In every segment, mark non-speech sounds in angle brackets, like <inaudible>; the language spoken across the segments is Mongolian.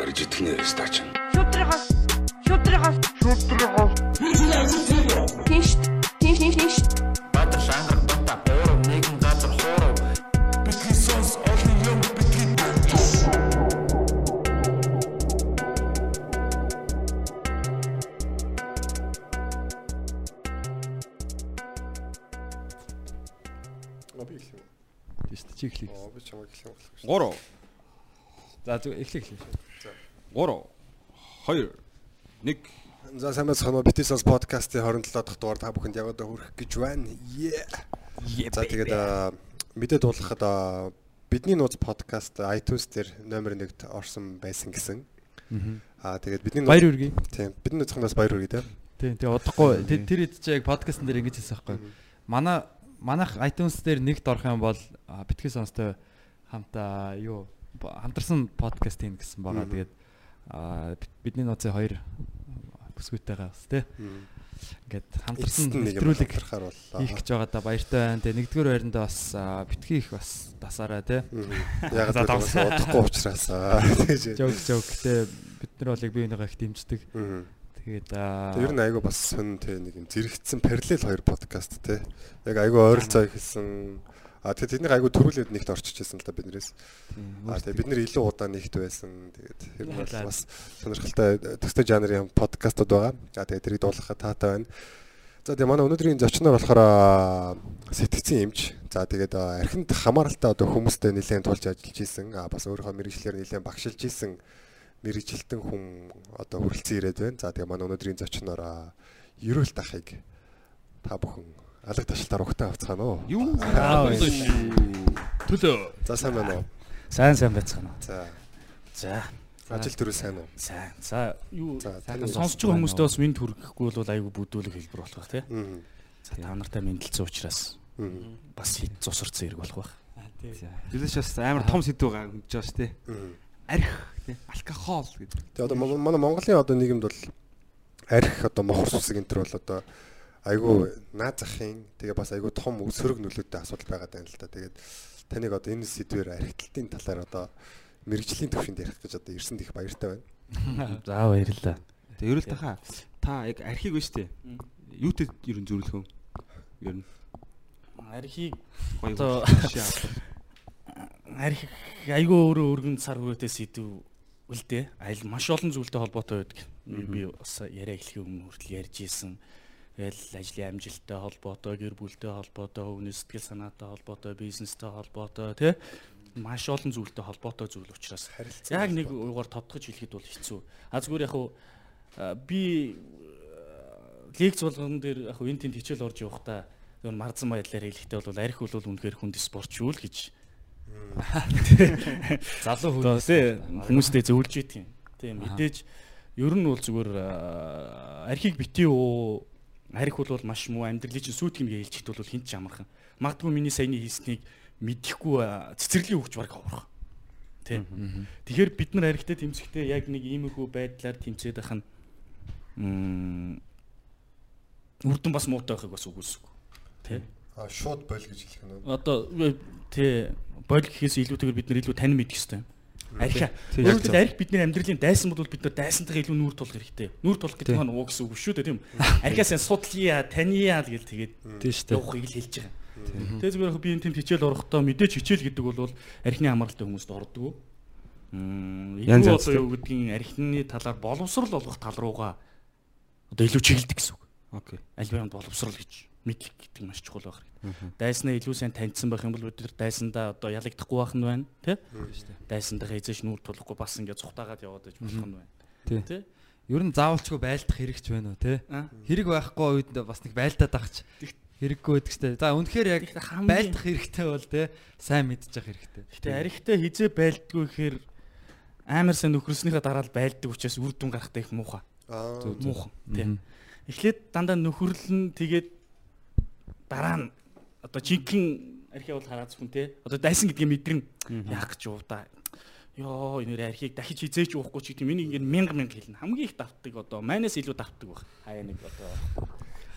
Арж итгэнэ стач. Шудрагаас шудрагаас шудрагаас тийш тийш тийш Баатар шангар бата буурав нэгэн газар хуурав Бидний сонс олон юм бидний би эхлэв. Тийш чи эхлэх. Аа би чамайг эхлэх болох шүү. 3. За зүг эхлэх эхлэх. 3 2 1 За сайн байцгаана уу? Битисас подкастын 27 дахь дугаар та бүхэнд яг одоо хүрэх гэж байна. Yeah. За тэгээд мэдээ дуулгахад аа, бидний нууц подкаст iTunes дээр номер 1-т орсон байсан гэсэн. Аа тэгээд бидний Баяр үргэе. Тийм. Бидний нууцханаас баяр үргэе тийм. Тийм тэгээ удахгүй тэр- хэд ч яг подкастн дээр ингэж хэлсэн байхгүй. Манай манайх iTunes дээр нэгт орох юм бол битгий сонстой хамтаа юу хамтарсан подкаст хийн гэсэн байгаа. Тэгээд а, бит- бидний нууцын хоёр бүсгүйтэйгээ бас тий. Ингээд хамтарсан нэвтрүүлэг хийх гэж байгаа да баяртай байна. Тэгээ нэгдүгээр байранд бас битгий их бас дасаараа тий. Яг л удахгүй учраас аа. тэгэж. Жог жог тэгээ бид нар бол яг бие бинийгаа их дэмждэг. Тэгээд Тэр нь айгу бас сонь тэ нэг юм зэрэгцсэн параллел хоёр подкаст те. Яг айгу ойролцоо ихсэн. А тэгээд тэдний айгу төрүүлээд нэгт орчиж байсан л да биднээс. А тэгээд бид нэр илүү удаан нэгт байсан. Тэгээд ер нь бол бас сонирхолтой төстэй жанрын подкастууд байгаа. За тэгээд тэрийг дуулгахад таатай байна. За тэгээд манай өнөөдрийн зочноор болохоор сэтгцэн эмч. За тэгээд архинд хамааралтай одоо хүмүүстэй нэлээд тулж ажиллаж исэн. А бас өөрийнхөө мэрэгчлэр нэлээд багшилж исэн мэрэгжилтэн хүн одоо хүрэлцэн ирээд байна. За тэгээд манай өнөөдрийн зочноор аа, ерөөл тахыг та бүхэн алга ташлаар угтаа авцгаана уу? юу төлөө За сайн байна уу? Сайн сайн байцгаана. За За. ажил төрөл сайн уу? Сайн. За юу сонсож байгаа хүмүүстээ бас мэд хүргэхгүй бол айгүй бүдүүлэг хэлбэр болох бах тий. За та нартай мэдлэлцэн учраас бас хит цусарсан хэрэг болох бах. Жилээс бас амар том сэдв байгаа гэж байгаа шүү дээ. Арх тий алкогол гэдэг. Тэгээ одоо манай Монголын одоо нийгэмд бол арх одоо мохор сусаг энэ төр бол одоо айгүй наад захын тэгээ бас айгүй том сөрөг нөлөөтэй асуудал байгаад байна л да. Тэгээд таныг одоо энэ сэдвэр архитектийн талаар одоо мэрэгжлийн төвшөнд ярих гэж одоо ирсэнд их баяртай байна. <laughs> За баярлалаа. Тэг ерөөл тахаа та яг архийг байна штэ. Юутэй ер нь зөвлөх вэ? Ер нь Архийг гоё Одоо- жишээ авах. арх айгүй өөрөө өргөн сар хүрээтэй сэдв үлдээ. Айл маш олон зүйлтэй холбоотой байдаг. Би бас яриа эхлэхийн өмнө хүртэл ярьж исэн. Тэгэл ажлын амжилттай холбоотой, гэр бүлтэй холбоотой, өвний сэтгэл санаатай холбоотой, бизнестэй холбоотой тий маш олон зүйлтэй холбоотой зүйл учраас. Харилцан яг нэг угаар тодтогч хэлэхэд бол хэцүү. А зүгээр яг хуу а, би лекц болгон дээр яг энэ тэнд хичээл орж явахдаа зөв марзан баядлаар хэлэхдээ бол арх бол үнэхээр хүнд спортч юу л гэж <laughs> Залуу тий хүмүүстэй зөвлөж идэг юм. Тий мэдээж ер нь бол зүгээр архийг битээ үү арх бол маш муу амьдралын чинь сүйтгэн гэж хэлчихд бол хинт ч амархан. Магадгүй миний саяны хийснийг мэдэхгүй цэцэрлэгийн хөвч баг аврах. Тий. Тэгэхээр бид нар архитай тэмцэхдээ яг нэг иймэрхүү байдлаар тэмцээд байх нь үрдэн бас муутай байхыг бас үгүйсэв. Тий. А шууд бойл гэж хэлэх нь. Одоо тий бойл гэхээс илүүтэйгээр бид нар илүү тань мэдэх хэрэгтэй. Архи. Хэлбэл архи бидний амьдралын дайсан бол бид нар дайсантайгаа илүү нүүр тулах хэрэгтэй. Нүүр тулах гэдэг нь уу гэсэн үг шүү дээ тийм? Архиас энэ судлая, тания л гэл тэгээд явахыг л хэлж байгаа. Тэгээ зүгээр би энэ тэнд хичээл орохдоо мэдээж хичээл гэдэг бол архины амралтай хүмүүст ордог. Мм, Янз одоо юу гэдгийг архины талаар боловсрал олгох тал руугаа одоо илүү чиглэдэг гэсэн үг. Окей. аль биенд боловсрал гэж мэдлэг гэдэг маш чухал байх хэрэгтэй. Дайснаа илүү сайн таньсан байх юм бол бид нар дайсандаа одоо ялагдахгүй байх нь байна, тий? Дайсандаа эзэж нүүр тулахгүй бас ингээд цухтаагаад яваад байж болох нь байна. Тий. Тий? Ер нь заавалчгүй байлдах хэрэгч байна уу? Аа. Хэрэг байхгүй үед бас нэг байлдаад ахч хэрэггүй байдаг штэ. За үнэхээр яг байлдах хэрэгтэй бол те сайн мэдчих хэрэгтэй. Гэтэ арихтай хизээ байлдгүй гэхээр амар сайн нөхрснийхээ дараа л байлдаг учраас үр дүн гарахтай их муухай. Аа. Муухан. Тий. Эхлээд дандаа нөхөрлөн тэгээд дараа нь одоо жинхэнэ архи бол хараад зөвхөн те. Одоо дайсан гэдгийг мэдэрнэ. Яах гэж юу да. Йоо энэ нэр архийг дахиж хизээж уухгүй ч гэдэг миний ингээд мянга мянга хэлнэ. Хамгийн их давтдаг одоо майнаас илүү давтдаг баг. Хаяа нэг одоо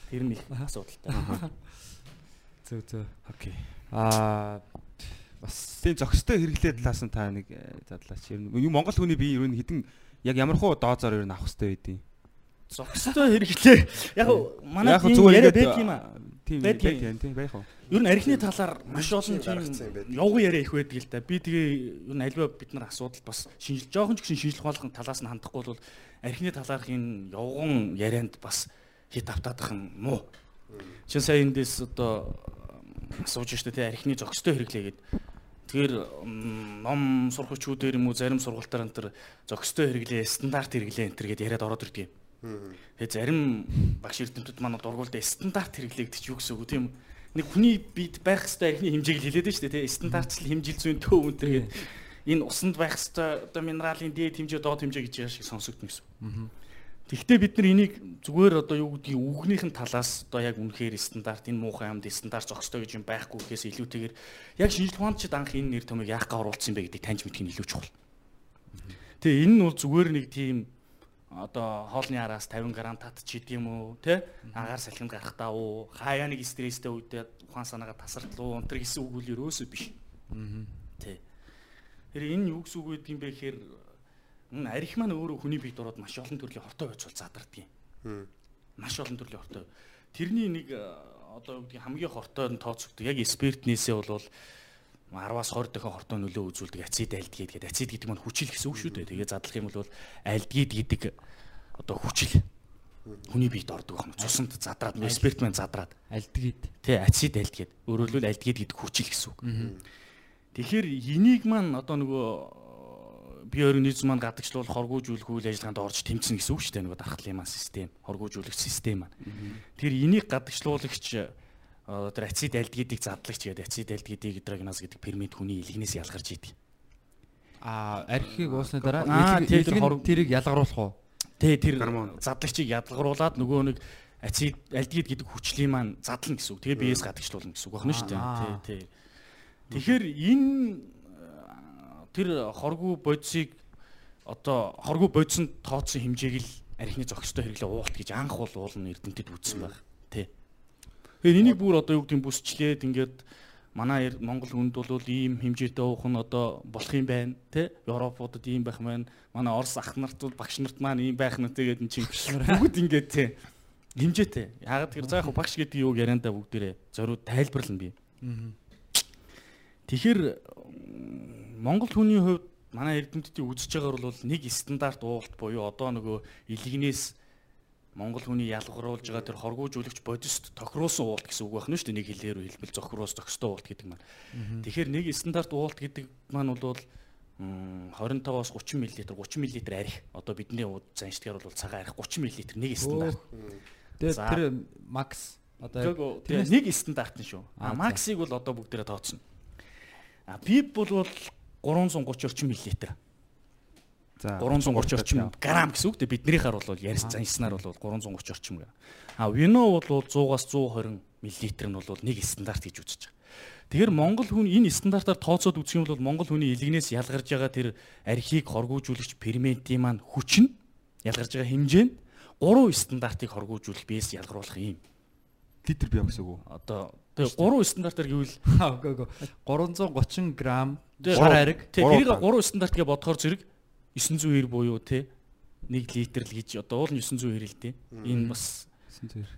тэр нь их асуудалтай. Зөв зөв. Окей. Аа бас Тийм зөкстэй хэрэглээ талаас нь та нэг э, задлаач. Ер нь Монгол хүний бие ер нь хідэн яг ямар хуу доозоор ер нь авах хэрэгтэй байдیں۔ Зөкстэй хэрэглээ. Яг манай Яг тийм зүгээр яриа байдаг юм аа. Тийм Байдаг. байдаг тийм байх уу. Ер нь архины талаар маш олон юм тийм явган яриа их байдаг л да. Би тэгээ ер нь альва бид нар асуудал бас шинжил жоохон ч гэсэн шинжлэх ухаалгын талаас нь хандахгүй бол архины талаарх энэ явган ярианд бас хит автаадах нь муу. Чин сая эндээс одоо асууж штэ тий архины зөкстэй хэрэглээ гэд. Тэгэхээр ном сурахчдүүд юм уу зарим сургалтаар энэ төр зөкстэй хэрэглээ, стандарт хэрэглээ энэ төр гэд яриад ороод ирдэг юм. Тэгээ зарим багш эрдэмтдүүд манай дургуулдаа стандарт хэрэглээ гэдэг чи юу гэсэн үг тийм? Нэг хүний бид байх ёстой архины хэмжээг л хэлээд шүү дээ стандартчл хэмжил зүйн төв өнтер гэдэг. Энэ усанд байх ёстой одоо минералын дээд хэмжээ доод хэмжээ гэж яа шиг сонсогдно гэсэн. Тэгвэл бид нар энийг зүгээр одоо юу гэдгийг үгнийхэн талаас одоо яг үнэхээр стандарт энэ муухай амд стандарт зохистой гэж юм байхгүй гэхээс илүүтэйгээр яг шинжлэх ухаанчид анх энэ нэр томыг яах га оруулсан бэ гэдгийг таньж нь илүү чухал. Тэгээ энэ нь бол зүгээр нэг тийм одоо хоолны араас 50 г тат ч идэм үү те агаар салхинд гарахтаа уу хаяа нэг стресстэй үедээ ухаан санаагаа тасардлуу өнтер гэсэн үг үл ерөөсөө биш. Тэ. Тэр энэ юу гэсэн үг гэдэг юм бэ гэхээр энэ арих маань өөрөө хүний биед ороод маш олон төрлийн хортой байж бол задардгийг. Маш олон төрлийн хортой. Тэрний нэг одоо юу гэдгийг хамгийн хортой нь тооцогддог. Яг спиртнээсээ бол 10-аас 20 дахин хортой нөлөө үзүүлдэг ацид альдгид гэдэг. Ацид гэдэг маань хүчил гэсэн үг шүү дээ. Тэгээ задлах юм бол альдгид гэдэг одоо хүчил хүний биед ордог байна. Цуснд задраад, спирт маань задраад. альдгид. Тэ ацид альдгид. Өөрөөр хэлбэл альдгид гэдэг хүчил гэсэн үг. Тэгэхээр энийг маань одоо нөгөө биоорганизм маань гадагшлуул хоргоожүүлэх үйл ажиллагаанд орж тэмцэнэ гэсэн үг шүү дээ нөгөө дархлын маань систем, хоргоожүүлэх систем маань. Тэр энийг гадагшлуулагч э, тэр ацид альдгидийг задлагч гэдэг ацид альдгидийг гидрогеназ гэдэг фермент хүний илгнээс ялгарч идэг. А архийг уусны дараа Аа, хор- тэрийг ялгаруулах уу? Тэ тэр задлагчийг ядалгаруулад нөгөө нэг ацид альдгид гэдэг хүчлийн маань задлна гэсэн үг. Тэгээ биеэс гадагшлуулна гэсэн үг байна шүү дээ. Аа. Тий, тий. Тэгэхээр энэ э, тэр хоргу бодисыг одоо хоргу бодисонд тооцсон хэмжээг л архины зохистой хэрэглээ уулт гэж анх бол уулын эрдэмтэд үзсэн байна. Тий. Тэгэхээр энийг бүр одоо юу гэдэг нь бүсчлээд ингээд манай Монгол хүнд бол ийм хэмжээтэй уух нь одоо болох юм байна тий Европуудад ийм байх маань манай Орос ах нарт бол багш нарт маань ийм байх нь тэгээд эн чинь бүгд ингээд тий хэмжээтэй. Ягаад тэр заах багш гэдэг юуг яриандаа бүгдээрээ зориуд тайлбарлана би. Тэгэхээр Монгол хүний хувьд манай эрдэмтдийн үзэж байгаагаар бол нэг стандарт уулт буюу одоо нөгөө илгнээс Монгол хүний ялгаруулж байгаа тэр хоргоожүүлэгч бодист тохируулсан уулт гэсэн үг байна шүү дээ. Нэг хэлээр хэлбэл зохироос зохистой уулт гэдэг маань. Тэгэхээр нэг стандарт уулт гэдэг маань бол м, 25-аас 30 мл 30 мл арих. Одоо бидний ууд заншдгаар бол цагаан арих 30 мл нэг стандарт. Тэгээ За. тэр макс одоо тэрнээс- нэг стандарт нь шүү. А максыг бол одоо бүгдээрээ тооцно. А пип бол бол 330 орчим миллилитр. За 330 орчим грамм гэсэн үг дээ. Биднийхаар бол ярьс занснаар бол 330 орчим грамм. А вино бол 100-аас 120 миллилитр нь бол нэг стандарт гэж үзэж байгаа. Тэгэхээр Монгол хүн энэ стандартаар тооцоод үзэх юм бол Монгол хүний илгнээс ялгарж байгаа тэр архийг хоргоожүүлэгч ферментийн маань хүч нь ялгарж байгаа хэмжээ нь 3 стандартыг хоргоожүүлэх биес ялгаруулах юм. литр бие гэсэн үг үү? Одоо тэгээ 3 стандартаар гэвэл Аа, <laughs> үгүй үгүй. 330 г Тэгээ шар ариг. Тэг Гурав тэрийг. 3 стандарт гэж бодохоор зэрэг 990 буюу те 1 литр л гэж одоо уул нь 990 л дээ. Энэ бас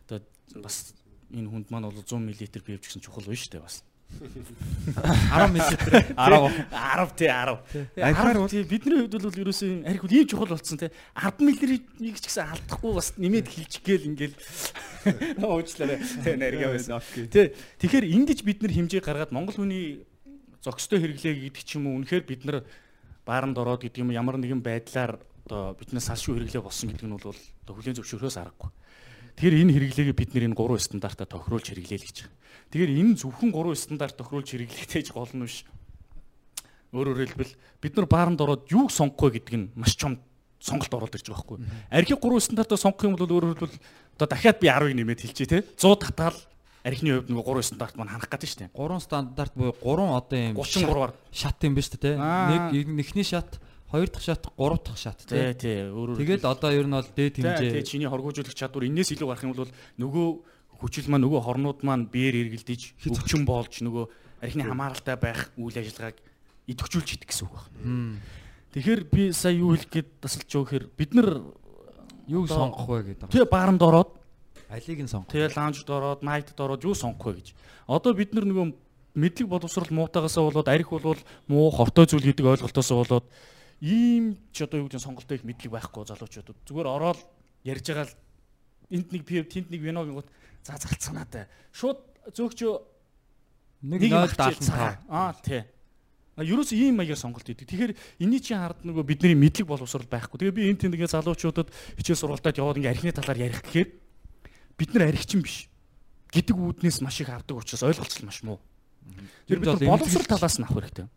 одоо бас энэ хүнд маань бол 100 мл бие авчихсан чухал байна шүү дээ бас. 10 мл 10 10 тий 10. Архиар бол- тий бидний хувьд бол ерөөсөө энэ арх бол ийм чухал болсон те 10 мл-ийг ч гэсэн алдахгүй бас нэмээд хилчих гээл ингээл <laughs> уучлаарай. Тэ нарийн байсан. Тэ тэгэхээр ингэж бид нар хэмжээ гаргаад Монгол хүний зөкстэй хэрэглээ гэдэг ч юм уу үнэхээр бид нар бааранд ороод гэдэг юм ямар нэгэн байдлаар одоо биднээс салшгүй хэрэглээ болсон гэдэг нь бол одоо хүлэн зөвшөөрөхөөс аргагүй. Тэгэхээр энэ хэрэглээгээ бид нэр энэ 3 стандартаа тохируулж хэрэглэе л гэж. Тэгэхээр энэ зөвхөн 3 стандарт тохируулж хэрэглэхтэйж гол нь биш. Өөрөөр хэлбэл бид нар бааранд ороод юуг сонгох вэ гэдэг нь маш чом сонголт ороод ирж байгаа байхгүй. Архи 3 стандартаа сонгох юм бол өөрөөр хэлбэл одоо дахиад би 10-ыг нэмээд хэлчихье те. 100 татгаал архины хувьд нөгөө 3 стандарт маань ханах гэдэг шүү дээ. 3 стандарт буюу 3 одоо юм 33-аар. шат юм ба шүү дээ. Нэг нэгний шат, хоёр дахь шат, гурав дахь шат Тий, тий. Өөрөөр Тэгэл одоо ер нь бол дээд тий, тий хэмжээ чиний хоргоожуулах чадвар энээс илүү гарах юм бол нөгөө хүчил маань нөгөө хорнууд маань биеэр эргэлдэж өвчин болж нөгөө архины хамааралтай байх үйл ажиллагааг идэвхжүүлж идэх гэсэн үг байна. Тэгэхээр би сая юу хэлэх гээд тасалж байгаа гэхээр бид нар Одоо- сонгох вэ гэдэг. тэгээ бааранд ороод Алийг нь сонгох. тэгээ лаунжд ороод найтд ороод юу сонгох вэ гэж. Одоо бид нар нөгөө мэдлэг боловсрал муутагаасаа болоод арх болвол муу хортой зүйл гэдэг ойлголтоосоо болоод ийм ч одоо юу гэдэг нь сонголтоо их мэдлэг байхгүй залуучуудад зүгээр ороод ярьж байгаа л энд нэг пив тэнд нэг вино гингууд за залцгаанаатай шууд зөөгч Нэг 075. аа тий ерөөс ийм маягаар сонголт өгдөг. Тэгэхээр энэний чинь хард нөгөө бидний мэдлэг боловсрал байхгүй. Тэгээ би энэ тэнд ингээ залуучуудад хичээл сургалтад яваад ингээ архины талаар ярих гэхээр бид нар архичин биш гэдэг үүднээс маш их авдаг учраас ойлголцол маш муу. Тэр бид боловсрал талаас нь авах хэрэгтэй.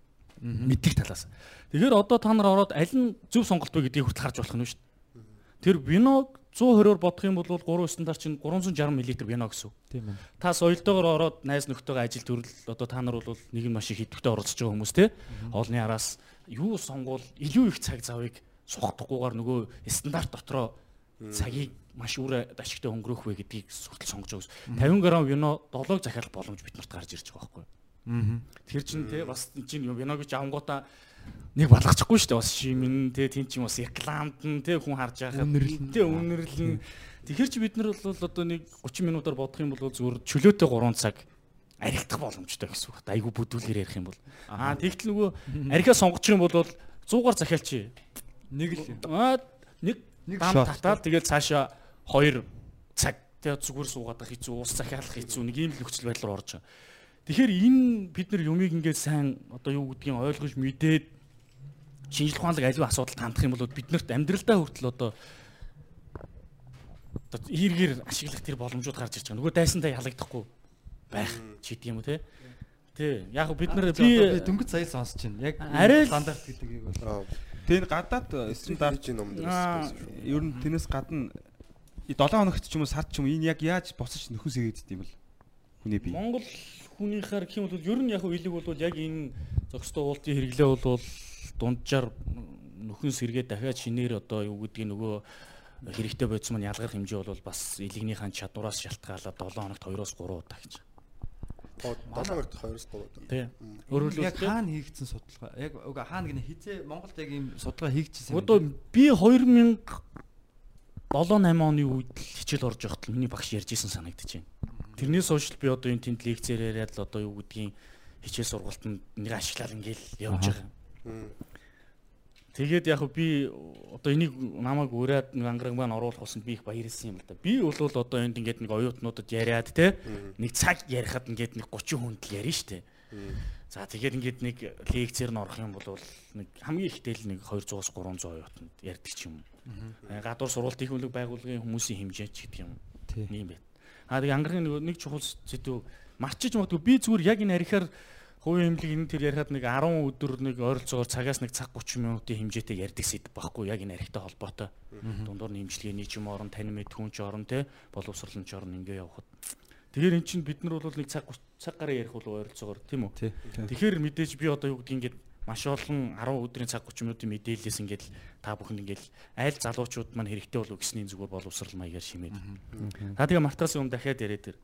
Мэдлэг талаас. Тэгэхээр одоо та нар ороод аль нь зөв сонголт вэ гэдгийг хүртэл харж болох нь шүү дээ. Тэр виног 120-оор бодох юм бол 3 стандарт чинь 360 мл вино гэсэн. үг. Тийм ээ. Та соёлтойгоор ороод найз нөхдөйгээ ажил төрөл одоо та нар бол нэг нь маш их идэвхтэй оролцож байгаа хүмүүс те. Хоолны араас юу сонгуул илүү их цаг завыг сухтахгүйгээр нөгөө стандарт дотроо цагийг маш үр ашигтай өнгөрөөх вэ гэдгийг хүртэл сонгож байгаа. 50 г вино 7-ог захиалах боломж бид нарт гарч ирж байгаа байхгүй. Тэр чинь те бас чинь вино гэж авангуудаа нэг балгачихгүй шүү дээ бас шимэн те тийм ч юм бас рекламд нь те хүн харж байхад Үнэрлэн. те үнэрлэн тэгэхээр чи бид нар бол одоо нэг 30 минутаар бодох юм бол зүгээр чөлөөтэй 3 цаг арилдах боломжтой гэсэн үг. Айгу бүдүүлгээр ярих юм бол. Аа тэгтэл нөгөө архиа сонгочих юм бол 100-аар захиалчих. Нэг л Аа нэг Нэг дам татаад тэгээд цаашаа 2 цаг тэгээд зүгээр суугаад байх хэцүү, ус захиалах хэцүү нэг ийм л нөхцөл байдал руу орж байгаа. Тэгэхээр энэ бид нар юмыг ингээд сайн одоо юу гэдгийг ойлгож мэдээд шинжлэх ухаанлаг аливаа асуудалд хандах юм бол биднэрт амьдралдаа хүртэл одоо одоо эргээр ашиглах тэр боломжууд гарч ирж байгаа. Нөгөө дайсандаа ялагдахгүй байх ч гэдэг юм уу те. Тий. Яг хөө бид нар би дөнгөж сая сонсож байна. Яг стандарт гэдгийг бол Аа. Тэр гадаад стандарт юм шүү. ер нь тэрнээс гадна 7 хоногт ч юм уу сард ч юм уу энэ яг яаж босож нөхөн сэгээдд юм бол хүний бие. Монгол хүнийхээр гэх юм бол ер нь яг хөө илэг бол яг энэ зохистой уултын хэрэглээ бол дунджаар нөхөн сэргээ дахиад шинээр одоо юу гэдгийг нөгөө хэрэгтэй бодис маань ялгах хэмжээ бол бас илэгнийхэн чадвараас шалтгаалаад 7 хоногт 2-оос 3 удаа гэж. 7 хоногт 2-оос 3 удаа. Тий. Өөрөөр яг хэлбэл хаана хийгдсэн судалгаа? Яг уга хаана гэнэ хизээ Монголд яг ийм судалгаа хийгдсэн. одоо би 2000 7 8 оны үед л хичээл орж явахад миний багш ярьж исэн байна. Тэрнээс хойш би одоо энэ тэнд лекцээр яриад л одоо юу гэдгийг хичээл сургалтанд нэг ашиглаад ингээл явж байгаа. Тэгээд яг би одоо энийг намайг ураад нэг ангараг маань оруулах усанд би их баярлсан юм л да. Би бол одоо энд ингээд нэг оюутнуудад яриад те нэг цаг ярихад ингээд нэг 30 хүнд л ярина штэ. За тэгээд ингээд нэг лекцээр нь орох юм бол нэг хамгийн ихтэй л нэг 200-аас 300 оюутанд ярьдаг ч юм. уу. Гадуур сургалт их хөлөг байгууллагын хүмүүсийн хэмжээ ч гэдэг юм. Тий. Тийм байт. Аа тэгээ ангаргийн нэг чухал зүйл марчиж магадгүй би зүгээр яг энэ арихаар хувийн хэмлэг энэ тэр ярихад нэг 10 өдөр нэг ойролцоогоор цагаас нэг цаг 30 минутын хэмжээтэй ярьдаг сэдв байхгүй яг энэ арихтай холбоотой. Дундуур нь хэмжлэгээний ч юм орон тань мэд хүн ч орон те боловсролын ч орон ингээ явхад. Тэгэхээр эн чинь бид нар бол нэг цаг цаг гараа ярих бол ойролцоогоор тийм үү? Тэгэхээр мэдээж би одоо юу гэдгийг ингээд маш олон 10 өдрийн цаг 30 минутын мэдээлэлээс ингээд та бүхэнд ингээд аль залуучууд маань хэрэгтэй болов гэсний зүгээр боловсрал маягаар шимээд. Та тэгээ мартаас юм дахиад яриад тэр.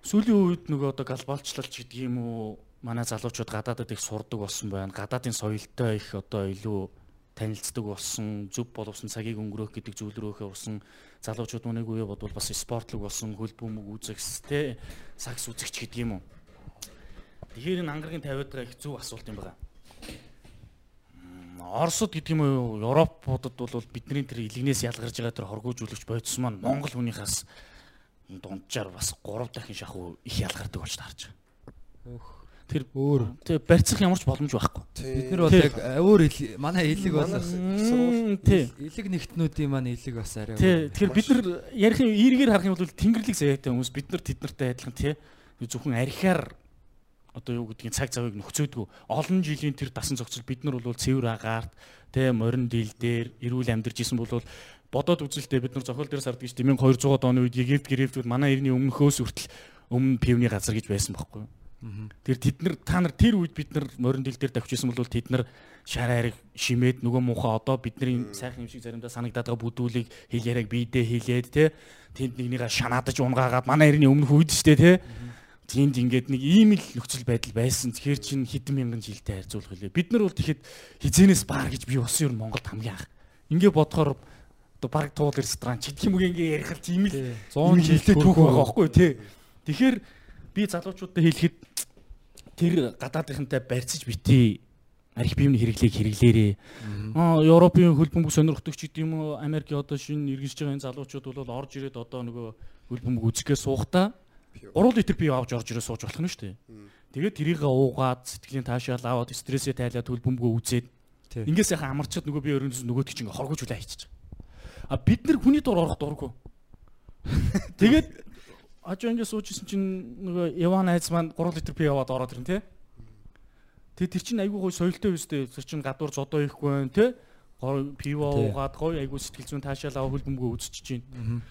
Сүүлийн үед нөгөө одоо глобалчлалч гэдэг юм уу манай залуучууд гадаадад их сурдаг болсон байна. Гадаадын соёлтой их одоо илүү танилцдаг болсон, зөв боловсон цагийг өнгөрөөх гэдэг зүйл рүүхээ усан залуучууд мөн нэг үе бодвол бас спортлог болсон, хөл бөмбөг те сакс үзэгч гэдэг юм уу. Тэгэхээр энэ ангаргийн тавиад байгаа их зөв асуулт юм байна. М, Оросод гэдэг юм уу Европуудад бол бидний тэр илгнээс ялгарж байгаа тэр хоргоожүүлэгч бодис маань Монгол хүнийхээс дунджаар бас 3 дахин шахуу их ялгардаг болж таарч байгаа. Тэр өөр тэр барьцах ямар ч боломж байхгүй. бид нар бол Тий. яг өөр манай илэг бол Тий. илэг нэгтнүүдийн маань илэг бас арай Тий. өөр. Тэгэхээр бид нар ярих юм эргээр харах юм бол тэнгэрлэг заяатай хүмүүс бид нар тэд нартай адилхан тий. Зөвхөн архиар одоо юу гэдгийг цаг завыг нөхцөөдгөө. Олон жилийн тэр дасан зохицол бид нар бол цэвэр агаарт тий морин дийл дээр эрүүл амьдарч исэн бол бодоод үзэлтэй бид нар зохиол дээр сардаг шүү дээ. 1200 оны үед Египт Грефтүүд манай эртний өмнөхөөс хүртэл өмнө пивны газар гэж байсан байхгүй юу? Тэр тэд нар та нар тэр үед бид нар морин дил дээр давчижсэн бол тэд нар шар хайрыг шимээд нөгөө муухай одоо бидний сайхан юм шиг заримдаа санагдаад байгаа бүдүүлийг хэл яриаг биедээ хэлээд те тэнд нэгнийгээ шанаадаж унгаагаад манай эртний өмнөх үед штэ те Тиймд ингээд нэг ийм л нөхцөл байдал байсан. Тэгэхээр чинь хэдэн мянган жилтэй харьцуулах хэлээ. Бид нар бол тэгэхэд хизэнээс баар гэж би улсын ер нь Монголд хамгийн анх. Ингээ бодохоор одоо баг туул ресторан ч гэх юм уу ингээ ярих л тийм л 100 жилтэй жил түүх байгаа байхгүй тий. Тэгэхээр би залуучуудад хэлэхэд тэр гадаадынхантай барьцаж битий арх биемний хэрэглээг хэрэглээрээ. Аа Европын хөл бөмбөг сонирхдогч гэдэг юм уу Америкийн одоо шинэ иргэншиж байгаа энэ залуучууд бол орж ирээд одоо нөгөө хөл бөмбөг үзэхээ суухтаа 3 литр бие авч орж ирээ сууж болох нь шүү дээ. Тэгээд тэрийг уугаад сэтгэлийн таашаал аваад стрессээ тайлаад хөл бөмбөгөө үзээд ингээс яхаа амарчаад нөгөө би өрөөс нөгөөд чинь хоргож үлээ хийчих. А бид нар хүний дур орох дурггүй. <laughs> Тэгээд ажуу ингэ суужсэн чинь нөгөө Иван айц маань 3 литр бие аваад ороод ирэн тий. Тэгээд тэр чинь айгүй гой соёлтой өстэй. Тэр чинь гадуур зодоо ихгүй байх тий. Гой пиво уугаад гой айгүй сэтгэл зүйн таашаал аваа хөлбөмбөгөө үзчихэж чинь.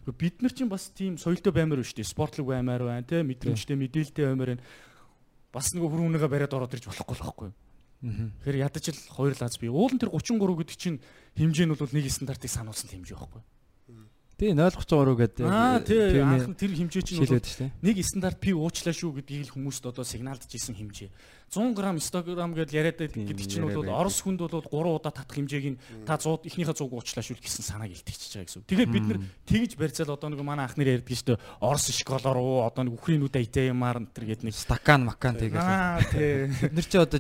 Гэхдээ бид нар чинь бас тийм соёлтой баймаар байна шүү дээ. Спортлог баймаар байна тий. Мэдрэмжтэй мэдээлэлтэй баймаар байна. Бас нөгөө хүрүүнийгээ бариад ороод ирж болохгүй л байхгүй юу? Тэгэхээр ядаж л хоёр лаз би. Уул нь тэр 33 гэдэг чинь хэмжээ нь бол нэг стандартыг сануулсан хэмжээ байхгүй юу? Тий 033 гэдэг. Аа тий анх тэр хэмжээ чинь нэг стандарт пи уучлаа шүү гэдгийг л хүмүүст одоо сигналдж исэн хэмжээ. 100 г стограм гэдэл яриад гэдэг чинь бол орос хүнд бол 3 удаа татах хэмжээг нь та 100 эхнийхээ 100 уучлаа шүү гэсэн санааг илтгэж байгаа гэсэн. Тэгэхээр бид нар тэгж барьцаал одоо нэг манай ах нар ярьдаг шүү дээ. Орос шоколоор уу одоо нэг үхрийнүүд айтаямаар энэ төр гэдэг нэг стакан макан тэгээд. Аа тий. Бид нар чи одоо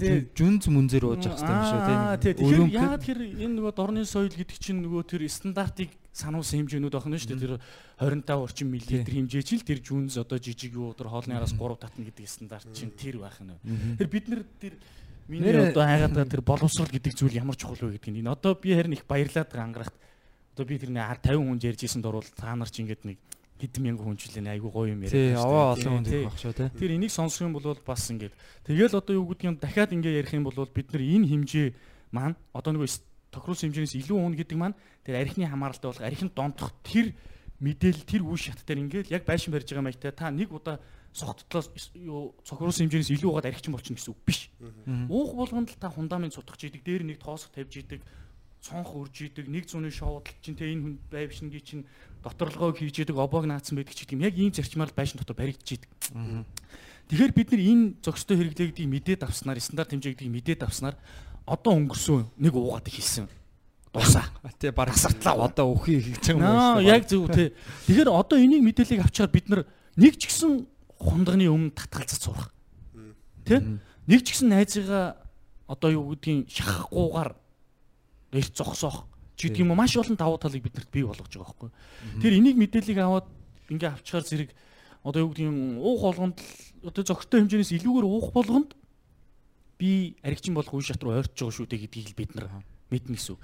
Тий. жүнз мүнзэр ууж явах хэрэгтэй юм шүү тий. Тэгэхээр яагаад тэр энэ нөгөө дорны соёл гэдэг чинь нөгөө тэр стандартыг сануулсан хэмжээнүүд байна шүү дээ. Тэр 25 орчим миллилитр хэмжээ чинь л тэр жүнз одоо жижиг юу тэр хоолны араас 3 татна гэдэг стандарт чинь тэр байх нь. Тэр бид нар тэр миний одоо хайгаад тэр боловсрал гэдэг зүйл ямар чухал вэ гэдгийг энэ. Одоо би харин их баярлаад байгаа ангарахт одоо би тэр нэг 50 хүн ярьж исэн дурвал та нар ч ингэдэг нэг хэдэн мянган хүн үлээ айгүй гоё юм яриад аваа байна шүү олон хүн байх шүү тий. Тэр энийг сонсох юм бол бас ингээд тэгэл одоо юу гэдгийг нь дахиад ингээ ярих юм бол бид нар энэ хэмжээ маань одоо нөгөө тохируулсан хэмжээс илүү уун гэдэг маань тэр архины хамааралтай болох архинд донтох тэр мэдээлэл тэр үе шат дээр ингээд яг байшин барьж байгаа маягтай та нэг удаа согттлоос юу цохируулсан хэмжээс илүү угаад архичин болчихно гэсэн үг биш. Уух болгонд л та фундамент сутгах идэг дээр нэг тоосох тавьж идэг цонх үрж идэг нэг зуны шоудл чинь тэ энэ хүн байвшингийн чинь доторлогоо хийж идэг обоог наацсан байдаг ч гэдэг юм яг ийм зарчмаар л байшин дотор баригдаж идэг. Тэгэхээр бид нар энэ зөкстэй хэрэглээгдгийг мэдээд авснаар стандарт хэмжээгдгийг мэдээд авснаар одоо өнгөрсөн нэг уугаад хэлсэн. Дуусаа. Тий баг Асартлаа. одоо өхий хийж байгаа шүү дээ. яг зөв тий. Тэгэхээр одоо энийг мэдээллийг авчаар бид нар нэг ч гэсэн хундагны өмнө татгалзаж сурах. Тэ? Нэг ч гэсэн найзыгаа одоо юу гэдгийг шахахгүйгээр эрт зогсоох. Чи гэдэг юм уу маш олон давуу талыг биднэрт бий болгож байгаа байхгүй. Тэр энийг мэдээллийг аваад ингээ авчгаар зэрэг одоо юу гэдгийг уух болгонд одоо зөгтөө хэмжээнээс илүүгээр уух болгонд би аригчин болох үе шат руу ойртож байгаа шүү дээ гэдгийг л бид нар мэднэ гэсэн үг.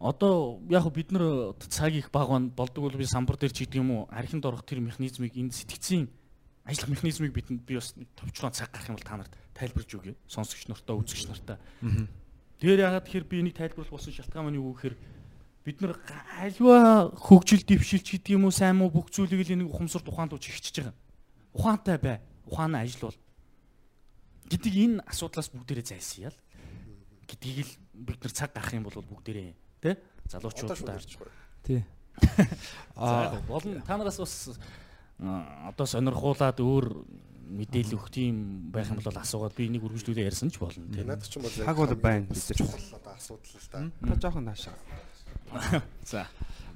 Одоо яг бид нар цаг их баг болдог бол би самбар дээр ч гэдэг юм уу архинд орох тэр механизмыг энэ сэтгцийн ажиллах механизмыг бидэнд би бас товчхон цаг гарах юм бол та нарт тайлбарж өгье. Сонсогч нартаа үзэгч нартаа. Тэгэхээр ягаад тэгэхээр би энийг тайлбарлах болсон шалтгаан маань юу гэхээр бид нар альва хөгжил дэвшилч гэдэг юм уу сайн муу бүх зүйлийг л нэг ухамсар тухаанд ууч ихчиж байгаа. Ухаантай бай. Ухаанаа ажилуул. гэдэг энэ асуудлаас бүгдээрээ зайлсхийял гэдгийг л бид нар цаг гарах юм бол бүгдээрээ тий <laughs> залуучуудаа Тий. Аа болон та нараас бас одоо сонирхуулаад өөр мэдээлэл өгөх тийм байх юм бол асуугаад би энийг үргэлжлүүлээ ярьсан ч болно тий. Надад ч юм бол Хаг бол байна бид нар. чухал одоо асуудал л да. Та жоохон наашаа. <laughs> За.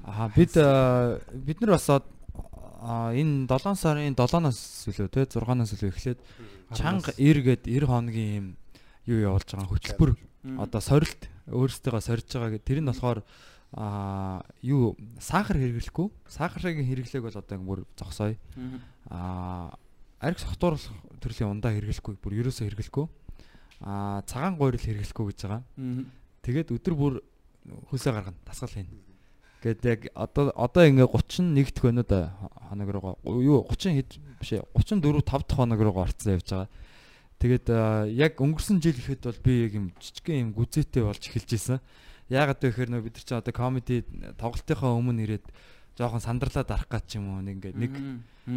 Аа бид аа, бид нар бас аа, энэ 7 сарын 7-наас илүү те 6-наас илүү эхлээд чанга 90 гээд 90 хоногийн юм юу явуулж байгаа хөтөлбөр одоо сорилт өөрсдөө сорж байгаа гэдэг тэр нь болохоор аа юу сахар хэрэглэхгүй? Сахарын хэрэглээг бол одоо бүр зогсооё аа арх сохтууруулах төрлийн ундаа хэрэглэхгүй бүр ерөөсөө хэрэглэхгүй. Аа цагаан гойрол хэрэглэхгүй гэж байгаа. Тэгээд өдөр бүр хөлсөө гаргана дасгал хийнэ Гэт яг одоо одоо ингээ 31 дэх өнөд хоног руугаа юу 30 хэд биш ээ 34 5 дахь хоног руугаа орцсон явж байгаа. Тэгээд яг өнгөрсөн жил ихэд бол би яг юм жижигхэн юм гүзээтэй болж эхэлж исэн. Яагаад вэ гэхээр нөө бид нар ч одоо комеди тоглолтынхаа өмнө ирээд жоохон сандарлаад арах гад ч юм уу нэг ингээ нэг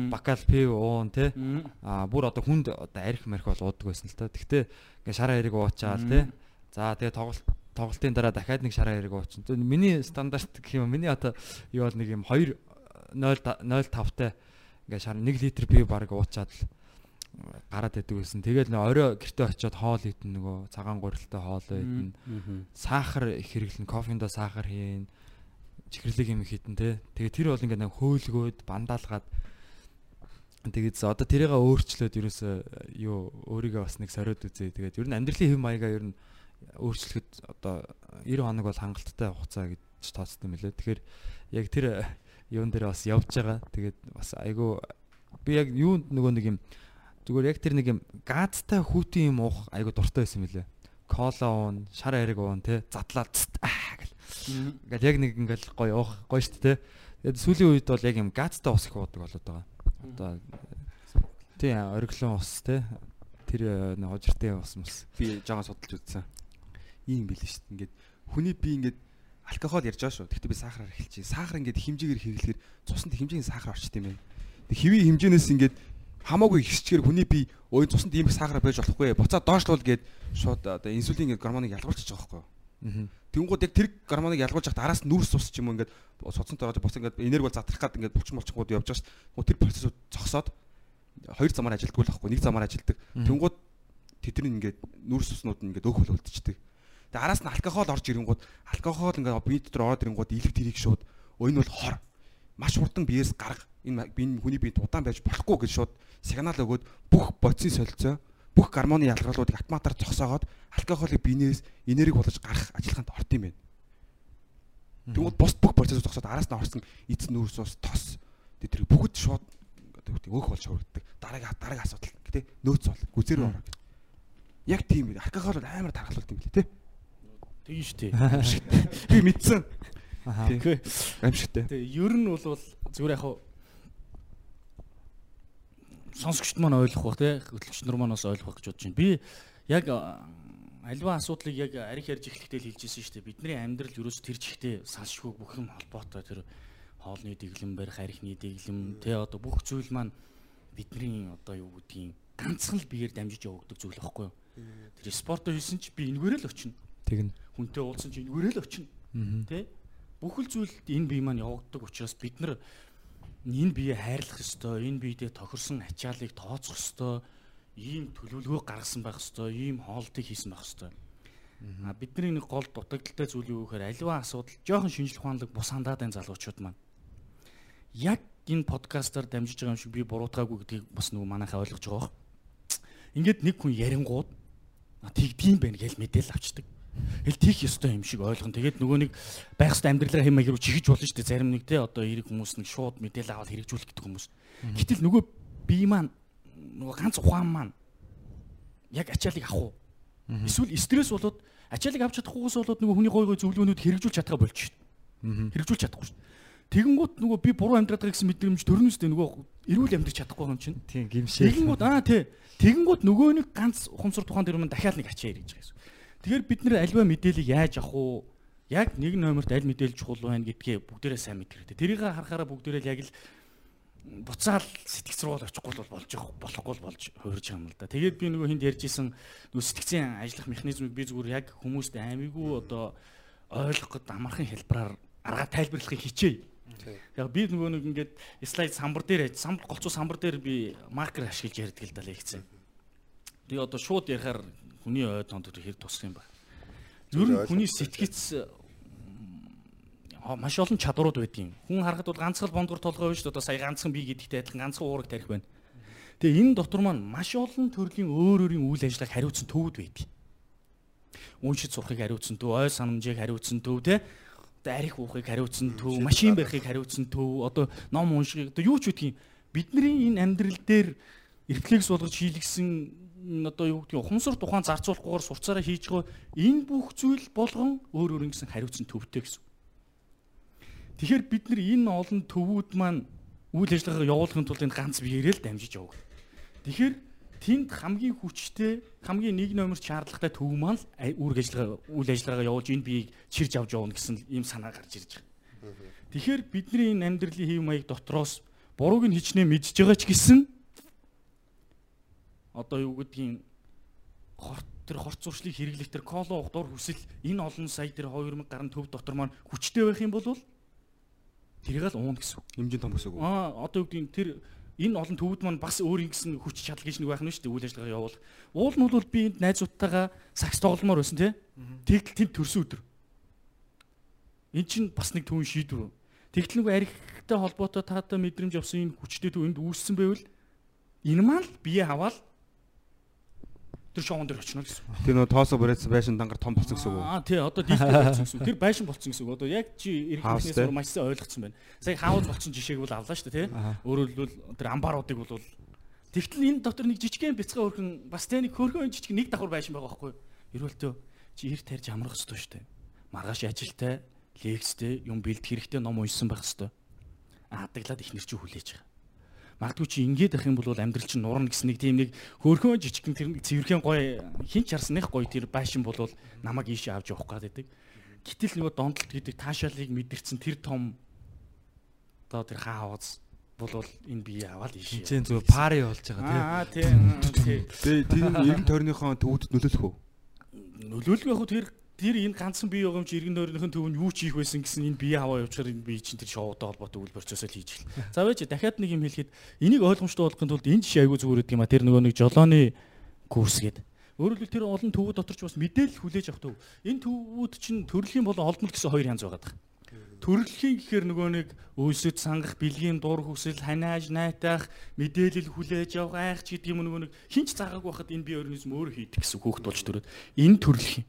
бакал пив уун те а бүр одоо хүнд одоо арх марх бол уудаг байсан л та. Гэхдээ ингээ шараа хэрэг уучаал те. За тэгээ тоглолт тоглолтын дараа дахиад нэг шараа хэрэг уучин. Миний стандарт гэх юм миний одоо юу бол нэг юм 2 0 05 тай ингээ шар 1 литр бие баг уучаад л гараад байдаг байсан. Нөө орой гэртээ очиод хоол идэн нөгөө цагаан гурилтай хоол идэн. Сахар их хэрэглэн, кофендо сахар хийн. Чихэрлэг юм хитэн те. Тэгээд тэр бол ингээд хөөлгөөд бандаалгаад Тэгээд одоо тэрийг өөрчлөөд ерөөсөө юу өөрийгөө бас нэг сориод үзээ. Тэгээд ер нь амьдралын хэв маягаа ер нь өөрчлөхөд одоо 90 хоног бол хангалттай хугацаа гэж тооцсон юм лээ. Тэгэхээр яг тэр юун дээр бас явж байгаа. Тэгээд бас айгүй би яг юунд нөгөө нэг юм зүгээр яг тэр нэг юм газтай хүүтийн юм уух айгүй дуртай байсан лээ. Кола уун, шар ариг уун те задлаа аа гэл. Ингээл яг нэг ингээл гоё уух гоё шүү дээ. Тэгээд сүүлийн үед бол яг юм газтай ус их уудаг болоод байгаа. Одоо тий ориглон ус те тэр хожиртэй ус мус. Би жаахан судалж үзсэн. Ийм билээ дээ. Ингээд хүний би ингээд алкогол ярьж байгаа шүү. Гэхдээ би сахараар эхэлчихье. Сахар ингээд хэмжээгээр хэрэглэхээр цуснд хэмжээний сахар орчт юм байна. Тэг хэвийн хэмжээнээс ингээд хамаагүй ихсчгээр хүний бие ой цуснд ийм их сахар байж болохгүй. Буцаад доошлуул гээд шууд одоо инсулин гэдэг гормоныг ялгуулчих жоохоо байхгүй. Тэнгууд яг тэр гормоныг ялгуулж хахад араас нүрс ус ч юм уу ингээд судцантай ороод бус ингээд энерги бол задрах гад ингээд булчин булчингууд явж байгаа шүү. Тэр процессыг зогсоод хоёр замаар ажилддаг л байхгүй. Нэг замаар ажилддаг. Тэнгууд тэдний ингээд нүрс уснууд нь ингээд өөх хөл үлдчихдэг. Тэгээ араас нь алкогол орж ирэнгууд алкогол ингээд бие дотор ороод ирэнгууд илэг тэрийг шууд өө энэ бол хор. Маш хурдан биеэс гарга. Энэ хүний бие удаан байж болохгүй гэж шууд сигнал өгөөд бүх бодисын солилцоо бүх гормоны ялгаруулуудыг автоматар зогсоогоод алкоголыг биенээс энерги болгож гарах ажиллагаанд орд юм байна. Тэгвэл бус бүх процесс зогсоод араас нь орсон эзэн нүүрс ус тос тэр бүгд шууд өөх болж хөрөгддөг. Дараагийн дараагийн асуудал гэдэг нөөц бол гүзэр ороо. Яг тийм үү. Алкогол амар тархалуулт юм билээ те. Тэгин шүү дээ. Би мэдсэн. Тэгэхгүй. Амжигтай. Тэгээ ер нь бол зүгээр яг сонсогчд маань ойлгох бах те хөтлөгч нар маань бас ойлгох гэж бодож байна. Би яг альва асуудлыг яг арих ярьж эхлэхдээ л хэлжсэн шүү дээ. Бидний амьдрал ерөөс тэр чихтэй салшгүй бүх юм холбоотой тэр хоолны дэглэм барих, арихны дэглэм те одоо бүх зүйл маань бидний одоо юу гэдгийг ганцхан л биеэр дамжиж явагддаг зүйл байхгүй юу? Тэр спортоо хийсэн чи би энэгээр л очино. Тэгнь. Хүнтэй уулзсан чи энэгээр л очино. Тэ? Бүхэл зүйл энэ бие маань явагддаг учраас бид нар энэ бие хайрлах ёстой, энэ биедээ тохирсон ачааллыг тооцох ёстой, ийм төлөвлөгөө гаргасан байх ёстой, ийм хоолтыг хийсэн байх ёстой. А бидний нэг гол дутагдaltaй зүйл юу гэхээр аливаа асуудал жоохон шинжлэх ухаанлаг бус хандаадын залуучууд маань яг энэ подкастаар дамжиж байгаа юм шиг би буруутгаагүй гэдгийг бас нөгөө манайхаа ойлгож байгаа. Ингээд нэг хүн ярингууд тэгдэм байх гэж мэдээл авчдаг. Хэл тийх ёстой юм шиг ойлгоно. Тэгээд нөгөө нэг байх ёстой амьдралаа хэм маяг руу чихэж болно шүү дээ. Зарим нэг те одоо эрэг хүмүүс нэг шууд мэдээл аваад хэрэгжүүлэх гэдэг хүмүүс. Гэтэл нөгөө бие маань нөгөө ганц ухаан маань яг ачаалыг авах уу? Эсвэл стресс болоод ачаалыг авч чадахгүйгээс болоод нөгөө хүний гой гой зөвлөгөөнүүд хэрэгжүүлж чадгаа болж шүү дээ. Хэрэгжүүлж чадахгүй шүү дээ. Тэгэнгүүт нөгөө би буруу амьдраад байгаа гэсэн мэдрэмж төрнөстэй нөгөө эрүүл амьдрч чадахгүй юм чинь. Тийм гимшээ. Тэгэнгүүт аа тий. Тэгэнгүүт нөгөө нэг ганц ухамсар тухайн мань дахиад нэг ачаа ирж байгаа юм. Тэгэхээр бид нэр альва мэдээллийг яаж авах уу? Яг нэг номерт аль мэдээлэл чухал байна гэдгээ бүгдээрээ сайн мэдэх хэрэгтэй. Тэрийг харахаараа бүгдээрээ л яг л буцаал сэтгэл зүйн очихгүй бол болж болохгүй л болж хуурж байгаа юм л да. Тэгээд би нөгөө хүнд ярьжсэн нөгөө сэтгцийн ажиллах механизмыг би зүгээр яг хүмүүст аймигүй одоо ойлгох гээд амархан хэлбэраар арга тайлбарлахыг хичээе. Яг би нөгөө нэг ингээд слайд самбар дээр самбар голцоо самбар дээр би маркер ашиглаж ярьдаг л да лекцэн. Тэгээ одоо шууд ярихаар хүний ой тонд хэр тусах юм ба. Ер нь хүний сэтгэц маш олон чадварууд байдгийн. Хүн харахад бол ганцхан бондгор толгой биш одоо сая ганцхан бие гэдэгтэй адилхан ганцхан уураг тарих байна. Тэгээ энэ дотор маань маш олон төрлийн өөр өөрийн үйл ажиллагааг хариуцсан төвүүд байдаг. Уншиж сурахыг хариуцсан төв, ой санамжийг хариуцсан төв те одоо арих уухыг хариуцсан төв, машин барихыг хариуцсан төв, одоо ном уншихыг одоо юу ч үтгийн бидний энэ амьдрал дээр рефлекс болгож хийлгсэн одоо юу гэдгийг ухамсар тухайн зарцуулахгүйгээр сурцаараа хийж байгаа энэ бүх зүйл болгон өөр өөр ингэсэн хариуцсан төвтэй гэсэн. Тэгэхээр бид нар энэ олон төвүүд маань үйл ажиллагаагаа явуулахын тулд энэ ганц биеэрээ л дамжиж яваг. Тэгэхээр тэнд хамгийн хүчтэй хамгийн нэг номер шаардлагатай төв маань үүрэг ажиллагаа үйл ажиллагаагаа явуулж энэ биеийг чирж авч явна гэсэн ийм санаа гарч ирж байгаа. Тэгэхээр бидний энэ амьдралын хэв маяг дотроос бурууг нь хичнээн мэдж байгаа ч гэсэн одоо юу гэдгийг хорт тэр хорт зуршлыг хэрэглэх тэр коло дур хүсэл энэ олон сая тэр 2000 гаруй төв дотор маань хүчтэй байх юм бол тэрийг л уун гэсэн. Хэмжээ том гэсэн үг. Аа одоо юу гэдгийг тэр энэ олон төвд маань бас өөрийн гэсэн хүч чадал гэж нэг байх нь шүү дээ үйл ажиллагаа явуулах. Уул нь бол би энд найзуудтайгаа сакс тогломоор байсан тий. Тэгтэл тэнд төрсөн өдөр. Эн чинь бас нэг төвөн шийдвэр. Тэгтэл нэг архитай холбоотой таатай мэдрэмж авсан энэ хүчтэй төв энд үүссэн байвал энэ маань л бие хаваал тэр шоунд дэр очно гэсэн. Тэр нөө тоосо бүрээдсэн байшин дангаар том болсон гэсэн үг үү? Аа тий одоо дисплей болсон гэсэн. Тэр байшин болсон гэсэн. Одоо яг чи иргэднээс House, маш сайн ойлгоцсон байна. Сая хаус болсон жишээг бол авлаа шүү дээ тий. Хэлбэл тэр амбаруудыг бол Тэгтэл энэ дотор нэг жижигхэн бяцхан өрхөн бас тэ нэг хөрхөн жижиг нэг давхар байшин байгаа байхгүй юу? Эрүүлтөө чи ир тарьж амрах хэрэгтэй шүү дээ. Маргааш ажилтай, лекцтэй, юм бэлдэх хэрэгтэй ном уншсан байх хэрэгтэй. Аадаглаад ихнэр чи хүлээж байгаа. Магадгүй чи ингээд ах юм бол амьдрал чинь нурна гэсэн нэг тийм нэг хөөрхөн жижигхэн тэр нэг цэвэрхэн гой хинч харсных гой тэр байшин бол намайг ийшээ авч явах гэдэг. Гэтэл нөгөө донтолт гэдэг таашаалыг мэдэрсэн тэр том одоо тэр хааваз бол энэ бие аваад ийшээ. Эцэн зүгээр пари болж байгаа тий. Аа тий. тий. Тэгээ тэр иргэн тойрныхоо төвд нөлөөлөх үү? Нөлөөлөх яг хөө тэр тэр энэ ганцхан бие чи иргэн нойрныхын төвөнд юу ч хийх байсан гэсэн энэ бие аваа явуулахаар энэ бие чинь тэр шоутай холбоотой үйл процессыг хийж эхэлнэ. <laughs> За байж дахиад нэг юм хэлэхэд энийг ойлгомжтой болгохын тулд энэ жишээ айгүй зүгээр гэдэг юм а тэр нөгөө нэг жолооны курс гэдэг. Өөрөөр хэлбэл тэр олон төвүүд дотор ч бас мэдээлэл хүлээж авах төв. Энэ төвүүд чинь төрөлхийн болон олдмол гэсэн хоёр янз байгаа. Төрөлхийн гэхээр нөгөө нэг өөсөд сангах, бэлгийн дур хүсэл, ханиаж, найтах, мэдээлэл хүлээж авах, айх ч гэдэг юм нөгөө нэг хинч заагаагүй байхад энэ бие организм өөрөө хийдэг гэсэн хөөхт болж төрөөд энэ төрөлхийн.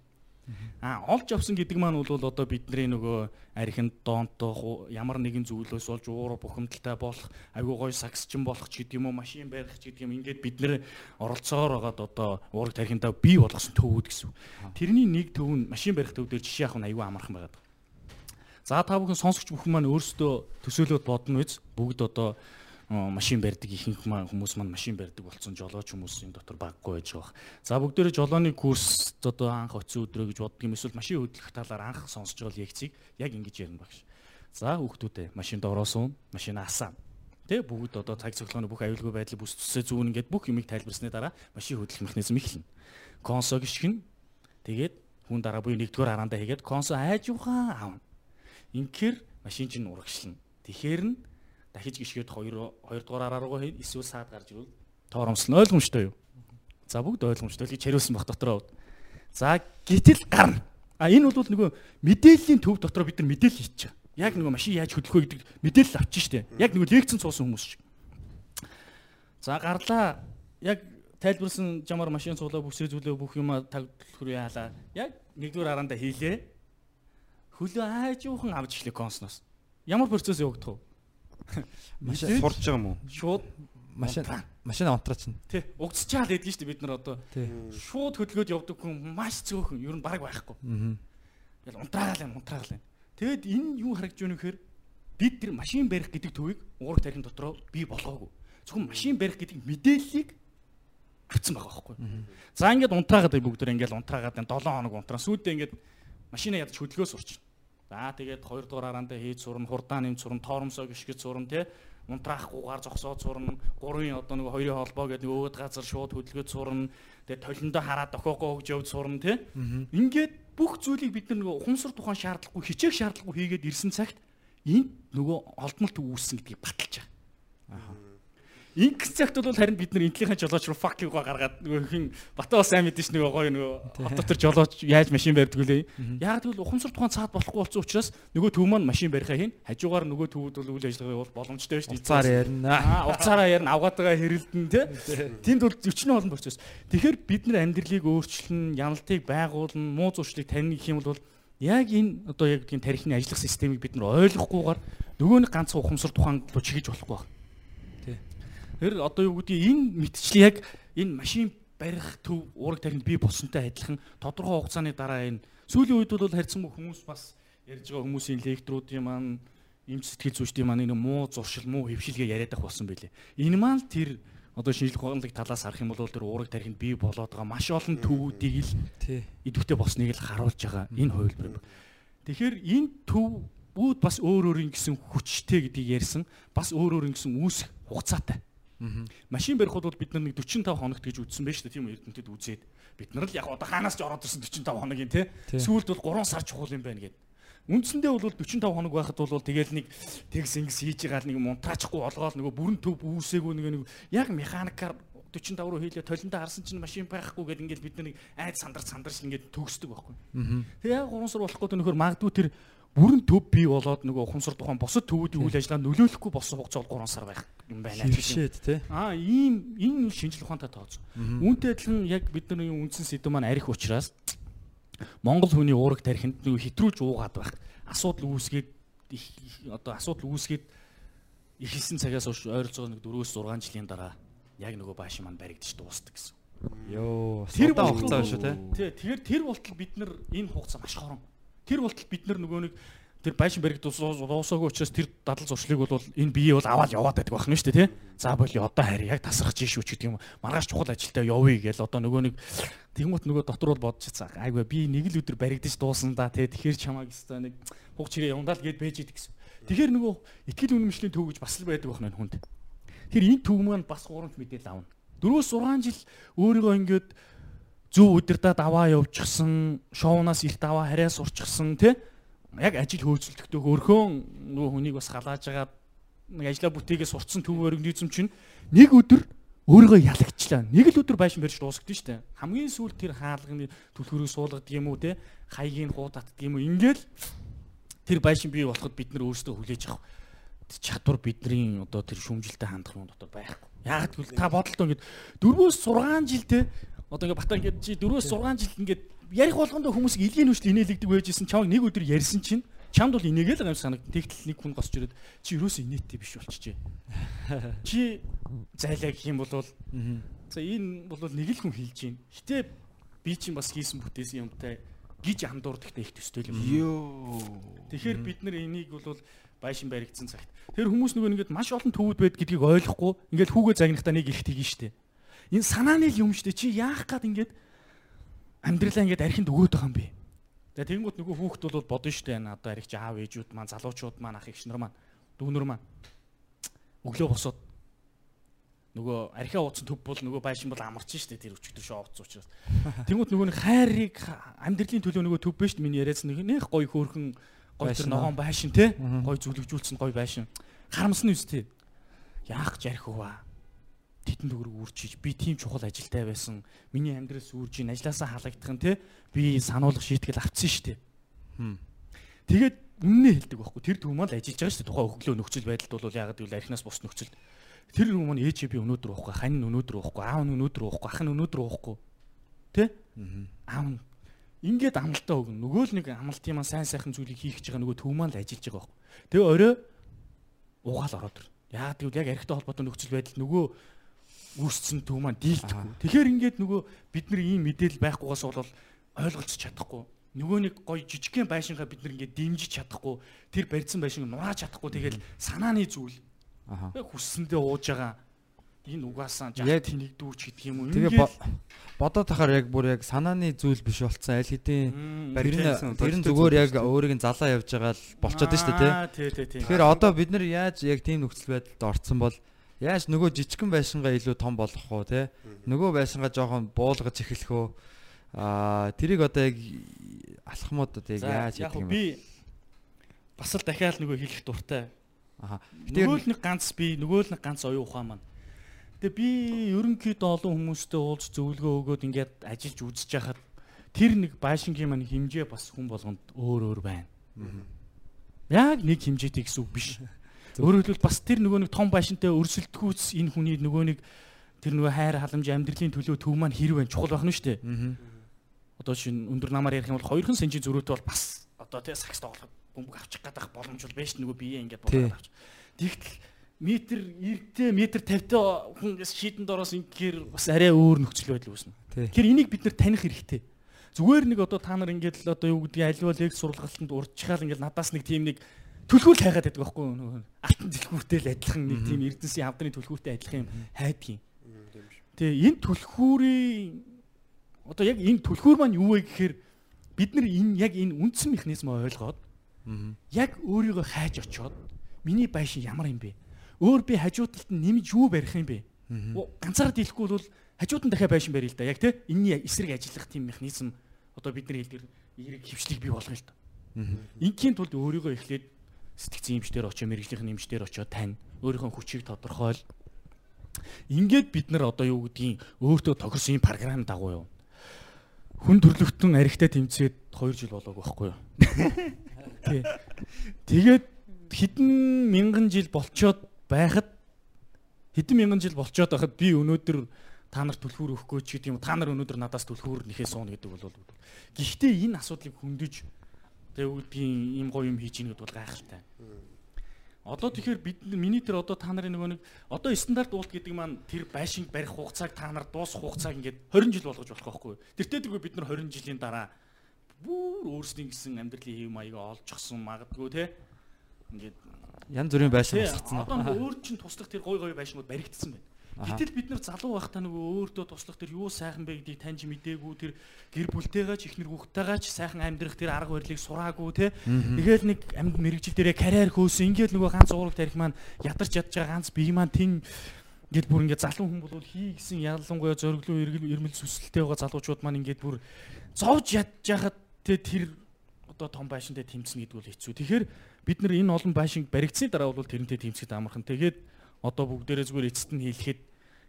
А олж авсан гэдэг маань бол одоо бидний нөгөө архинд доонтох ямар нэгэн зүйлээс болж уур бухимдалтай болох айгуу гой сагсчин болох ч гэдэг юм уу машин барих ч гэдэг юм ингээд бид нэр оролцоогоор байгаад одоо уурыг тархиндаа бий болгосон төвүүд гэсэн. Тэрний нэг төв нь машин барих төв дээр жишээ авах нь айгуу амархан байгаад. За та бүхэн сонсогч бүхэн маань өөрсдөө төсөөлөд бодно үз бүгд одоо машин барьдаг ихэнх хүмүүс маань машин барьдаг болсон жолооч хүмүүс энэ дотор баггүй байж байгаа. За бүгдээрээ жолооны курс одоо анх очисон өдрөө гэж боддог юм эсвэл машин хөдлөх талаар анх сонсож байгаа лекцийг яг ингэж ярина багш. За хүүхдүүдээ машинд ороосун, машина асаа. Тэ бүгд одоо цаг цоглооны бүх аюулгүй байдлыг бүс төсөө зүүн ингээд бүх юмыг тайлбарсны дараа машин хөдлөх механизм эхэлнэ. Консо гიშгэн тэгээд хүн дараа буюу нэгдүгээр хараандаа хийгээд консо айжуухан аавна. Инхээр машин чинь урагшлна. Тэгэхээр нь дахиж гიშгээд 2 2 дугаар араа руу хийн эсвэл саад гарч ирвэл торомслно ойлгомжтой юу? За бүгд ойлгомжтой л гэж хариулсан баг дотроо. За гítэл гарна. А энэ бол нөгөө мэдээллийн төв дотор бид нар мэдээлэл хийчих. Яг нөгөө машин яаж хөдлөх вэ гэдэг мэдээлэл авчих штеп. Яг нөгөө лекцэн цуусан хүмүүс шиг. За гарлаа. Яг тайлбарсан жамаар машин цуглаа бүсрээ зүйлээ бүх юма тагдлахруу яалаа. Яг нэгдүгээр араандаа хийлээ. Хөлөө айжуухан авч ишлээ консноос. Ямар процесс явагдах вэ? <laughs> Машин Сурж байгаа юм уу? Шууд машин машин онтраач нь. тий угцчаал гэдгийг шүү дээ бид нар одоо шууд хөдөлгөөд явдаг хүн маш цөөхөн ер нь баг байхгүй. Аа. Тэгэл унтраагаал юм унтраагаал юм. Тэгэд энэ юу харагдж байна вэхээр бид тэр машин барих гэдэг төвийг уурах тархин дотроо бий болгоогүй. Зөвхөн машин барих гэдэг мэдээллийг авцсан байгаа байхгүй. За ингээд унтраагаад бай бүгд ингээд унтраагаад 7 хоног унтраа. Сүүлдээ ингээд машина ядаж хөдөлгөө сурч. За тэгээд 2 дугаар араандаа хийж сурна, хурдаа нэмж сурна, торомсоо гიშгэж сурна тий унтраахгүйгээр зогсоод сурна. Гурвын одоо нэг хоёрын холбоо гэдэг нэг өөд газар шууд хөдөлгөөд сурна. Тэгээд толиндоо хараад дохоогоо хөгж явж сурна тий. Ингээд бүх зүйлийг бид нөгөө ухамсар тухайн шаардлагагүй хичээх шаардлагагүй хийгээд ирсэн цагт энд нөгөө олдмолт үүссэн гэдгийг баталж байгаа. Инх цагт бол харин бид нар энтлийнхэн жолооч руу fuck юугаа гаргаад нөгөө хин Батаа сайн мэдэн ш нөгөө гоё нөгөө хот дотор жолооч яаж машин барьдаг үлээ. Яг тэгвэл ухамсар тухайн цаад болохгүй болсон учраас нөгөө төв маань машин барихаа хийн. Хажуугаар нөгөө төвүүд бол үйл ажиллагаа явуул боломжтой шүү дээ. Уцаар ярина. Аа уцаараа ярина авгаатайгаа хэрэлдэн тий. Тэнд бол өчнөө олон процесс. Тэгэхээр бид нар амьдралыг өөрчлөн, яналтыг байгуулна, муу зуршлыг таних юм бол яг энэ одоо яг тийм тарихны ажиллах системийг бид нар ойлгохгүйгээр нөгөө нэг ганц ухамсар тухайн руу чигэж болохгүй байна. Тэр одоо юу гэдгийг энэ мэдчлэл яг энэ машин барих төв уураг тархинд бий болсонтой адилхан тодорхой хугацааны дараа энэ сүүлийн үед бол харьцан хүмүүс бас ярьж байгаа хүмүүсийн лектруудын маань эмч сэтгэл зүйчдийн маань энэ муу зуршил муу хөвшилгээ яриад ах болсон байлээ. Энэ маань л тэр одоо шинжлэх ухаанлаг талаас харах юм бол тэр уураг тархинд бий болоод байгаа маш олон төвүүдийг л идэвхтэй болсныг л харуулж байгаа энэ хувилбар. Тэгэхээр энэ төвүүд бас өөр өөрийн гэсэн хүчтэй гэдгийг ярьсан. Бас өөр өөрийн гэсэн үүсэх хугацаатай. Машин барих бол бид нар нэг 45 хоногт гэж үзсэн байж та тийм эрдэмтэд үзээд бид нар л яг одоо хаанаас ч ороод ирсэн 45 хоногийн тий. Тий. Сүүлд бол 3 сар чухал юм байна гэд. Үндсэндээ бол 45 хоног байхад бол тэгэл нэг тэгс ингэс хийж байгаа нэг монтажхгүй болгоол нөгөө бүрэн төв үүсээгүй нэг нэг яг механикаар 45 руу хийлээ толиндоо харсан чинь машин байхгүй гэдэг ингээд бид нэг айд сандар сандарч ингээд төгсдөг байхгүй. Тэгээ яг ухамсар болохгүй нөхөр магадгүй тэр бүрэн төв бий болоод нөгөө ухамсар тухайн босод төвүүдийн үйл ажиллагаа нөлөөлөхгүй болсон хугацаа бол 3 сар байх юм байна. Хөвшөөд тий. Аа ийм энэ шинжил ухаантай тооцоо. Үүнтэй адилхан яг бидний үндсэн сэдв маань арих учраас Монгол хүний уураг тархинд нөгөө хэтрүүлж уугаад байх. Асуудал үүсгээд одоо асуудал үүсгээд ихэлсэн цагаас хойш ойролцоогоо нэг 4-6 жилийн дараа яг нөгөө баашин маань баригдчих дуустдаг гэсэн. Йоо, Тэр хугацаа шүү тий. Тий, тэгэхээр тэр болтол бид нар энэ хугацаа маш хорон. Тэр болтол бид нар нөгөө нэг тэр байшин баригдуулсаагүй учраас тэр дадал зуршлыг бол энэ бие бол аваад яваад байдаг байна шүү дээ тий. За боли одоо харь яг тасрах жишүү ч гэдэг юм. Маргааш чухал ажилдаа явъя гээл одоо нөгөө нэг тэгмут нөгөө дотор бол бодож цаа. Айгүй би нэг л өдөр баригдаж дуусан да тий. Тэгэхээр чамааг өстой нэг хуг чирээ явандаа л гээд байж идэг гэсэн. Тэгэхээр нөгөө ихтгэл үнэмшлийн төв гэж бас л байдаг байна энэ хүнд. Тэр энэ төв маань бас гурамч мэдээлэл авна. 4-6 жил өөрийгөө ингээд зөв удирдаад аваа явчихсан, шоунаас илт аваа хараа сурчсан тий. Яг ажил хөөцөлдөхтэй хөрхөн нөгөө хүнийг бас халааж агаад нэг ажлаа бүтээгээ сурцсан төв өргөнийзм чинь нэг өдөр өөрийгөө ялагчлаа. Нэг л өдөр байшин барьж дуусгад нь штэ. Хамгийн сүүлд тэр хаалганы түлхүүрийг суулгадаг юм уу те хаягийг хуу татдаг юм уу ингээл тэр байшин бий болоход бид нар өөрсдөө хүлээж авах чадвар бидний одоо тэр шүмжилтэй хандах юм дотор байхгүй. Яг гэвэл та бодолтой ингээд 4-6 жил те одоо ингээд бата ингээд чи 4-6 жил ингээд ярих болгондоо хүмүүс илийн нүшл инээлэгдэг байжсэн чамаг нэг өдөр ярьсан чинь чамд бол инээгээл юм санаг. Тэгтэл нэг хүн госч ирээд чи юусэн инээдтэй биш болчихжээ. <laughs> Чи зайлаа гэх юм бол за энэ бол нэг л хүн хэлж байна. Гэтэ би чинь бас хийсэн бүтээсэн юмтай гиж андуурдахтай их төстэй юм. Йоо. Тэгэхээр бид нар энийг бол байшин баригдсан цагт тэр хүмүүс нөгөө ингээд маш олон төвүүд байд гэдгийг ойлгохгүй ингээд хүүгээ загнахтаа нэг ихт хийгэн штэ. Энэ санааны л юм штэ чи яах гад ингээд амьдралаа ингээд архинд өгөөд байгаа юм бэ? Тэгээ тэгэнгүүт нөгөө хүүхд бол бодно штэ одоо архич аав ээжүүд маань залуучууд маань ах эгч нар маань дүүнэр маань өглөө босоод нөгөө архиа ууцсан төв бол нөгөө байшин бол амарч штэ тэр өчигдөр шоу ууцсан учраас. <laughs> Тэнгүүт нөгөө нэг хайрыг амьдралын төлөө нөгөө төв биш миний яриадсан нэг нэх гоё хөөрхөн гоё тэр ногоон байшин те гоё зүлэгжүүлсэн гоё байшин. Харамсна үстэй. Яах гэж арх хөваа. Титэн төгрөг үрчиж би тийм чухал ажилтай байсан. Миний амьдрал сүрж ийн ажилласаа халагдах нь те би сануулгах шийтгэл авцсан штэ. Тэгээд үннээ хэлдэг байхгүй. Тэр төв маань ажиллаж байгаа шүү дээ. Тухайн өглөө нөхцөл байдалд бол ягаад гэвэл архинаас бус нөхцөл. Тэр юм маань ээж би өнөөдөр уухгүй, хань нь өнөөдөр уухгүй, аав нь өнөөдөр уухгүй, ах нь өнөөдөр уухгүй. Тэ? Аав нь ингээд амлалтаа өгнө. Нөгөө л нэг амлалтын маань сайн сайхан зүйлийг хийх гэж байгаа нөгөө төв маань л ажиллаж байгаа байхгүй. Тэгээ орой угаал ороод ир. Ягаад гэвэл яг архитай холбоотой нөхцөл байдал нөгөө үүссэн төв маань дийлдэхгүй. Тэгэхээр ингээд нөгөө бид нар ийм мэдээлэл байхгүйгаас бол ойлголцож чадахгүй. Нөгөө нэг гоё жижигхэн байшингаа бид нар ингээд дэмжиж чадахгүй. Тэр барьсан байшинг нурааж чадахгүй. Тэгэл санааны зүйл. Яг хүссэндээ ууж байгаа. Энэ угаасаа жаа Яг- тэнийг дүүч гэдэг юм уу? Тэгээ бодоод тахаар яг бүр яг санааны зүйл биш болцсон аль хэдийн тэр нь зүгээр яг өөрийг нь залаа явж байгаа л болчиход шүү дээ. Аа, тий Тэгэхээр одоо бид нар яаж яг тийм нөхцөл байдалд орцсон бол яаж нөгөө жижигхэн байшингаа илүү том болгох уу те? Нөгөө байшингаа жоохон буулгаж эхлэх үү? Аа тэрийг одоо яг алхмууд одоо яаж хийдэг юм бэ? би бас л дахиад нөгөө хэлэх дуртай. Аха. Нөгөө л нэг ганц би, нөгөө л нэг ганц оюун ухаан маань. Тэгээ би ерөнхийдөө олон хүмүүстэй уулз зөвлөгөө өгөөд ингээд ажиллаж үзэж хахад тэр нэг байшингийн маань хэмжээ бас хүн болгонд өөр өөр байна. Яг нэг хэмжээтэй гэсэн үг биш. <laughs> Өөрөөр хэлбэл бас тэр нөгөө нэг том байшинтай өрсөлдөхүүц энэ хүний нөгөө нэг тэр нөгөө хайр халамж амьдралын төлөө төв маань хэрэг байна чухал байна шүү дээ. Одоо шин өндөр намаар ярих юм бол хоёрхан сэнжийн зөрүүтэй бол бас одоо тий сакс тоглоход бөмбөг авчих гадах боломж бол байж нөгөө бие ингээд Тий. болоод авчих. Тэгтэл метр 90-тэй метр 50-тай хүн шийдэн дороос ингээр бас арай өөр нөхцөл байдал үүснэ. Тэгэхээр энийг бид нэр таних хэрэгтэй. Зүгээр нэг одоо та нар ингээд л одоо юу гэдгийг аливаа лекц сургалтанд урдчихаал ингээд надаас нэг тийм нэг түлхүүр хайгаад байдаг байхгүй юу? Нөгөө алтан дэлгүүртэй л адилхан нэг тийм эрдэнсийн хамтны түлхүүртэй адилхан юм хайдгийн. Тэгээ энэ түлхүүрийн одоо яг энэ түлхүүр маань юу вэ гэхээр бид нар энэ яг энэ үндсэн механизмыг ойлгоод яг өөрийгөө хайж очоод миний байшин ямар юм бэ? Өөр би хажуу талд нь нэмж юу барих юм бэ? Ганцаараа дийлэхгүй бол хажууд нь дахиад байшин барил л да. Яг тий энэний эсрэг ажиллах тийм механизм одоо бидний хэлдгэр эерэг хөвчлийг бий болгоё л да. Ингийн тулд өөрийгөө эхлээд сэтгцэн эмчдэр очоо мэрэгжлийн эмчдэр очоо тань өөрийнхөө хүчийг тодорхойл. Ингээд бид нар одоо юу гэдгийг өөртөө тохирсон юм програм дагуу юу. Хүн төрлөختөн аригтай тэмцээд 2 жил болоогүй байхгүй юу. <laughs> Тий. Тэгээд хэдэн мянган жил болчоод байхад хэдэн мянган жил болчоод байхад би өнөөдөр та нарт түлхүүр өгөхгүй ч гэдэг юм та нар өнөөдөр надаас түлхүүр нэхээ сууна гэдэг бол гэхдээ энэ асуудлыг хөндөж тэгээ үүдгийн ийм гоё юм хийж ийн гэдэг бол гайхалтай. Одоо тэгэхээр бид миний тэр одоо та нарын нөгөө нэг одоо стандарт уулт гэдэг маань тэр байшинг барих хугацааг та нар дуусах хугацааг ингээд 20 жил болгож болох байхгүй. Тэртээ тэргүй бид нар 20 жилийн дараа бүр өөрсдийн гэсэн амьдралын хэв маягаа олжчихсан магадгүй те. Ингээд Янз бүрийн байшин босгоцсон одоо өөр чин туслах тэр гой гой байшингууд баригдсан байна. Гэтэл бид нар залуу байхдаа нөгөө өөртөө туслах тэр юу сайхан бэ гэдгийг таньж мэдээгүй тэр гэр бүлтэйгээ ч ихнэр хүүхдтэйгээ ч сайхан амьдрах тэр арга барилыг сураагүй те. Тэгэл нэг амьд мэрэгжил дээрээ карьер хөөсөн ингээл нөгөө ганц уураг тарих маань ядарч ядж байгаа ганц бие маань тэн Ингээд бүр ингээд залуу хүн бол хий гэсэн ялангуяа зориглоо эргэл ирмэл сүсэлтэй байгаа залуучууд маань ингээд бүр зовж ядж яхад тэ тэр одоо том байшинтай тэмцэнэ гэдэг бол хэцүү. Тэгэхээр бид нар энэ олон байшинг баригдсны дараа бол тэрнтэй тэмцэхэд амархан. Тэгээд одоо бүгдээрээ зүгээр эцэст нь хэлэхэд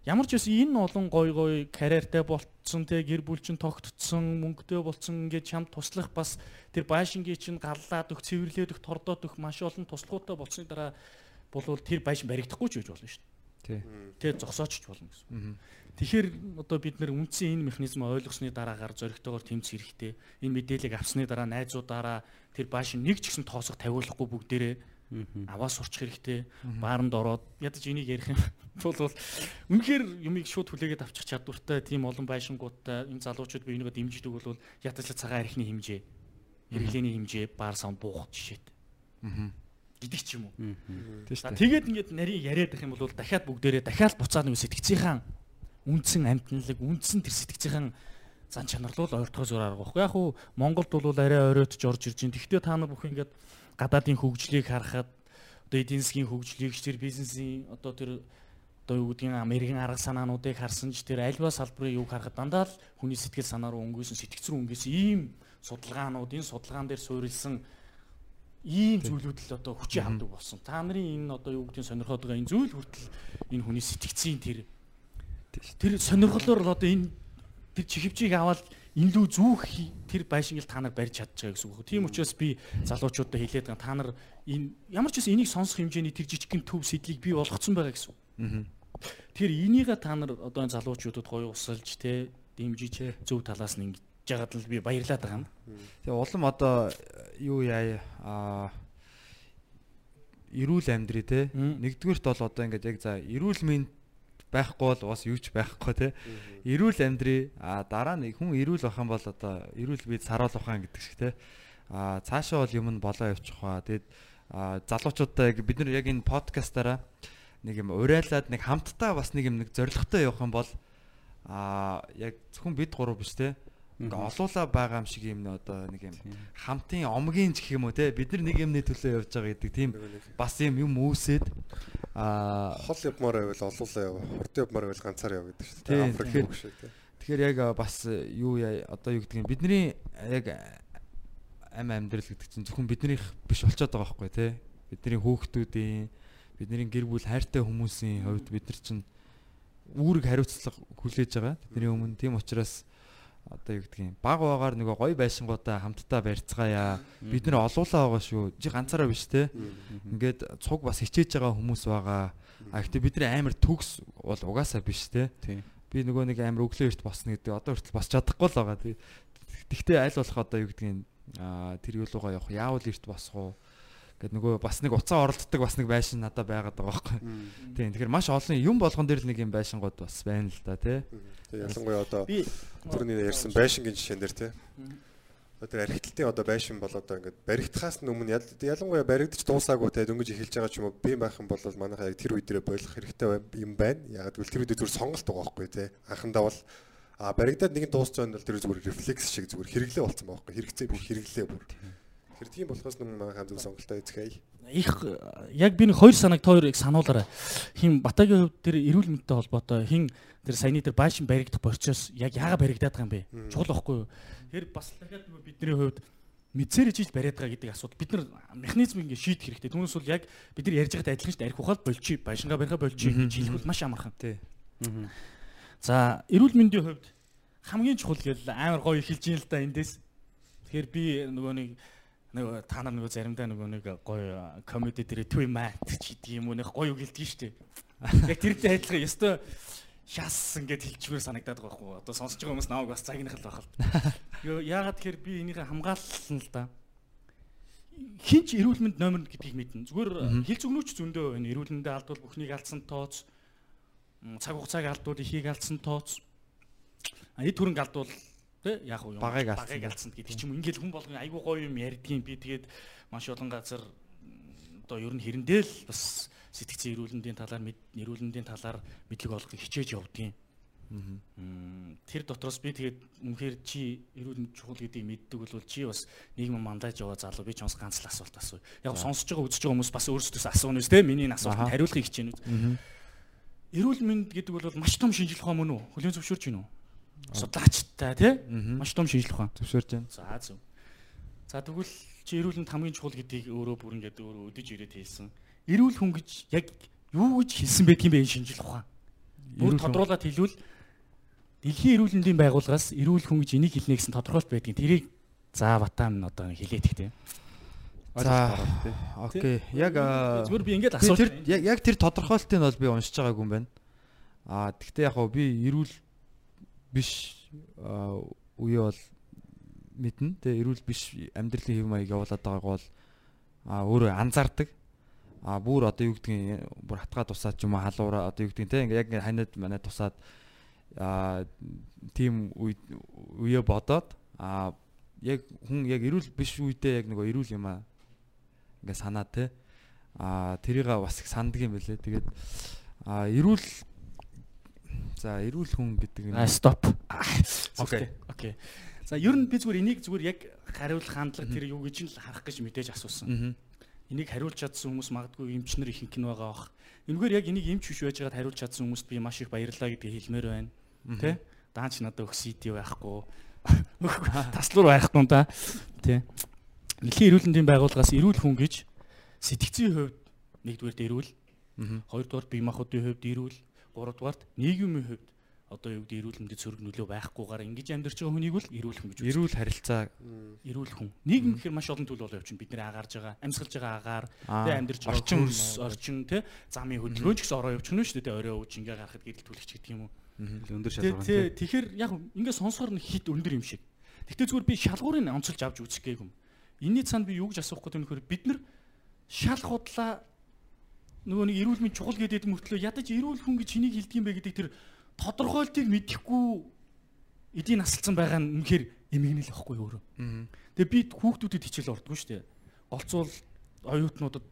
ямар ч байсан энэ олон гой гой карьертай болцсон те гэр бүл чинь тогтцсон мөнгөтэй болцсон ингээд чамд туслах бас тэр байшингийн чинь галлаад өг цэвэрлээд өг тордоод өг маш олон туслахуутай болсны дараа болвол тэр байшин баригдахгүй ч гэж болно шүү Тий. дээ. Тэ зогсооч ч болно гэсэн. Тэгэхээр одоо бид нэр үндсэн энэ механизм ойлгосны дараагаар зоригтойгоор тэмцэх хэрэгтэй. Энэ мэдээллийг авсны дараа найзуудаараа тэр байшин нэг ч гэсэн тоосох тавиулахгүй бүгдээрээ аваа сурчих хэрэгтэй. Бааранд ороод ядаж энийг ярих юм <laughs> бол үнэхээр юмыг шууд хүлээгээд авчих чадвартай тийм олон байшингуудтай энэ залуучууд би энийгээ дэмждэг бол ядаж цагаан архины хэмжээ, хэрэглээний хэмжээ, баар саунд буух жишээтэй. гэдэг ч юм уу. Тэгээд ингээд нарийн яриад байх юм бол дахиад бүгдээрээ дахиад буцаад нэг сэтгцийн үндсэн амтналаг үндсэн тэр сэтгцийн зан чанар л ойртохоо зүгээр арга байхгүй. Яг уу Монголд бол арай оройтж орж ирж байна. Тэгвэл та нар бүх ингээд гадаадын хөгжлийг харахад одоо эдийн засгийн хөгжлийг ч тэр бизнесийн одоо тэр одоо юу гэдгийг Америкийн арга санаануудыг харсан ч тэр альва салбарын юг харахад дандаа л хүний сэтгэл санаа руу өнгөөсөн сэтгцэр өнгөөсөн ийм судалгаанууд энэ судалгаан дээр суурилсан ийм зүйлүүд л одоо хүчий хамдаг болсон. Та нарын энэ одоо юу гэдгийг сонирхоод байгаа энэ зүйл хүртэл энэ хүний сэтгцийн тэр тэр сонирхлоор л одоо энэ тэр чихвчийг аваад энэ лүү зүүх тэр байшинг та нар барьж чадж байгаа гэсэн үг. Тийм учраас би залуучуудад хэлээд байгаа та нар энэ ямар ч гэсэн энийг сонсох хэмжээний тэр жижигхэн төв сэдлийг би болгоцсон байгаа гэсэн үг. Тэр энийг та нар одоо энэ залуучуудад гоё усалж те дэмжиж зөв талаас нь ингэж яагаад л би баярлаад байгаа юм. Тэгээ улам одоо юу яа а эрүүл амьдрий те. Нэгдүгürt бол одоо ингээд яг за эрүүл мэнд байхгүй бол бас юу ч байхгүй те. Эрүүл амьдрий а дараа нь хүн эрүүл байх юм бол одоо эрүүл бид саруул ухаан гэдэг шиг те. А цаашаа бол юм нь болоо явчих ба. Тэгээд а залуучуудаа бид нар яг энэ подкастаараа нэг юм урайлаад нэг хамтдаа бас нэг юм нэг зоригтой явах юм бол а яг зөвхөн бид гурав биш те. Ингээ олуула байгаа юм шиг юм нэ одоо нэг юм хамтын омгийн ч гэх юм уу те бид нар нэг юмны төлөө явж байгаа гэдэг тийм бас юм юм үүсээд а Хол явмаар байвал олуулаа яв. Хорт явмаар байвал ганцаар яв гэдэг шүү дээ. Африк тэгэхээр- үг шүү дээ. тэгэхээр яг бас юу яа одоо юу гэдэг юм бидний яг ам амьдрал гэдэг чинь зөвхөн биднийх биш болчиход байгаа байхгүй те бидний хүүхдүүдийн бидний гэр бүл хайртай хүмүүсийн хувьд бид нар чинь үүрэг хариуцлага хүлээж байгаа бидний өмнө тийм учраас одоо юу юм баг багаар нөгөө гой байшингуудаа хамтдаа барьцгаая. Бид нар олуулаа байгаа шүү. Жи ганцаараа биш те. Ингээд цуг бас хичээж байгаа хүмүүс байгаа. А гэхдээ бидний амар төгс бол угаасаа биш те. Би нөгөө нэг амар өглөө эрт босно гэдэг одоо хүртэл босч чадахгүй л байгаа. Тэгтээ аль болох одоо юу гэдгийг аа тэр юу руугаа явах? Яавал эрт босох уу гэд нөгөө бас нэг уцаа оролддог бас нэг байшин надад байгаад байгаа байхгүй тийм тэгэхээр маш олон юм болгон дээр л нэг юм байшингууд бас байна л да тий Тэгээ ялангуяа одоо түрүүний ярьсан байшингийн жишээн дээр тий. Одоо архитектийн одоо байшин бол одоо ингээд баригдахаас өмнө ял- ялангуяа баригдаж дуусаагүй те дөнгөж эхэлж байгаа ч юм уу би байх юм бол манайхаа яг тэр үе дээр болох хэрэгтэй юм байна. Яг гэвэл тэр үе дээр зүгээр сонголт байгаа байхгүй те. Анхандаа бол а баригдаад нэг нь дуусч байгаа нь бол тэр зүгээр рефлекс шиг зүгээр хэрэглээ болцсон байхгүй. Хэрэгцээ бүр хэрэглээ бүр. Тэр тийм болохоос нүн манайхаа зөв сонголтоо эзэхэй. их яг би нэг хоёр санааг та хоёрыг сануулаарай. Хин Батагийн хувьд тэр эрүүл мэндтэй холбоотой хин тэр саяны тэр байшин баригдах процесс яг яага баригдаад байгаа юм бэ? Чухал байхгүй юу? Тэр бас дахиад нөгөө бидний хувьд мэдсээр ижиж бариад байгаа гэдэг асуудал бид нар механизм ингэ шийдэх хэрэгтэй. Түүнээс бол яг бид нар ярьж байгаатай адилхан шүү дээ. Арх ухаал болчих, байшингаа барихаа болчих гэж хэлэх бол маш амархан. Тий. За, эрүүл мэндийн хувьд хамгийн чухал гэл амар гоё хэлж ийн л да эндээс. Тэгэхээр би нөгөө нэг нөгөө та нар нөгөө заримдаа нөгөө нэг гоё комеди дээр түй мат ч гэдэг юм уу нэг гоё үг хэлдэг шүү дээ. Яг тэрнтэй адилхан ёстой шас ингээд хэлчихвэр санагдаад байгаа байхгүй. Одоо сонсож байгаа хүмүүс намайг бас цагийнх л байх л. Яагаад тэгэхээр би энийхээ хамгаалсан л да. Хинч эрүүл мэнд номер гэдгийг мэднэ. Зүгээр хил зүгнүүч зөндөө байна. Эрүүл мэндээ алдвал бүхнийг алдсан тооц. Цаг хугацааг алдвал ихийг алдсан тооц. Эд хөрөнгө алдвал тэ яг уу юм Багыг алдсан. гэдэг ч юм. Ингээл хүн болгон айгүй гоё юм ярьдгийн би тэгээд маш олон газар одоо ер нь хэрэндээ л бас сэтгцэн эрүүлэндийн талаар эрүүлэндийн талаар мэдлэг олохыг хичээж явдгийн. Тэр дотроос би тэгээд үнэхээр чи эрүүл мэнд чухал гэдгийг мэддэг бол чи бас нийгэм мандаж яваа залуу би ч бас ганц л асуулт асуу. Яг сонсож байгаа үзэж байгаа хүмүүс бас өөрсдөөс асууна үстэй миний энэ асуултанд хариулахыг хичээнэ. Эрүүл мэнд гэдэг бол маш том шинжилгээ мөн үү? Хөлийн зөвшөөрч гинүү? Судлаачтай тий? Маш том шинжилгээ ухаан. Зөвшөөрж байна. За зөв. За тэгвэл чи эрүүл мэнд хамгийн чухал гэдгийг өөрөө бүр ингээд өөрөө өдөж ирээд хэлсэн. Эрүүл хүн гэж яг юу гэж хэлсэн байдгийг бэ энэ шинжил ухаан. Бүр тодруулаад хэлвэл Дэлхийн эрүүл мэндийн байгууллагаас эрүүл хүн гэж энийг хэлнэ гэсэн тодорхойлт байдгийг тэрийг за батам одоо хэлээд ихтэй. За окей. Яг Зүгээр би ингээд асуулт тэр яг яг тэр тодорхойлтыг нь бол би уншиж байгаагүй юм байна. Аа тэгтээ яг хөө би эрүүл биш үе бол мэднэ. Тэгээ эрүүл биш амьдралын хэв маяг явуулаад байгааг бол аа өөрөө анзаардаг. Аа бүр одоо юу гэдгийг бүр хатгаа тусаад ч юм уу халуураа одоо юу гэдгийг те ингээ яг ингээ ханаад манад тусаад аа тийм үе бодоод аа яг хүн яг эрүүл биш үедээ яг нөгөө эрүүл юм аа ингээ санаа те аа тэрийг бас их санддаг юм байлээ. Тэгээд аа эрүүл за эрүүл хүн гэдэг нь стоп. <laughs> Окей. Окей. За ер нь би зүгээр энийг зүгээр яг хариулах хандлага тэр юу гэж нь л харах гэж мэдээж асуусан. Энийг хариулж чадсан хүмүүс магадгүй эмчнэр ихэнх нь байгаа бах. Энэгээр яг энийг эмч биш байж байгаад хариулж чадсан хүмүүст би маш их баярлалаа гэдгийг хэлмээр байна. Тэ? Даанч надад өгс CD байхгүй. <laughs> Таслуур байхгүй да. Тэ. Дэлхийн эрүүл мэндийн байгууллагаас эрүүл хүн гэж сэтгцийн хувьд нэгдүгээрт эрүүл, хоёрдугаар бие махбодын хувьд эрүүл, гуравдугаарт нийгмийн хувьд одоо юу гэдэг эрүүл мэндэд сөрөг нөлөө байхгүйгээр ингэж амьдарч байгаа хүнийг бол эрүүл хүн гэж үздэг. Эрүүл харилцаа эрүүл хүн. Нийгэм гэхээр маш олон төлөв болоо явчихна. Бид нэр агаарж байгаа, амьсгалж байгаа агаар, Аа, тэ амьдарч байгаа орчин хөрс, орчин тэ замын хөдөлгөөн ч гэсэн ороо явчихна шүү дээ. Орой ууж ингээ гарахад гэрэл түлхч гэдэг юм уу. өндөр шалгуурын тэ тэгэхээр яг ингээ сонсохоор нь хит өндөр юм шиг. Гэхдээ зүгээр би шалгуурыг онцолж авч үзэх гээгүй юм. Энийний цаанд би юу гэж асуух гэдэг нь бид нар шал худлаа нөгөө нэг эрүүл мэнд чухал гэдэг мөртлөө ядаж эрүүл хүн гэж хэнийг хэлдэг юм бэ гэдэг тэр тодорхойлтыг мэдэхгүй эдийн насалсан байгаа нь үнэхээр эмгэнэл واخгүй өөрөө. Тэгээ бид хүүхдүүдэд хичээл ордгоо шүү дээ. Голцвол оюутнуудад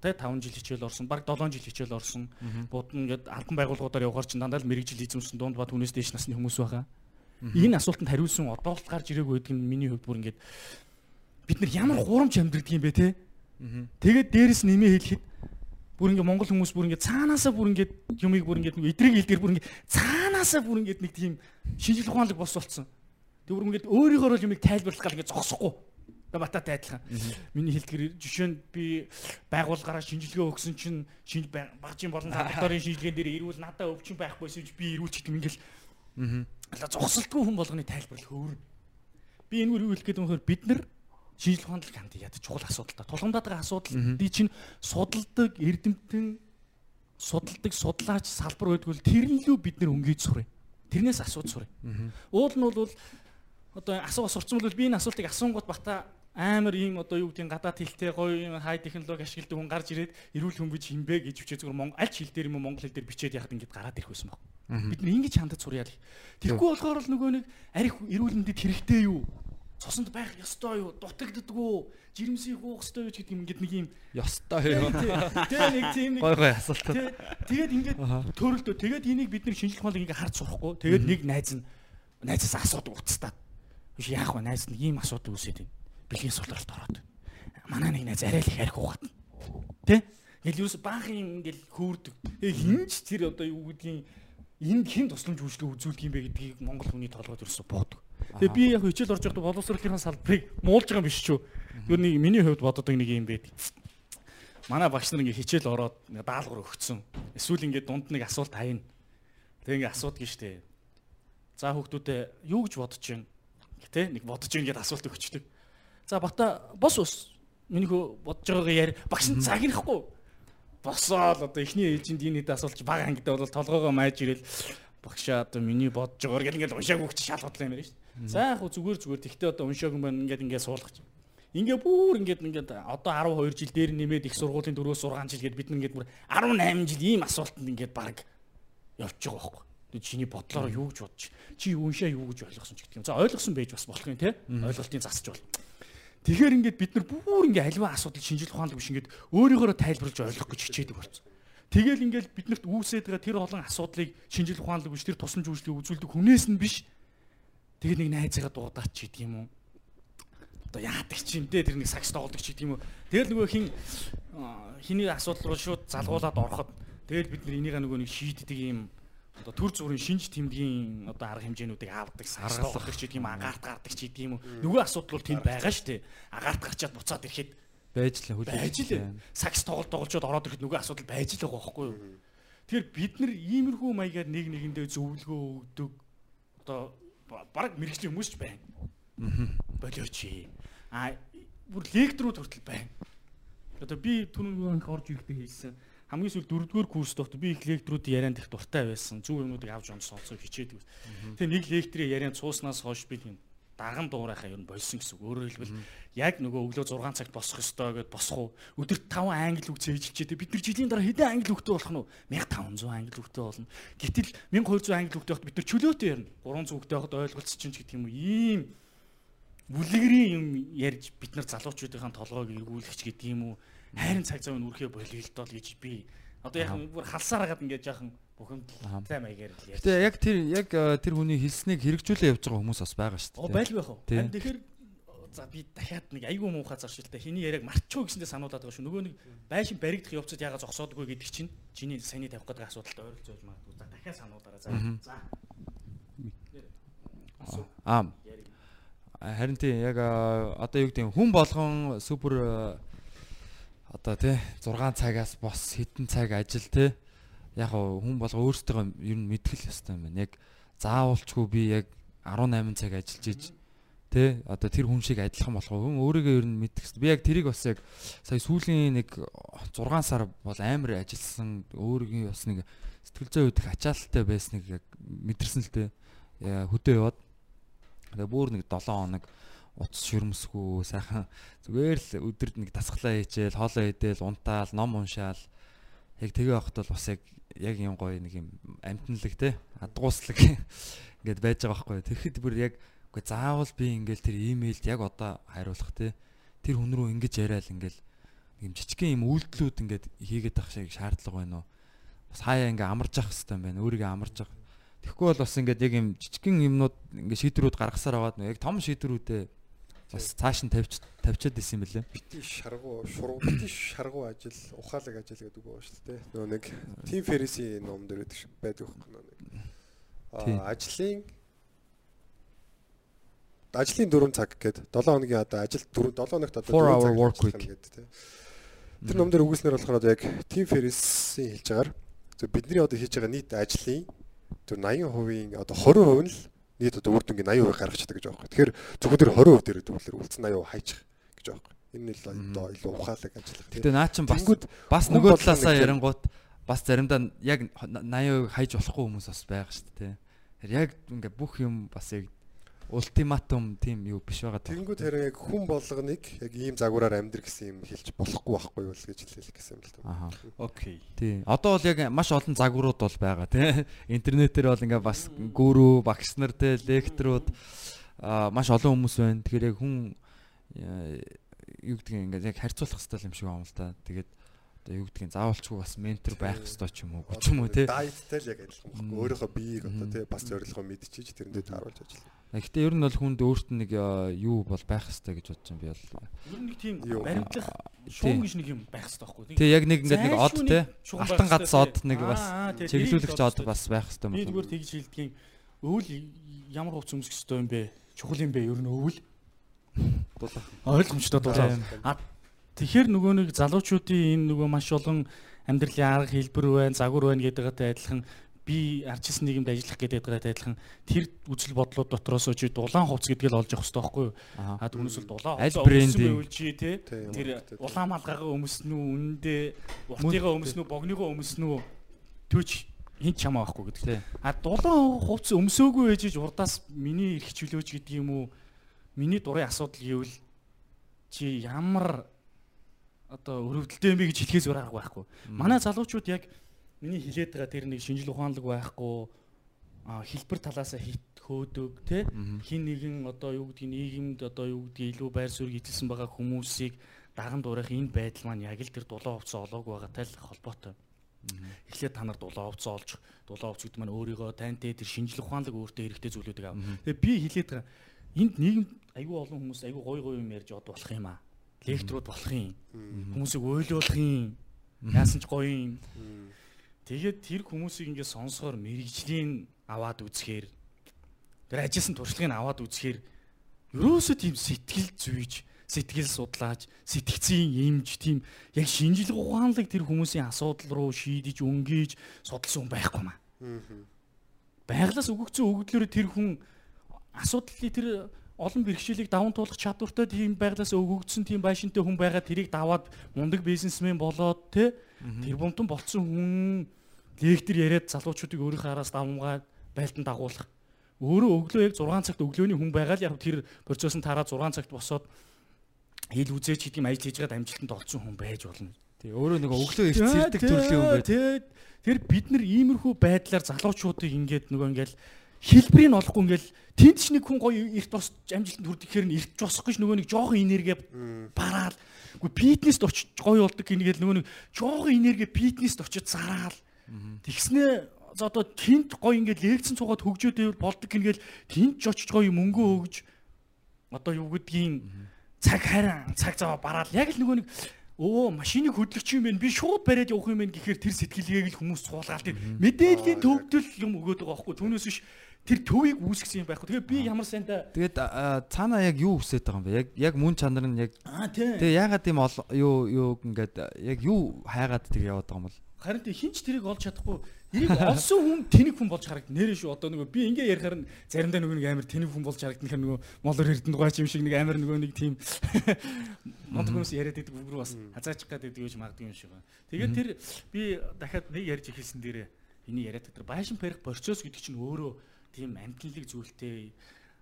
тэ 5 жил хичээл орсон, баг 7 жил хичээл орсон. Бууд нь ингээд албан байгууллагуудаар явахаар чинь дандаа л мэрэгжил эзэмсэн дунд ба түүнээс дээш насны хүмүүс байгаа. Энэ асуултанд хариулсан одоолт гарч ирээгүй гэдэг нь миний хувьд бүр ингээд бид нар ямар гурамч амьдрдаг юм бэ те. Тэгээд дээрэс нэмээ хэлэхэд бүр ингээд монгол хүмүүс бүр ингээд цаанаасаа бүр ингээд юмыг бүр ингээд нэг эдрийг хэлдгэр бүр ингээд цаанаасаа бүр ингээд нэг тийм шинжил ухаанлаг бос болцсон. Тэг бүр ингээд өөрийнхөө юмыг тайлбарлах гал ингээд зогсохгүй. Гэ бататай адилхан. Миний хэлдгэр жишээ нь би байгууллагаараа шинжилгээ өгсөн чинь шинж багжийн болон лабораторийн шинжилгээнд дээр ирүүл надад өвчин байхгүйсэн чи би ирүүлч гэдэг юм ингээл. Аа. Зогсолтгүй хүн болгоны тайлбарлах өөр. Би энэгээр юу хэлэх гээд байгаа вэ? Бид нар шинжлэх ухаанд л ханд яд чухал асуудал та. Тулгамдаад байгаа асуудал би чинь судалдаг эрдэмтэн судалдаг судлаач салбар байдгүй л тэрэн лүү бид нар өнгөж сурыг. Тэрнээс асууж сурыг. Уул нь бол одоо асууга сурцсан бол би энэ асуултыг асуунгууд бата амар ийм одоо юу гэдгийг гадаад хэлтэй гоё хай технологи ашигладаг хүн гарч ирээд эрүүл хүн гэж хинбэ гэж хүчээ зүгээр монгол аль хэл дээр юм монгол хэл дээр бичээд яхад ингэж гараад ирэх байсан баг. Бид нар ингэж хандаж сурьяа л. Тэгэхгүй болохоор л нөгөө нэг арих эрүүл мэндэд хэрэгтэй юу? Цуснд байх ёстой юу? Дутагддгүү? Жирэмсийг уух ёстой юу гэдэг юм ингээд нэг юм ёстой юу? тэгээ нэг тийм нэг Гой гой асуулт. Тэ- Тэгээд ингээд төрөлтөө тэгээд энийг бид нар шинжлэх ухааныг ингээд харж сурахгүй. Тэгээд нэг найз нь найзаас асуудаг уцтаад. Биш яах вэ? Найз нь ийм асуудаг үсээд байна. Бэлгийн сулралт ороод. Манай нэг найз арай л их арх ухаад. Тэ? Ингээл юус баахан ингээл хөөрдөг. Тэгээ хинч тэр одоо юу гэдгийг энд хэн тусламж үйлчлэг үзүүлдэг юм бэ гэдгийг монгол хүний толгойд ерөөсө буудаг. Тэгээ би яг хичээл орж байхдаа боловсролынхаа салбарыг муулж байгаа юм биш ч юу. Тэгвэр нэг миний хувьд боддог нэг юм байд. Манай багш нар ингээ хичээл ороод даалгавар өгсөн. Эсвэл ингээ дунд нэг асуулт хаяна. Тэгээ ингээ асуудаг штэ. За хүүхдүүдээ юу гэж бодож байна? Тэ нэг бодож байна гэдээ асуулт өгчдөг. За бата бос ус. Миний хөө бодож байгаагаа яар. Багш нь загнахгүй. Босоод одоо эхний ээлжинд энэ хэд асуулт баг ангидаа бол толгоогоо майж ирэл багшаа одоо миний бодож байгаагаар гэл ингээд уншаагүй ч шал бодлоо юм байна шүү дээ. За яг хөө зүгээр зүгээр тэгтээ одоо уншаагүй байна ингээд ингээд суулгач. Ингээ бүр ингээд ингээд одоо 12 жил дээр нэмээд их сургуулийн 4-6 жил гээд бид нэг ингээд бүр 18 жил ийм асуултанд ингээд баг явж байгаа байхгүй. Тэг чиний бодлороо юу гэж бодож чи уншаа юу гэж ойлгосон ч гэдэг юм. За ойлгосон байж бас болох юм те. Ойлголтын засч бол. Тэгэхээр ингээд бид нар бүр ингээд аливаа асуудал шинжил ухаанлаг биш ингээд өөрийгөө тайлбарлаж ойлгох гэж хичээдэг болсон. Тэгэл ингээд биднэрт үүсээд байгаа тэр олон асуудлыг шинжил ухаанлаг биш тэр тусламж үйлчлэгийг үзүүлдэг хүнээс нь биш. Тэгээд нэг найзыгаа дуудаач ч гэдэг юм уу одоо яадаг ч юм дээ тэр нэг сакс тоглодог ч гэдэг юм уу. Тэгэл нөгөө хин хиний асуудал руу шууд залгуулад ороход тэгэл бид нар энийг нөгөө нэг шийддэг юм одоо төр зүрийн шинж тэмдгийн одоо арга хэмжээнүүдийг авдаг сакс тоглодог ч гэдэг юм агаарт гардаг ч гэдэг юм уу. Нөгөө асуудал бол тэнд байгаа шүү дээ. Агаарт гарчаад буцаад ирэхэд байж л хүлээж байж л сакс тоглолт тоглолцоод ороод ирэхэд нөгөө асуудал байж л байгаа байхгүй юу. Тэгэхээр бид нар иймэрхүү маягаар нэг нэгэндээ зөвлөгөө өгдөг одоо баг мэрэгчлийн хүмүүс ч байна. Болооч. А бүр лекторууд хүртэл байна. Одоо би түрүүн орж ирэхдээ хэлсэн хамгийн сүүл дөрөвдүгээр курс доот би их лекторуудын ярианд их дуртай байсан. Зөв юмнуудыг авч онц сонсоо хичээдэг. Тэгээ нэг лекторийн ярианд сууснаас хойш би тийм даган дуурайхаа ер нь болсон гэсэн үг. Өөрөөр хэлбэл яг нөгөө өглөө 6 цагт босох ёстой гэдээ босох уу? Өдөрт 5 англи үг зээжилчээ. Бид нар жилийн дараа хэдэн англи үгтэй болох нь вэ? 1500 англи үгтэй болно. Гэтэл 1200 англи үгтэй байхад бид нар чөлөөтэй ярина. 300 үгтэй байхад ойлголцсон ч гэдэг юм уу? Ийм бүлэгрийн юм ярьж бид нар залуучуудын толгойг эргүүлэгч гэдэг юм уу? Хайрын цаг зав нь үрхээ болиолтол гэж би одоо яг бүр халсаар хагаад ингээд яахан бухимдалтай маягаар л ярьж. Тэгээ яг тэр яг э, тэр хүний хэлснийг хэрэгжүүлээ явж байгаа хүмүүс бас байгаа шүү Оо дээ. байлгүй яах вэ? Тэгэхээр за би дахиад нэг айгүй муухай заршилтай хиний яриаг марчгүй гэсэндээ сануулад байгаа шүү. Нөгөө нэг байшин баригдах явцад ягаа зогсоодгүй гэдэг чинь чиний саяны тавих гэдэг асуудалтай ойролцоож магадгүй. За дахиад сануулаарай. За. За. Аа. Харин тийм яг э, одоо юу гэдэг хүн болгон супер э, одоо тий 6 цагаас бос хэдэн цаг ажил тий яг хүн болго өөртөө ер нь мэдгэл ёстой юм байна. Яг заавалчгүй би яг 18 цаг ажиллаж иж тий одоо тэр хүн шиг адилхан болох хүн өөрийгөө ер нь ёстой. Би яг тэрийг бас яг сая сүүлийн нэг 6 сар бол амар ажилласан өөрийн бас нэг сэтгэл зүйн үед их ачаалттай байсныг яг мэдэрсэн л дээ. Хөдөө яваад тэгээ бүр нэг 7 хоног утас шүрмсгүй сайхан зүгээр л өдөрт нэг дасглаа хийчихэл хоолоо идэл унтаал ном уншаал яг тэгээ явахад бол бас яг яг юм гоё нэг юм амтналаг те адгууслаг <laughs> ингээд байж байгаа байхгүй. Тэгэхэд бүр яг үгүй заавал би ингээл тэр имэйлд яг одоо хариулах те тэр хүн рүү ингэж яриад ингээл юм жижигхэн юм үйлдэлүүд ингээд хийгээд авах шиг шаардлага байна уу? Бас хаяа ингээ амарж явах хэрэгтэй байна өөрийгөө амарж явах. Тэгэхгүй бол бас ингээд яг юм жижигхэн юмнууд ингээд шийдвэрүүд гаргасаар байгаад яг том шийдвэрүүдээ бас цааш нь тавьч тавьчаад исэн юм бэлээ. бити шаргуу шуруу бити шаргуу ажил ухаалаг ажил гэдэг үг байна шүү дээ. Нөгөө нэг Тим Феррисийн ном дээр байдаг байхгүй нэг. Аа ажлын ажлын 4 цаг гэдэг 7 хоногийн одоо ажил 4 7 хоногт одоо Four 4 hour цаг work week. гэдэг тийм. Тэр ном дээр үгүйснээр болохоор яг Тим Феррисийн хэлж байгаагаар зөв бидний одоо хийж байгаа нийт ажлын зөв 80%-ийн одоо 20% нь л нийт одоо үр дүнгийн 80% гаргачдаг гэж байгаа юм. Тэгэхээр зөвхөн тэр 20% дээр төвлөр үлдсэн 80% хайчих гэж байгаа юм. Энэ л одоо илүү ухаалаг ажиллах. Гэтэ наа чин бас бас нөгөө талаасаа ярингууд бас заримдаа яг 80% хайж болохгүй хүмүүс бас байгаа шүү дээ. Тэр яг ингээ бүх юм бас яг ультиматум тийм юу биш байгаа даа. Тэнгүүд харин яг хүн болгоныг яг ийм загвараар амьдр гэсэн юм хэлж болохгүй байхгүй юу л гэж хэлэх гэсэн юм л та. Аха. Окей. Тий. Одоо бол яг маш олон загварууд бол байгаа тий. <laughs> Интернетээр бол ингээ бас гүрүү, багш нар тий, лекторууд аа маш олон хүмүүс байна. Тэгэхээр яг хүн э, юу гэдгийг ингээ яг харьцуулах хэрэгтэй юм шиг байна л да. Тэгээд одоо юу гэдгийг заавалчгүй бас ментор байх хэрэгтэй ч юм уу, ч юм уу тий. Дайттай л яг адилхан байхгүй. Өөрийнхөө биеийг одоо тий бас зорилгоо мэдчихэж тэрэндээ тааруулж ажиллах. Гэхдээ ер нь бол хүнд өөрт нь нэг э, юу бол байх хэрэгтэй гэж бодож юм би бол. Ер нь нэг тийм баримтлах шуун гэж нэг юм байх хэрэгтэй байхгүй юу? Тэг яг нэг ингээд нэг од те. Алтан гац хэрэгтэй, од нэг бас чиглүүлэгч од бас байх хэрэгтэй Би юм зүгээр тэгж хэлдэг юм. Өвөл ямар хувц өмсөх ёстой юм бэ? чухал юм бэ? Ер нь өвөл ойлгомжтой дулаа. Тийм. А тэгэхээр нөгөө нэг залуучуудын энэ нөгөө маш олон амьдралын арга хэлбэр байна, загвар байна гэдэгтэй адилхан би арчилсан нийгэмд ажиллах гэдэгтэй адилхан тэр үзэл бодлууд дотроос чи дулаан хувцс гэдгийг л олж авах хэрэгтэй байхгүй юу? Аа. А түүнээс л дулаан өмсөн байвал чи те тэр улаан малгайгаа өмснө үү, үнэндээ уртыгаа өмснө үү, богныгоо өмснө үү төвч хин чамаа байхгүй гэдэг. А дулаан хувцс өмсөөгүй ээжиж урдаас миний эрх чөлөөж гэдэг юм уу? Миний дурын асуудал гэвэл чи ямар одоо өрөвдөлтэй юм бэ гэж хэлхээс өөр арга байхгүй. Манай залуучууд яг миний хилээд байгаа тэр нэг шинжил ухаанлаг байхгүй хэлбэр талаасаа хит хөөдөг те хин нэгэн одоо юу гэдгийг нийгэмд одоо юу гэдгийг илүү байр суурь эзэлсэн байгаа хүмүүсийг даган дуурайх энэ байдал маань яг л тэр дулаан хувцас олоогүй байгаатай л холбоотой. Эхлээд та нар дулаан хувцас олж дулаан хувцас гэдэг маань өөрийгөө таньтэй тэр шинжил ухаанлаг өөртөө хэрэгтэй зүйлүүдийг ав. Тэгээ би хилээд байгаа энд нийгэм айгүй олон хүмүүс айгүй гой гой юм ярьж одоо болох юм аа. Лектрууд болох юм. Хүмүүсийг ойлуулах юм. Яасан ч гоё юм. Тэгээд тэр хүмүүсийг ингээд сонсохоор мэрэгжлийн аваад үзэхээр тэр ажилласан туршлагыг аваад үзэхээр ерөөсөө тийм сэтгэл зүйж, сэтгэл судлаач, сэтгцийн эмч тийм яг шинжлэх ухаанлаг тэр хүмүүсийн асуудал руу шийдэж өнгөж судалсан хүн байхгүй маа. Байглаас өгөгдсөн өгөгдлөөр тэр хүн асуудлыг тэр олон бэрхшээлийг даван туулах чадвартай тийм байглаас өгөгдсөн тийм байшинтай хүн байгаа тэрийг даваад мундаг бизнесмен болоод те тэр бомтон болцсон хүн лектор яриад залуучуудыг өөрийнхөө араас давмгаад байлдан дагуулах өөрөө өглөө яг 6 цагт өглөөний хүн байгаа л яг тэр процессын тараа 6 цагт босоод хил үзээч гэдэг юм ажил хийж гад амжилтанд олцсон хүн байж болно. Тий. Өөрөө нөгөө өглөө эрт зэрдэг төрлийн хүн. Тэгээд тэр бид нар иймэрхүү байдлаар залуучуудыг ингээд нөгөө ингээл хэлбэрийг олохгүй ингээл тэнд ч нэг хүн гоё эрт босч амжилтанд хүрдэг гэхээр нь эрт босох гэж нөгөө нэг жоохон энерги бараал. Үгүй фитнест очиж гоё болдог гингээл нөгөө нэг жоохон энерги фитнест очиж зараал. Тэгснээ одоо тэнд гоё ингээд лекцэн цугаад хөгжөөд байвал болдог гингээл тэнд ч очиж гоё мөнгө өгж одоо юу гэдгийг цаг харин цаг зав бараал. Яг л нөгөө нэг өө машиныг хөдлөгч юм байна би шууд бариад явах юм байна гэхээр тэр сэтгэлгээг л хүмүүс суулгаал. Тэр мэдээллийн төвдөл юм өгөөд байгаа байхгүй. Түүнээс биш тэр төвийг үүсгэсэн юм байхгүй тэгээ би ямар сайнта Тэгээд а, цаанаа яг юу хүсэж байгаа юм бэ? Яг яг мөн чанар нь яг аа тий. Тэгээ ягаад тийм ол юу юу ингээд яг юу хайгаад тэг яваад байгаа юм бол? харин тий хинч тэрийг олж чадахгүй. Эрийг олсон хүн тэнэг хүн болж харагд нэрээ шүү. Одоо нөгөө би ингээ ярихаар нь заримдаа нөгөө нэг амар тэнэг хүн болж харагдана нөгөө молор эрдэнд гооч юм шиг нэг амар нөгөө нэг тийм <laughs> мод хүмүүс яриад байдаг бүгд бас хазаачих гад байдаг гэж магадгүй юм шиг байна. Тэгээд тэр би дахиад нэг ярьж эхэлсэн дээрээ. Энэ яриад тэр байшин барих процесс гэдэг чинь өөрөө тийм амтналыг зүйлтэй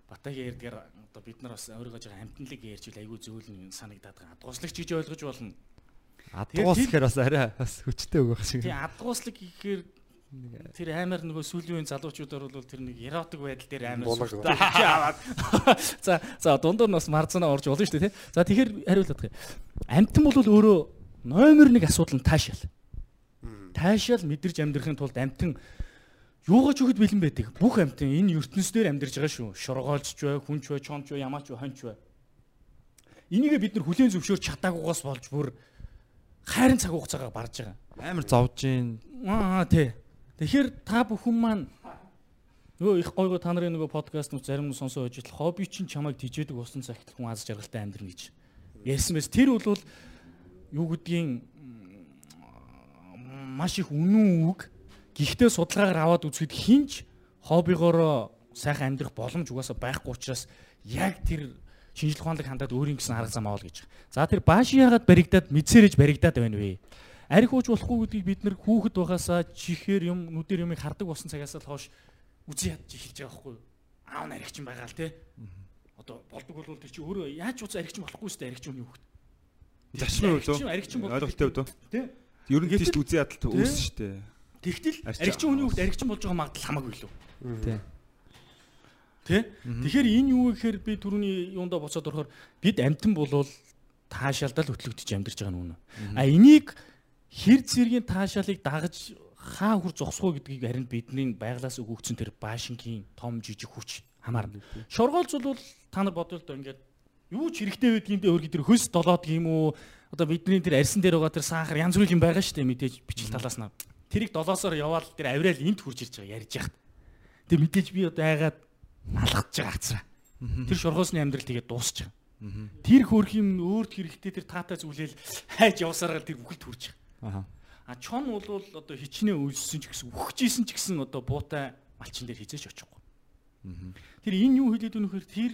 Батагийн ярьдгаар одоо бид нар бас өөрийгөө жоо амтналыг ярьж ил айгүй зөөл нь санагдаад байгаа. Адгууслагч гэж ойлгож болно. Адгуус гэхээр бас арай бас хүчтэй өгөх шиг. Тийм адгууслаг гэхээр тэр амар нөгөө сүүлийн үеийн залуучуудаар бол тэр нэг эротик байдал дээр Бунаг сүртэй аваад. <laughs> За за дундуур нь бас марцанаа орж болно шүү дээ тий. За тэгэхээр хариулаад байгаа. Амтан бол өөрөө номер 1 асуудал нь таашаал. Таашаал мэдэрч амьдрахын тулд амтан юугаач өгöd бэлэн байдаг. Бүх амтан энэ ертөнцийн дээр амьдарч байгаа шүү. Шоргоолч бай, хүнч бай, чонч бай, ямаач бай, хонч бай. Энийгээ бид нар хүлээн зөвшөөрч чадаагүйгаас болж бүр хайрын цаг хугацаагаа барж байгаа. Амар зовж гин. Аа тий. Тэгэхээр та бүхэн маань нөгөө их гойго та нарын нөгөө подкаст нь зарим нь сонсоо байж тал хобби чинь чамайг тижээдэг усан цагт хүн аз жаргалтай амьдрна гэж ярьсан байс. Тэр бол юу гэдгийг маш их үнэн үг. Гэхдээ судалгаагаар аваад үзэхэд хинч хоббигоороо сайхан амьдрах боломж угаасаа байхгүй учраас яг тэр шинжлэх ухаанлаг хандаад өөрийн гэсэн арга зам авал гэж. За тэр бааши ягаад баригдаад мэдсэрэж баригдаад байна вэ? Арх ууж болохгүй гэдгийг бид нар хүүхэд байгаасаа чихээр юм нүдээр юмыг хардаг болсон цагаас л хойш үзий ядж эхэлж байгаа байхгүй юу? Аав нь архичин байгаа л те. Одоо болдог бол тэр чи өөрөө яаж уц архичин болохгүй шүү дээ архичин хүний хүүхэд. Зарчмын Архичин- үлөө. архичин бол- Ойлголттой үү? Тэ. Ер нь Гэтэл- тийш үзий ядалт Тэ. үүс шүү дээ. Тэгтэл архичин хүний хүүхэд архичин болж байгаа магадлал хамаагүй илүү. Тий. Тэ? Тэгэхээр энэ юу гэхээр би түрүүний юундаа боцоод орохоор бид амтан болвол таашаалдал хөтлөгдөж амьдарч байгаа нь үнэ. А энийг хэр зэргийн таашаалыг дагаж хаа хүр зогсгоо гэдгийг харин бидний байглаас өгөгдсөн тэр баашингийн том жижиг хүч хамаарна. Шоргоолц бол та нар бодвол доо ингээд юу ч хэрэгтэй байдгийг өөр тэр хөс долоод гим үү одоо бидний тэр арьсан дээр байгаа тэр сахар янз бүрийн юм байгаа шүү дээ мэдээж бичил талаас нь. Тэрийг долоосоор яваал тэр авраал энд хурж ирж байгаа ярьж яхад. Тэг мэдээж би одоо айгаад алгаж байгаа хацраа. Тэр шорхоосны амьдрал тэгээд дуусчих. Тэр хөрх юм өөрт хэрэгтэй тэр таатай зүйлэл хайж явсараа тэр бүхэлд хүрч байгаа. А чон бол одоо хичнээн үлссэн ч гэсэн үхчихсэн ч гэсэн одоо буутай малчин дээр хизээч очихгүй. Тэр энэ юу хэлээд өгөх нөхөр тэр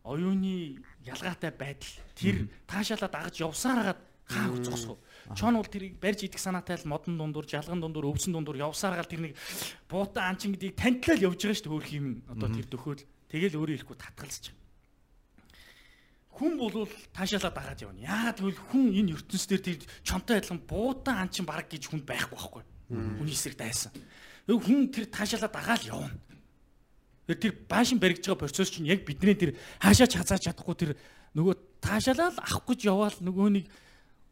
оюуны ялгаатай байдал тэр таашаалаа дагаж явсараад хаа зогсов. Чон бол тэрийг барьж идэх санаатай л модон дундуур, жалган дундуур, өвсөн дундуур явсараад тэр нэг буутай анчин гэдгийг таньтлал явж байгаа шүү дээ хөөх юм одоо тэр дөхөөл тэгэл өөрөө ирэхгүй татгалзаж байгаа. Хүн бол таашаалаа дагаад явна. Яагаад гэвэл хүн энэ ертөнцийн дээр тэр чонтой адилхан буутай анчин баг гэж хүн байхгүй байхгүй. Хүний эсрэг дайсан. Хүн тэр таашаалаа дагаал явна. Тэр тэр баашин баригж байгаа процесс чинь яг бидний тэр хаашаа хазааж чадахгүй тэр нөгөө таашаалаа л авах гэж яваал нөгөө нэг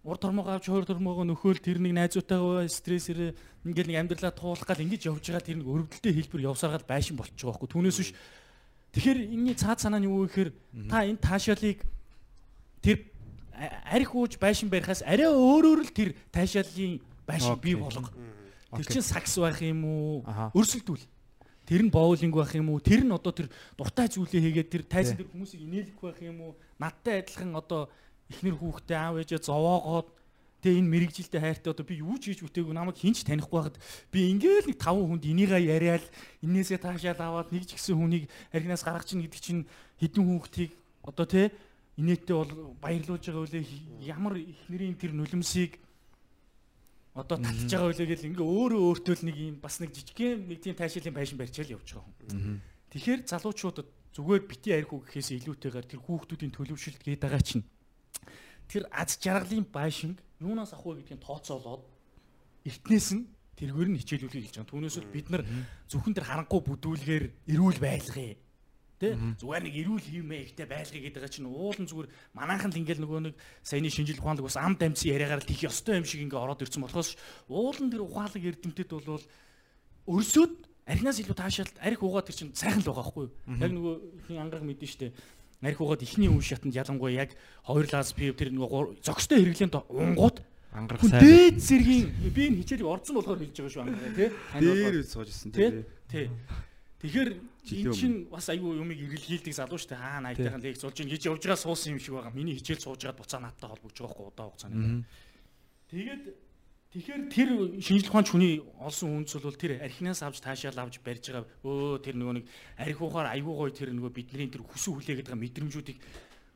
урд тормоо авч хойр тормоогоо нөхөөл тэр нэг найзуутайгаа стрессээр ингээл нэг амьдралаа туулах гал ингэж явж байгаа тэр нэг өрөвдөлтөй хэлбэр явсараад байшин болчих жоох байхгүй. Түүнээс биш Тэгэхээр энэний цаад санаа нь юу вэ гэхээр та энэ таашаалыг тэр арх ууж байшин барихаас арай өөрөөр л тэр таашаалын байшин бий болго. Тэр чин сакс байх юм уу? Өрсөлдүүл. Тэр нь боулинг байх юм уу? Тэр нь одоо тэр дуртай зүйлээ хийгээд тэр тайзан дээр хүмүүсийг инээлгэх байх юм уу? Надтай адилхан одоо эхнэр хүүхдээ аав ээжээ зовоогоод тэгээ энэ мэрэгжилтэй хайртай одоо би юу ч хийж үтээгүй намайг хинч танихгүй байхад би ингээл нэг таван хүнд энийгээ яриад энээсээ таашаал аваад нэг ч гэсэн хүнийг архинаас гаргаж чинь гэдэг чинь хідэн хүүхдийг одоо тэ инээдтэй бол баярлуулж байгаа үлээ. Ямар эхнэрийн тэр нулимсыг одоо татж байгаа үлээ гэл ингээ өөрөө өөртөө л нэг юм бас нэг жижигхэн нэг тийм таашаалын байшин барьчаал явж байгаа хүн. Тэгэхээр залуучуудад зүгээр бити архив гэхээс илүүтэйгээр тэр хүүхдүүдийн төлөвшөлт гээд байгаа чинь тэр аз жаргалын байшинг юунаас авах вэ гэдгийг тооцоолоод эртнээс нь тэргээр нь хичээлүүлгийг хэлж байгаа. Түүнээс л бид нар зөвхөн тэр харанхуй бүдүүлгээр эрүүл байлгая. Тэ зүгээр нэг эрүүл хиймээ ихтэй байлгая гэдэг чинь уулын зүгээр манайхан л ингээл нөгөө нэг саяны шинжил ухаалаг бас ам дамжсан яриагаар л их ёстой юм шиг ингээ ороод ирсэн болохоос уулын тэр ухаалаг эрдэмтэд бол өрсөд архинаас илүү таашаалт арх уугаа тэр чинь сайхан л байгаа байхгүй юу? Яг нөгөө ихний ангараг мэдэн штэ нарих угаад ихний үе шатанд ялангуяа яг хоёр лаз пив тэр нөгөө зөкстэй хэрэглээнд унгууд ангарах сайн. дээд зэргийн би энэ хичээлийг орцсон болохоор хэлж байгаа шүү ангараа тий? Дээр үз сууж ирсэн тий? тий. Тэгэхээр эн чинь бас аюу юмыг ирэлхийлдэг залуу шүү дээ. Аа найтайхан лекц болж ин гэж явж байгаа суусан юм шиг байгаа. Миний хичээл сууж байгаад буцаа наадтай холбогдож байгаа хгүй удаа хугацааны. Тэгээд Тэгэхээр тэр шинжлэх ухаанч хүний олсон үндэс бол тэр архинаас авч таашаал авч барьж байгаа өө тэр нөгөө нэг арх ухаар аягүй гоё тэр нөгөө бидний тэр хүсүү хүлээгээд байгаа мэдрэмжүүдийг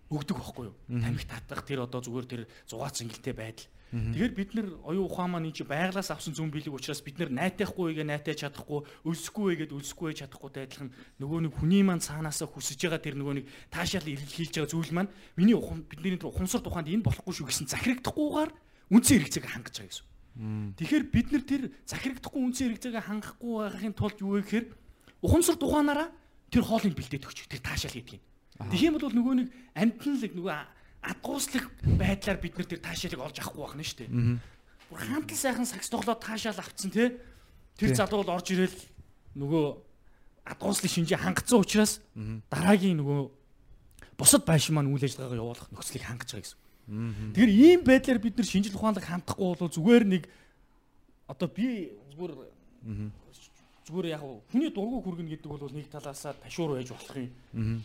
өгдөг байхгүй юу? Тамхи татах тэр одоо зүгээр тэр зугаа цэнгэлтэй байдал. Тэгэхээр бид нар оюун ухаан маань энэ байглаас авсан зүн билег учраас бид нар найтайхгүй байгээ найтай чадахгүй, өлсөхгүй байгээд өлсөхгүй байж чадахгүйтэй адилхан нөгөө нэг хүний маань цаанаасаа хүсэж байгаа тэр нөгөө нэг таашаал илэрхийлж байгаа зүйл маань миний ухам бидний тэр ухамсар тухайд энэ болохгүй шүү гэсэн захирагдахгүйгээр үндсэн хэрэгцээг хангаж байгаа гэсэн. Тэгэхээр бид нар тэр захирагдахгүй үндсэн хэрэгцээг хангахгүй байхын тулд юу вэ гэхээр ухамсар тухаанаараа тэр хоолыг бэлдээд өгч тэр таашаал хийдэг юм. Тэгэх юм бол нөгөө нэг амтналаг нөгөө адгууслах байдлаар бид нар тэр таашаалыг олж авахгүй байна шүү дээ. Бүр хамтал сайхан сакс тоглоод таашаал авцсан те. Тэр залуу бол орж ирэл нөгөө адгууслын шинжээ хангацсан учраас дараагийн нөгөө бусад байшин маань үйл ажиллагаагаа явуулах нөхцөлийг хангаж байгаа гэсэн. Тэгэхээр ийм байдлаар бид нар шинжил ухаанлаг хандахгүй бол зүгээр нэг одоо би зүгээр зүгээр яг хүний дургу хүргэн гэдэг бол нэг талаасаа ташуур байж болох юм.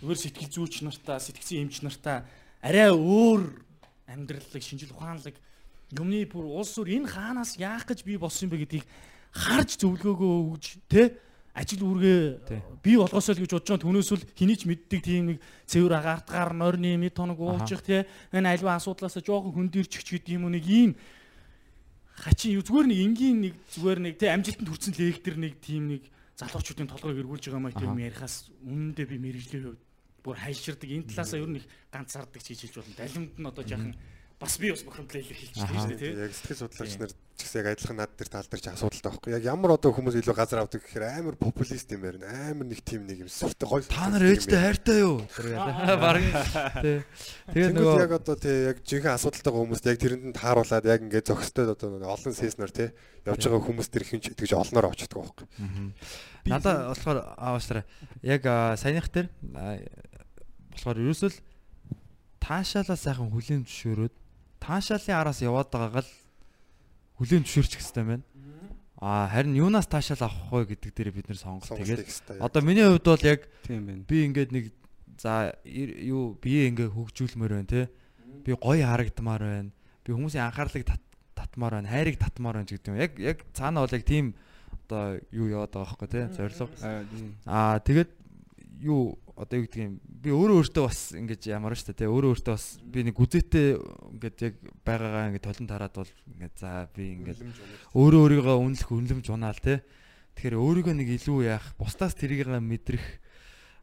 Зүгээр сэтгэл зүйч нартаа, сэтгцэн эмч нартаа арай өөр амьдралыг шинжил ухаанлаг юмны бүр улс өр энэ хаанаас яах гэж би болсон юм бэ гэдгийг харж зөвлөгөөгөө өгж тэ ажил үүргээ бий болгосоо л гэж бодож байгаа. Түүнээс л хэний ч мэддэг тийм нэг цэвэр агаартгаар нойрны мэд тоног уучих тий. Энэ альва асуудлаасаа жоохон хөндөрчих ч гэдэг юм уу? Нэг ийм хачин зүгээр нэг энгийн нэг зүгээр нэг тий амжилтанд хүрсэн лектер нэг тийм нэг залуучуудын толгойг эргүүлж байгаа маяг тийм ярихаас үнэндээ би мэрэгжлийн хувьд бүр хайширдаг. Энэ талаасаа ер нь их ганцаардаг ч хийж болно. Далимд нь одоо жаахан бас би бас бохомдлоо илэрхийлж байна шүү дээ тий. Яг сэтгэл судлаач нар ч гэсэн яг адилхан над дээр тал дээр ч асуудалтай байхгүй. Яг ямар одоо хүмүүс илүү газар авдаг гэхээр амар популист юм байна. Амар нэг тийм нэг юм сүртэй гоё. Та нар ээжтэй хайртай юу? Бараг тий. Тэгээ нөгөө яг одоо тий яг жинхэнэ асуудалтайгаа хүмүүст яг тэрэнд нь тааруулаад яг ингээд зөксtöд одоо нэг олон сеснер тий явж байгаа хүмүүс төр хинч тэгж олноор очдөг байхгүй. надаа болохоор аавсараа яг саяных а, болохоор ерөөсөө л таашаалаа сайхан хүлээн зөвшөөрөөд таашаалын араас яваад байгааг л хүлээн зөвшөөрчих хэвээр байна. А харин юунаас таашаал авах вэ гэдэг дээр бид нэр сонголт хэвээр. одоо миний хувьд бол яг би ингээд нэг за юу бие ингээ хөгжүүлмээр байна те. Би гоё харагдмаар байна. Би хүмүүсийн анхаарлыг тат- татмаар байна. Хайрыг татмаар байна гэдэг юм. Яг яг цаана бол яг тийм одоо юу яваад байгаа байхгүй те. Зорилго. Аа тэгээд юу одоо юу гэдэг юм би өөрөө өөртөө бас ингэж ямар штэ те өөрөө өөртөө бас би нэг гүзээтэй ингээд яг байгаагаа ингээд толон тараад бол ингээд за би ингээд өөрөө өөрийгөө үнэлэх үнэлэмж унаал те тэгэхээр өөрийгөө нэг илүү яах бусдаас тэрийг мэдрэх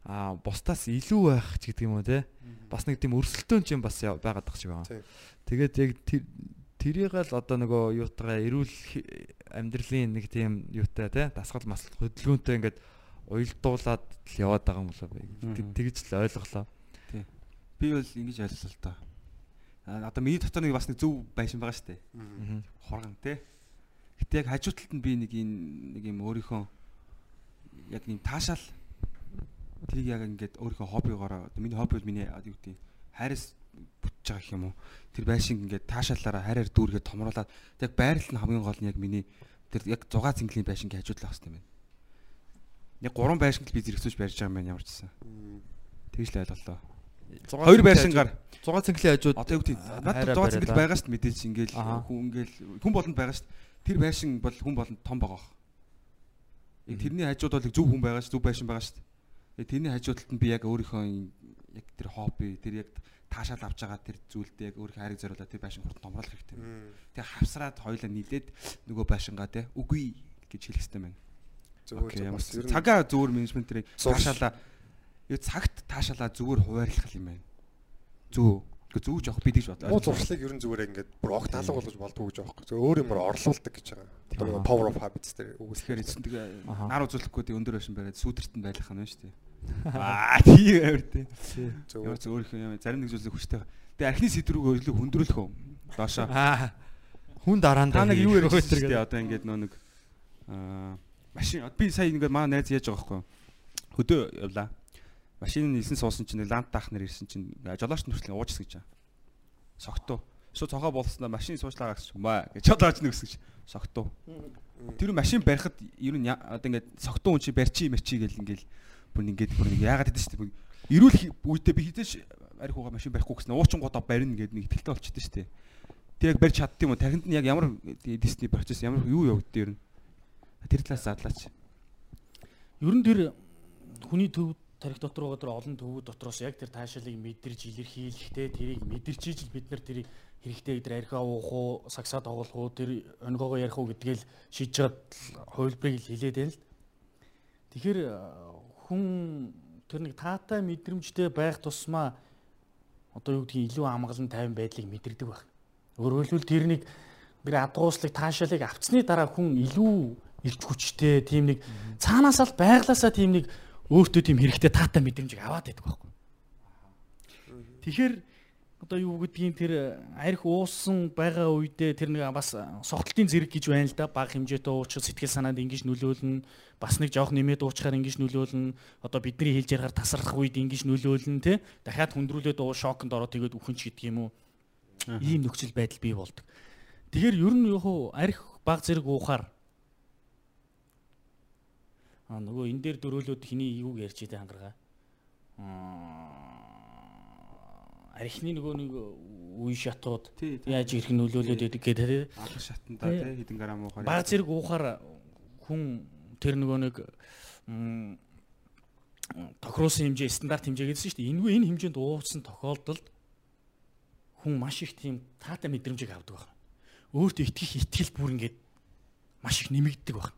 а бусдаас илүү байх ч гэдэг юм уу те бас нэг тийм өрсөлдөөн ч юм бас байгаад тах шиг байгаа. Тэгээд яг тэр тэрийг л одоо нөгөө юутайгаа эрүүл амьдралын нэг тийм юутай те дасгал масгал хөдөлгөөнтэй ингээд уялдуулаад л яваад байгаа юм болоо би. Тэгж л ойлголоо. Би бол ингэж ойлголоо л доо. Одоо миний дотор нэг бас нэг зөв байшин байгаа шүү дээ. Хоргон тий. Гэтэ яг хажуу талд нь би нэг юм нэг юм өөрийнхөө яг юм таашаал тэрийг яг ингээд өөрийнхөө хоббигоороо одоо миний хобби бол миний юу гэдэг хайраас бүтэж байгаа гэх юм уу. Тэр байшин ингээд таашаалаараа хайраар дүүргээд томруулаад яг байрлал нь хамгийн гол нь яг миний тэр яг 6 цэнгэлийн байшингийн хажууд л байх хэрэгтэй юм байна. Яг гурван байшин л би зэрэгцүүлж барьж байгаа юм байна ямар ч гэсэн. Тэгж л ойлголоо. Хоёр байшингаар 6 цэнгэлийн хажууд Одоо юу гэдэг надад зугаа цэнгэл бариалаа. байгаа шүү дээ мэдээж ингээл хүн ингээл хүн болонд байгаа шүү. Тэр байшин бол хүн болонд том байгаа бох. Тэрний хажууд бол зөв хүн байгаа шүү зөв байшин байгаа шүү тэрний хажууд талд нь би яг өөрийнхөө яг тэр хобби тэр яг таашаал авч байгаа тэр зүйлдээ яг өөрийнхөө хайрыг зориулаад тэр байшин хурд томруулах хэрэгтэй. Тэгээ хавсраад хоёлаа нийлээд нөгөө байшингаа те үгүй гэж хэлэх хэрэгтэй байна. Ямар бас ер нь цагаа зөвөр менежмент тэрийг Суур- таашаалаа. Юу цагт таашаалаа зүгээр хуваарлах юм байна. Зөв. Гэхдээ зөвж авах бид гэж бодлоо. муу зуршлыг ер нь зүгээр ингээд бүр огт алга болгож болдгоо гэж байхгүй. Зөв өөр юмар орлуулдаг гэж байгаа. Одоо power of habits дээр үгүйсгээр эцэн тэгээ нар үзүүлэхгүй тий өндөр байшин бариад нь байлгах нь шүү дээ. <laughs> Аа тий авир тий. зөв Ямар ч өөр их юм зарим нэг зүйлийг хүчтэй. Тэгээ архины сэдврүүг илүү хүндрүүлэх үү? Доошоо. аа хүн дараандаа Та нэг юу хийх шүү гэдэг. одоо ингээд нөө нэг аа машин би сая ингээд манай найз яаж байгаа байхгүй? Хөдөө явлаа. Машин нисэн суусан чинь лант таах нар ирсэн чинь жолооч нүрслэн уужс гэж. Согтуу. Шууд цогоо болсноо машин суучлаа гэсэн юм аа гэж жолооч нүрс гэж. Согтуу. Тэр машин барихад ер нь одоо ингээд согтуу хүн чи барьчи мэрчи гэл ингээл бүр ингээд бүр яагаад гэдэг дээ. Ирүүл үедээ би хизээш арих угаа машин барихгүй гэсэн уучин гоо барина гэдэг нэг ихтэлтэй болчихдээ шүү дээ. Тэг яг барьж чаддсан юм уу? Тархинд нь яг ямар дисни процесс ямар юу явагдав ер нь? Тэр талаас задлаач. Ер нь тэр хүний төв тарих дотор байгаа тэр олон төвүүд дотроос яг тэр таашаалыг мэдэрч илэрхийлэхтэй тэрийг мэдэрч ижил бид нар тэрийг хэрэгтэй гэдэг архиа уух уу, сагсаа тоглох уу, тэр өнгөөгөө ярих уу гэдгээл шийдэж чад хувилбарыг л хэлээд байна л. Тэгэхээр э, хүн тэр нэг таатай мэдрэмжтэй байх тусмаа одоо юу гэдгийг илүү амгалан тайван байдлыг мэдэрдэг байх. Өөрөөр хэлбэл тэр нэг тэр адгууслыг таашаалыг авцсны дараа хүн илүү ирч хүчтэй тийм нэг цаанаасаа л байглаасаа тийм нэг өөртөө тийм хэрэгтэй таатай мэдрэмжийг аваад байдаг байхгүй. Тэгэхээр одоо юу гэдгийг тэр арх уусан байгаа үедээ тэр нэг бас согтолтын зэрэг гэж байна л да. Баг хэмжээтэй уучрах сэтгэл санаанд ингэж нөлөөлнө. Бас нэг жоох нэмээд уучрахаар ингэж нөлөөлнө. Одоо бидний хэлж ярахаар тасрах үед ингэж нөлөөлнө те. Дахиад хүндрүүлээд уу шоконд ороод тэгээд үхэнч гэдэг юм уу? Ийм нөхцөл байдал бий болдог. Тэгэхээр ер нь яг арх баг зэрэг уухаар аа нөгөө энэ дээр дөрөөлөд хиний юуг ярьж байгаа хангаргаа. Аа архины нөгөө нэг үе шатууд яаж ирэх нөлөөлөд байдаг гэдэг. Анх шатанда тий хэдэн грамм уухаар. Баг зэрэг уухаар хүн тэр нөгөө нэг тохируулсан хэмжээ стандарт хэмжээ гэсэн шүү дээ. Энэгүй энэ хэмжээнд ууцсан тохиолдолд хүн маш их тийм таатай мэдрэмжийг авдаг байна. Өөртөө итгэх итгэл бүр ингээд маш их нэмэгддэг байна.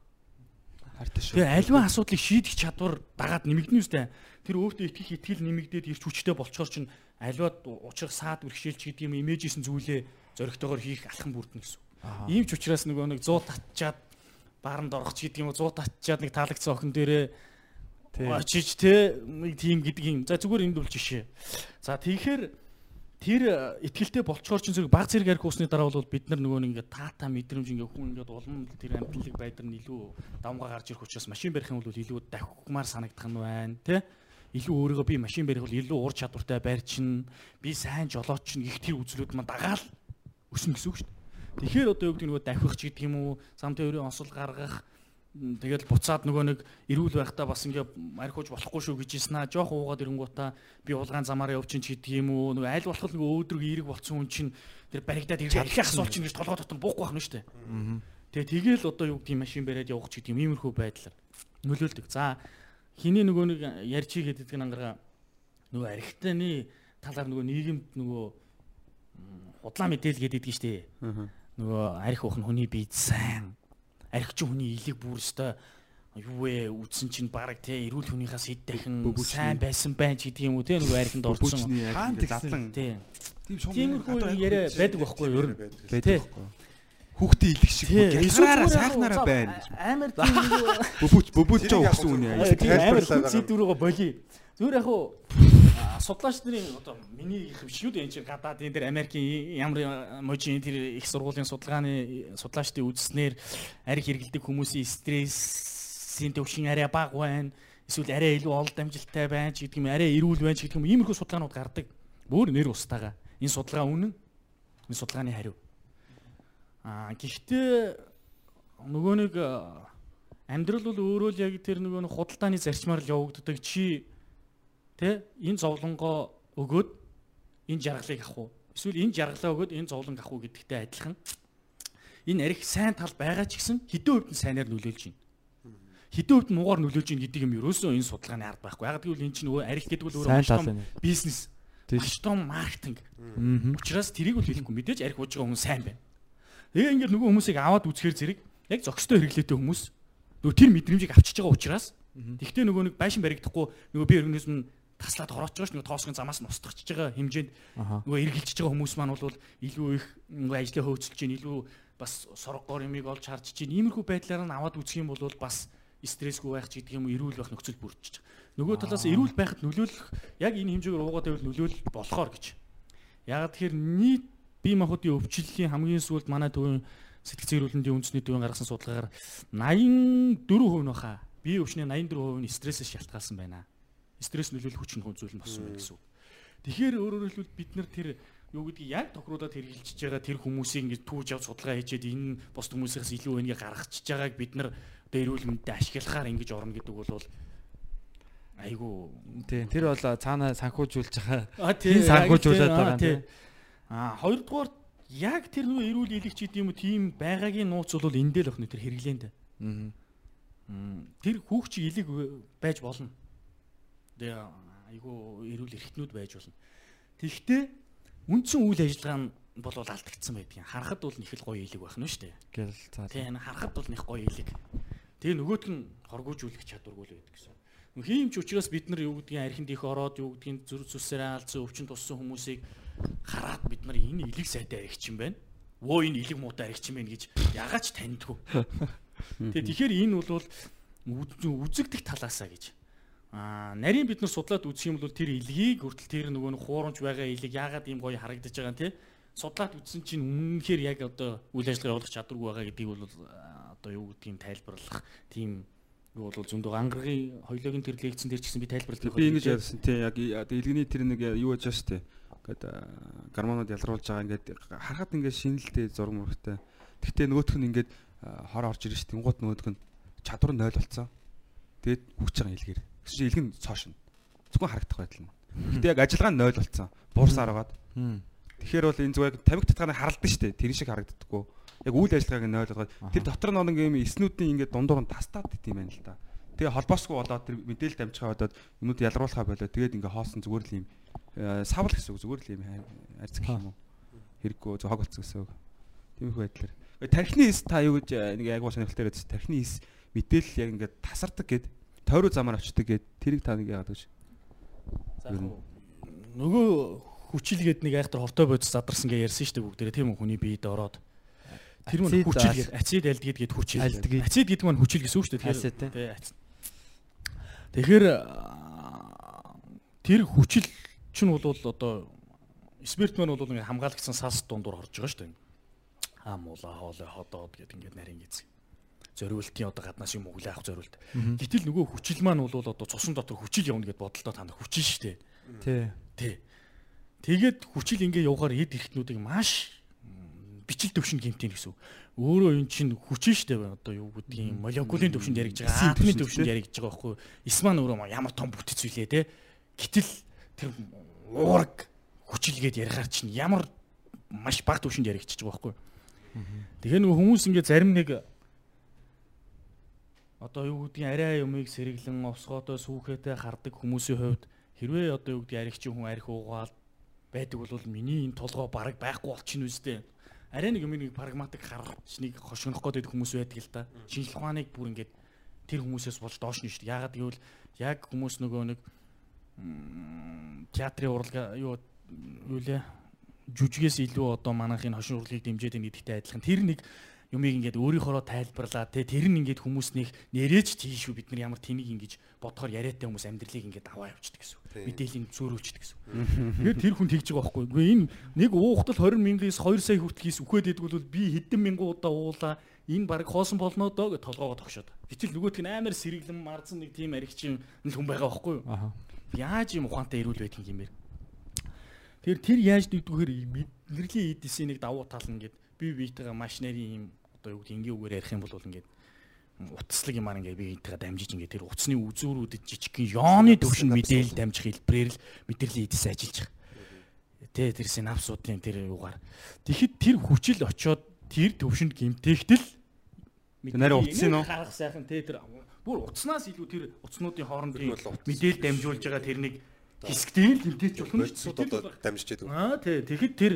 Хайртай шүү. Тэгээ альва асуудлыг шийдэх чадвар дагаад нэмэгдэнэ үстэй. Тэр өөртөө итгэх итгэл нэмэгдээд ирч хүчтэй болчоор чинь альва учрах саад бэрхшээлч гэдэг юм имижсэн зүйлээ зөрөгтэйгээр хийх алхам бүрдэнэ гэсэн. Ийм ч учраас нөгөө нэг 100 татчаад баранд орох ч гэдэг юм уу 100 татчаад нэг таалагдсан охин дээрээ очиж те нэг тийм гэдэг юм. За зүгээр энд бол жишээ. За тэгэхээр тэр э, итгэлтэй болчоор ч зэрэг баг зэрэг арх уусны дараа бол бид нар нөгөө нэг ингээд таата мэдрэмж ингээд хүн ингээд улам тэр амтлаг байдар нь илүү давмгаа гарч ирэх учраас машин барих юм бол илүү давхмаар санагдах нь байна тий илүү өөрийгөө би машин барих бол илүү ур чадвартай барьчин би сайн жолооч нь их тэр үзлүүд маань дагаал өснө гэсэн үг шүү дээ. Тэгэхээр одоо юу гэдэг нөгөө давхих ч гэдэг юм уу самтай өрийн онцол гаргах Тэгэл буцаад нөгөө нэг эрүүл байхдаа бас ингээ архиуж болохгүй шүү гэж ийсэн аа. Жоох уугаад ирэнгуутаа би улгаан замаараа явчих ч гэдэг юм уу. Нөгөө аль болох нөгөө өөдрөг эерэг болцсон хүн чинь тэр баригдаад ирэх архи асуул чинь гэж толгой дотор буухгүй байх нь шүү дээ. Тэгээ тэгэл одоо юу гэдэг машин бариад явах ч гэдэг юм иймэрхүү байдлаар нөлөөлдөг. За хиний нөгөө нэг хийгээд гэдэг нь ангараа нөгөө архитаны талаар нөгөө нийгэмд нөгөө худлаа мэдээлэл гэдэг шүү дээ. Нөгөө арх ухын хүний бие сайн архич хүний илэг бүр өстой. Юу вэ? Үдсэн чинь баг те эрүүл хүнийхээс хэд дахин сайн байсан байх ч гэдэг юм уу те нөгөө архинд орсон. Хаан задлан тий тийм тиймэрхүү яриа байдаг байхгүй юу? ер нь. Байдаг байхгүй. Хүүхдээ илэх шиг гялгараараа сайхнараа байна. гэж. амар тийм Бөбөж бөбөж яг өгсөн тийм амар байгаа. зүйдвэрөө боли. Зүгээр яг уу судлаач нарын одоо миний их биш үү энэ чинь гадаад энэ дэр Америкийн ямар можийн тэр их сургуулийн судалгааны судлаачдын үзснээр арх хэргэлдэг хүмүүсийн стрессийн төвшин арай бага байна. Эсвэл арай илүү ол дамжилттай байна ч гэдэг юм арай эрүүл байна ч гэдэг юм иймэрхүү судалгаанууд гардаг. Бүр нэр устаага. Энэ судалгаа үнэн. Энэ судалгааны хариу. Аа гэхдээ нөгөө нэг амьдрал бол өөрөө л яг тэр нөгөө худалдааны зарчмаар л явагддаг чи тэ? Энэ зовлонгоо өгөөд энэ жаргалыг авах уу? Эсвэл энэ жаргалаа өгөөд энэ зовлонг авах уу гэдэгтэй адилхан. Энэ арх сайн тал байгаа ч гэсэн хэдэн хувьд нь сайнаар нөлөөлж байна? Хэдэн хувьд нь муугаар нөлөөлж байна гэдгийг юм ерөөсөө энэ судалгааны ард байхгүй. Яг гэвэл энэ чинь нөгөө арх гэдэг бол өөрөө бизнес маш том маркетинг. Аа. Учираас тэрийг бол хэлэхгүй. Мэдээж арх ууж байгаа хүн сайн байна. Тэгээ ингээд нөгөө хүмүүсийг аваад үзэхэр зэрэг яг зөкстэй хэрэглээтэй хүмүүс нөгөө тэр мэдрэмжийг авчиж байгаа учраас тэгтээ нөгөө нэг байшин баригдахгүй нөгөө би нь таслаад хорооч байгаа ш нөгөө тоосгон замаас нь устгахж байгаа хэмжээнд нөгөө эргэлжиж байгаа хүмүүс маань бол илүү их нөгөө ажлаа хөөцөлж чинь илүү бас соргоор юмыг олж харж чинь иймэрхүү байдлаар нь аваад үзэх юм бол бас стрессгүй байх ч гэдэг юм уу эрүүл байх нөхцөл бүрдэж байгаа. Нөгөө талаас эрүүл байхад нөлөөлөх яг энэ хэмжээгээр уугаад байвал нөлөөлөл болохоор гэж. Яг тэгэхээр нийт бие махбодын өвчлөлийн хамгийн сүүлд манай төвийн сэтгцэн эрүүлэндийн үндэсний төвийн гаргасан судалгаагаар 84% нь баха бие өвчнээ 84% нь стрессээс шалтгаалсан байна. Стресс нөлөөлөх хүчин хүн зүйл нь болсон байна гэсэн үг. Тэгэхээр өөрөөр хэлбэл бид нар тэр юу гэдгийг яг тохируулаад хэрэгжилж байгаа тэр хүмүүсийг ингэж түүж авч судалгаа хийчихэд энэ бос хүмүүсээс илүү энийг гаргачихж байгааг бид нар одоо эрүүл мэндэд ашиглахаар ингэж орно гэдэг бол айгу Тийм. Тэр бол цаана санхүүжүүлж байгаа. Тийм санхүүжүүлээд байгаа тийм. тийм. А хоёрдугаар яг тэр нөгөө эрүүл ийлэгч гэдэг юм уу тийм байгаагийн нууц бол эндээ л охны тэр хэрэглээнд. Аа. Тэр хүүхчиг илэг байж болно. Айгу эрүүл эрхтнүүд байж болно. Тэгвэл үндсэн үйл ажиллагаа нь бол алдагдсан байдгийг. Харахад бол их л гоё илэг байх нь шүү дээ. Гэл цаа. Энэ харахад бол нэг гоё илэг. Тэгээ нөгөөт нь хоргоожүүлэх чадваргүй л байдаг гэсэн. Хийм ч учраас бид нар юу гэдгийг архинд их ороод юу гэдгийг зүр зүсээр алдсан өвчин туссан хүмүүсийг хараад бид нар энэ илэг сайтай архич юм байна. Вөө энэ илэг муутай архич юм байна гэж ягач таньдгүй. <laughs> Тэгээ тэгэхээр энэ бол үз- үзэгдэх талаасаа гэж. Аа нарийн бид нар судлаад үзэх юм бол тэр илгийг хүртэл тэр нөгөө хуурамч байгаа илэг яагаад ийм гоё харагдаж байгаа юм те судлаад үзсэн чинь үнэнхээр яг одоо үйл ажиллагаа явуулах чадваргүй байгаа гэдгийг бол одоо юу гэдгийг тайлбарлах тийм юу бол зөндөө ангаргийн хоёлоогийн тэр лекцэн дээр ч гэсэн би тайлбарлах Би ингэж ярьсан тий яг илгэний тэр нэг юу яаж байгаа дээ. Ингээд аа, гармонууд ялруулж байгаа ингээд харахад ингээд шинэлтэй зураг мөрөгтэй. Гэхдээ нөгөөх нь ингээд хор орж ирж шүү. Тэнгууд нөгөөх нь чадвар нь 0 болцсон. Тэгээд хүч байгаа илгээр. Гэсэн чинь илгэн цоошно. Зөвхөн харагдах байдал нь. Гэтэ яг ажиллагаа нь 0 болцсон. Буурсаар байгаад. Тэгэхээр бол энэ зүгээр яг тавиг татгааны харалдан шүү дээ. Тэр шиг харагддаггүй. Яг үйл ажиллагааг нь 0 болгоод тэр дотор нь нэг юм эснүүдийн ингээд дундуур нь тастаад дит юм байна л да. Тэгээ холбоосгүй болоод тэр мэдээлэл дамжихаа болоод юмуд ялруулахаа болоод тэгээд ингээ хоосон зүгээр л юм э, савл гэсэн үг зүгээр л юм арцг юм уу. Хэрэггүй зөв хог болцсон гэсэн үг. Тиймэрхүү байдлаар. Тархины эс та юу гэж э, нэг гоо сонирхолтой яриад тархины эс мэдээлэл яг ингээ тасардаг гэд тойруу замаар очдөг гэд тэрийг та нэг яг уу, нөгөө хүчилгээд нэг айхтар хортой бодис задарсан гэж ярьсан шүү дээ бүгдээрээ тийм хүний биед ороод. Тэр Ацид хүчил гээд ацид альдгээд гээд хүчил ацид гэдэг маань хүчил гэсэн үг шүү дээ. Тэгэхээр тэр хүчил чинь бол одоо спирт маань бол ингээ хамгаалагдсан сас дундуур орж байгаа шүү дээ. Аа муула хоолой ходоод гээд ингээд нарийн гизэг зориултын одоо гаднаас юм өглөө авах зориулт. Гэтэл нөгөө хүчил маань бол одоо цусан дотор хүчил явна гэд бодолтой та нар хүчил шүү дээ. Тий. Тий. Тэгээд хүчил ингээ явахаар эд эрхтнүүдийг маш бичил төвшин гэмтэн гэсэн. үг. Өөрөө энэ чинь хүчин штэ бай одоо юу гэдгийг молекулын төвшөнд яригдж байгаа. Атомын төвшөнд яригдж байгаа байхгүй. Исман өөрөө ямар том бүтэц үлээ те. Гэтэл тэр уураг хүчилгээд ярихаар чинь ямар маш бага төвшөнд яригдчихэж байгаа байхгүй. Тэгэхээр нөгөө хүмүүс ингээд зарим нэг одоо юу гэдгийг арай юмыг сэргэлэн овсгоодоо сүүхээтэй хардаг хүмүүсийн хувьд хэрвээ одоо юу гэдгийг аригч хүн арих уугаал байдаг бол миний энэ толгой бараг байхгүй болчихно үстэй. Арай нэг юм нэг прагматик харч нэг хошигнох гээд хүмүүс байдаг л да. Шинжлэх ухааныг бүр ингээд тэр хүмүүсээс болж доош нь шүү дээ. Яагаад гэвэл яг хүмүүс нөгөө нэг театрын урлага юу юу лээ жүжигээс илүү одоо манайхын хошин урлагийг дэмжиж байгаа гэдэгтэй адилхан. Тэр нэг юмыг ингээд өөрийнхоороо тайлбарлаа те тэр нь ингээд хүмүүснийх нэрэж тийш үү бид нар ямар тэнийг ингэж бодохоор яриатай хүмүүс амьдралыг ингээд аваа явуулдаг гэсэн үг. Мэдээллийн зөөрүүлчдэг гэсэн үг. Тэгэхээр тэр хүн тэгж байгаа байхгүй. Үгүй энэ нэг уухтал 20 мянгаас 2 сая хүртэл хийс үхээд идэггүй бол би хэдэн мянган удаа уулаа энэ баг хоосон болно доо гэж толгоогоо тогшоод. Гэтэл нөгөөтг нь амар сэргэлэн марзан нэг тийм аригчин хүн байгаа байхгүй юу? Яаж юм ухаантай ирүүл байдаг юм бэ? Тэр тэр яаж дэгдвэхээр мэдрэлийн эдисийн нэг давуу тал нь ингээд би биетэйгээ маш нарийн юм одоо юу гэдэг ингийн үгээр ярих юм бол ингээд утаслаг юмар ингээд би биетэйгээ дамжиж ингээд тэр утасны үзүүрүүдэд жижигхэн ёоны төвшин мэдээлэл дамжих хэлбэрээр л мэдрэлийн эдис ажиллаж байгаа. Тэ тэр синапсуудын тэр юугаар. Тэгэхэд тэр хүчил очоод тэр төвшөнд гимтэхтэл нарийн утсын нь харах сайхан тэ тэр бүр утаснаас илүү тэр утаснуудын хоорондын мэдээлэл дамжуулж байгаа тэрнийг хэсэгтэй л гимтээч болох нь Утсууд одоо дамжиж байдаг. Аа тий. Тэгэхэд тэр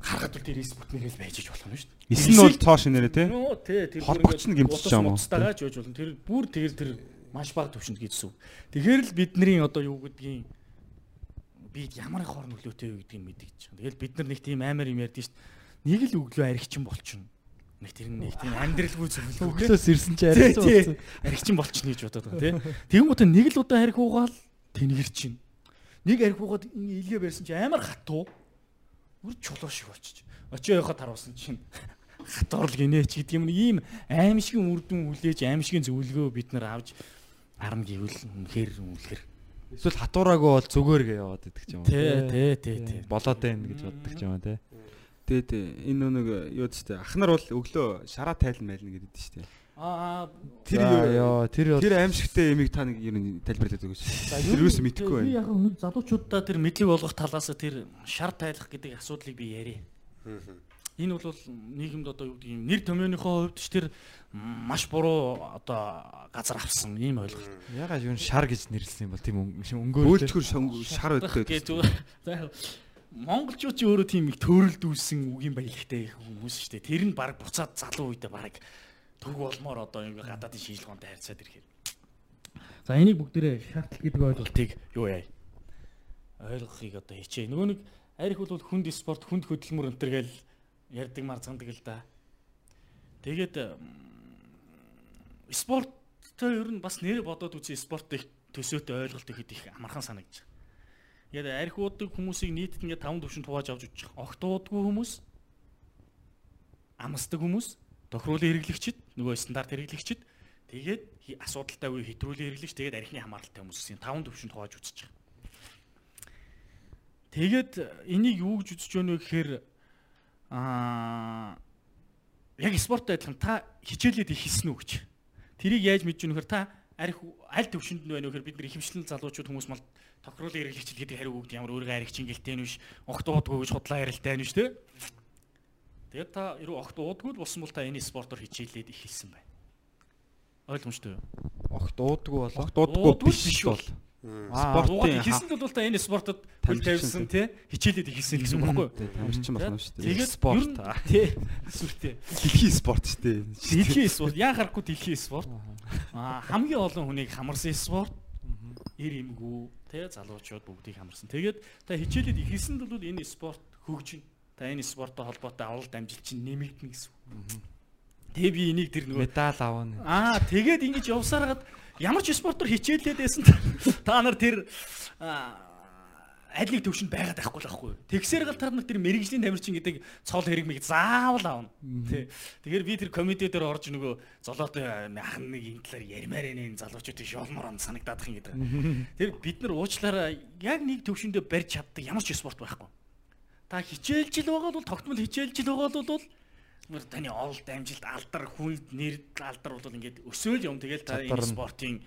харахад бол тэр спутникээс байж иж болох нь шүү дээ. Эс нь бол цоо шинээрээ те. Нөө тий. Тэр Холбогч нь байгаа юм уу? Устагааж байж болно. Тэр бүр тэгэл тэр маш бага төвшөнд хийдсэн. Тэгэхээр л бидний одоо юу гэдгийг бид ямар их хор нөлөөтэй вэ гэдгийг мэдгийж байгаа. Тэгэл бид нар нэг тийм амар юм ярьдэн шүү дээ. Нэг л өглөө аригчин болчихно. Нэг тэр нэг тийм амьдралгүй зөвлөө. Өглөөс ирсэн чи аригч аригчин болчихно гэж бодоод байгаа тий. Тэгмүүд нэг л удаа ариг уугаал тэнгэр чинь. Нэг ариг уугаад илгээ барьсан чи амар хатуу. Бүр чулуу шиг болчих. Очоо явахад харуулсан чинь <laughs> хатуурл гинэ ч гэдэг юм нэг ийм аимшигын үр дүн хүлээж аимшигын зөвлөгөө бид нар авч арна гэвэл үнэхээр үнэхээр Эсвэл хатуураагүй бол зүгээр гээ яваад идэх юм уу? тий тий тий тий Болоод байна гэж боддог ч юм уу те. Тэ тэ энэ нэг юу ч тэ ах нар бол өглөө шараа тайлан майлна гэдэг шүү дээ. Аа Тэр ёо тэр тэр аимшигтай ямиг та нэг ер нь тайлбарлаад өгөөч. Тэр юус мэдэхгүй би байна. яг нь залуучуудаа тэр мэдлэг болгох талаас тэр шар тайлах гэдэг асуудлыг би яриа. Энэ бол нийгэмд одоо юу гэдэг юм нэр томьёоныхоо хувьд ч тэр маш буруу одоо газар авсан ийм ойлголт. ягаад юу шар гэж нэрлсэн юм бол тийм өнгөөр Бөөлчгөр шар өдөө. монголчууд ч өөрөө тийм их төрөлдүүлсэн үгийн баялагтай хүмүүс шүү дээ. Тэр нь баг буцаад залуу үедээ баг төг болмоор одоо ингэ гадаадын шинжилгээнд харьцаад ирэхээр. За энийг бүгдээрээ шаардлага гэдэг ойлголтыг юу яа? Ойлгохыг одоо хичээ. Нөгөө нэг арих бол хүнд спорт, хүнд хөдөлмөр өнтер гээл ярьдаг марцгадаг л да. Тэгээд спорттой ер нь бас нэр бодоод үзье спорт их төсөөтэй ойлголт ихэд их амархан санагдаж байна. Ингээд арх уудаг хүмүүсийг нийтэд ингээд таван төвшөнд хувааж авч үзчих. Огт уудаггүй хүмүүс, амсдаг хүмүүс, тохируулын хэрэглэгчид, нөгөө стандарт хэрэглэгчид, тэгээд асуудалтай үе хэтрүүлийн хэрэглэгч, тэгээд архины хамааралтай хүмүүсийн таван төвшөнд хувааж үзчих. Тэгээд энийг юу гэж үзэж байна вэ гэхээр аа яг спорттой адилхан та хичээлээд их хийсэн үү гэж. Тэрийг яаж мэдж өгнөхөр та арх аль төвшөнд нь байна вэ гэхээр бид нар ихэмшлэн залуучууд хүмүүс мал тохируулын хэрэглэгчд гэдэг хариу өгд ямар өөрийгөө арх чингэлтэй нь биш, огт уудгүй гэж худлаа ярилтай нь биш те. Тэгээд та ерөө огт уудгүй л болсон бол та энэ спортоор хичээлээд их хийсэн байна. Ойлгомжтой юу? огт уудаггүй бол Огт дуудахгүй биш бол. Спортын Хийсэн бол та энэ спортод хөл тавьсан тий хичээлээд их хийсэн гэсэн үг байхгүй юу? Тамирчин болно шүү дээ. Тэгээд спорт. ер нь- тий сүртэй. Дэлхийн спорт шүү дээ. Дэлхийн спорт яа харахгүй дэлхийн спорт. Аа хамгийн олон хүнийг хамарсан спорт. Ир имгүү тий залуучууд бүгдийг хамарсан. Тэгээд та хичээлээд их хийсэнд бол энэ спорт хөгжинэ. Та энэ спорттой холбоотой авалт амжилт чинь нэмэгдэнэ гэсэн. Тэгээ би энийг тэр нөгөө медаль авна. Аа тэгээд ингэж явсараад ямар ч спортоор хичээлээд байсан та- нар тэр аа, алийг төвшөнд байгаад байхгүй л байхгүй. Тэгсээр гал та нар тэр мэрэгжлийн тамирчин гэдэг цол хэрэг мэг заавал аавна. Тэ. Тэгэхээр би тэр комеди дээр орж нөгөө золоотой ах нэг энэ талаар ярмаар энэ залуучуудын шоолмор он санагдаад их юм гэдэг. Тэр бид нар уучлаараа яг нэг төвшөндөө барьж чаддаг ямар ч спорт байхгүй. Та хичээлж ил байгаа бол тогтмол хичээлж ил байгаа бол мөр таны олд амжилт алдар хүн нэр алдар бол ингээд өсөөл юм тэгэл та энэ спортын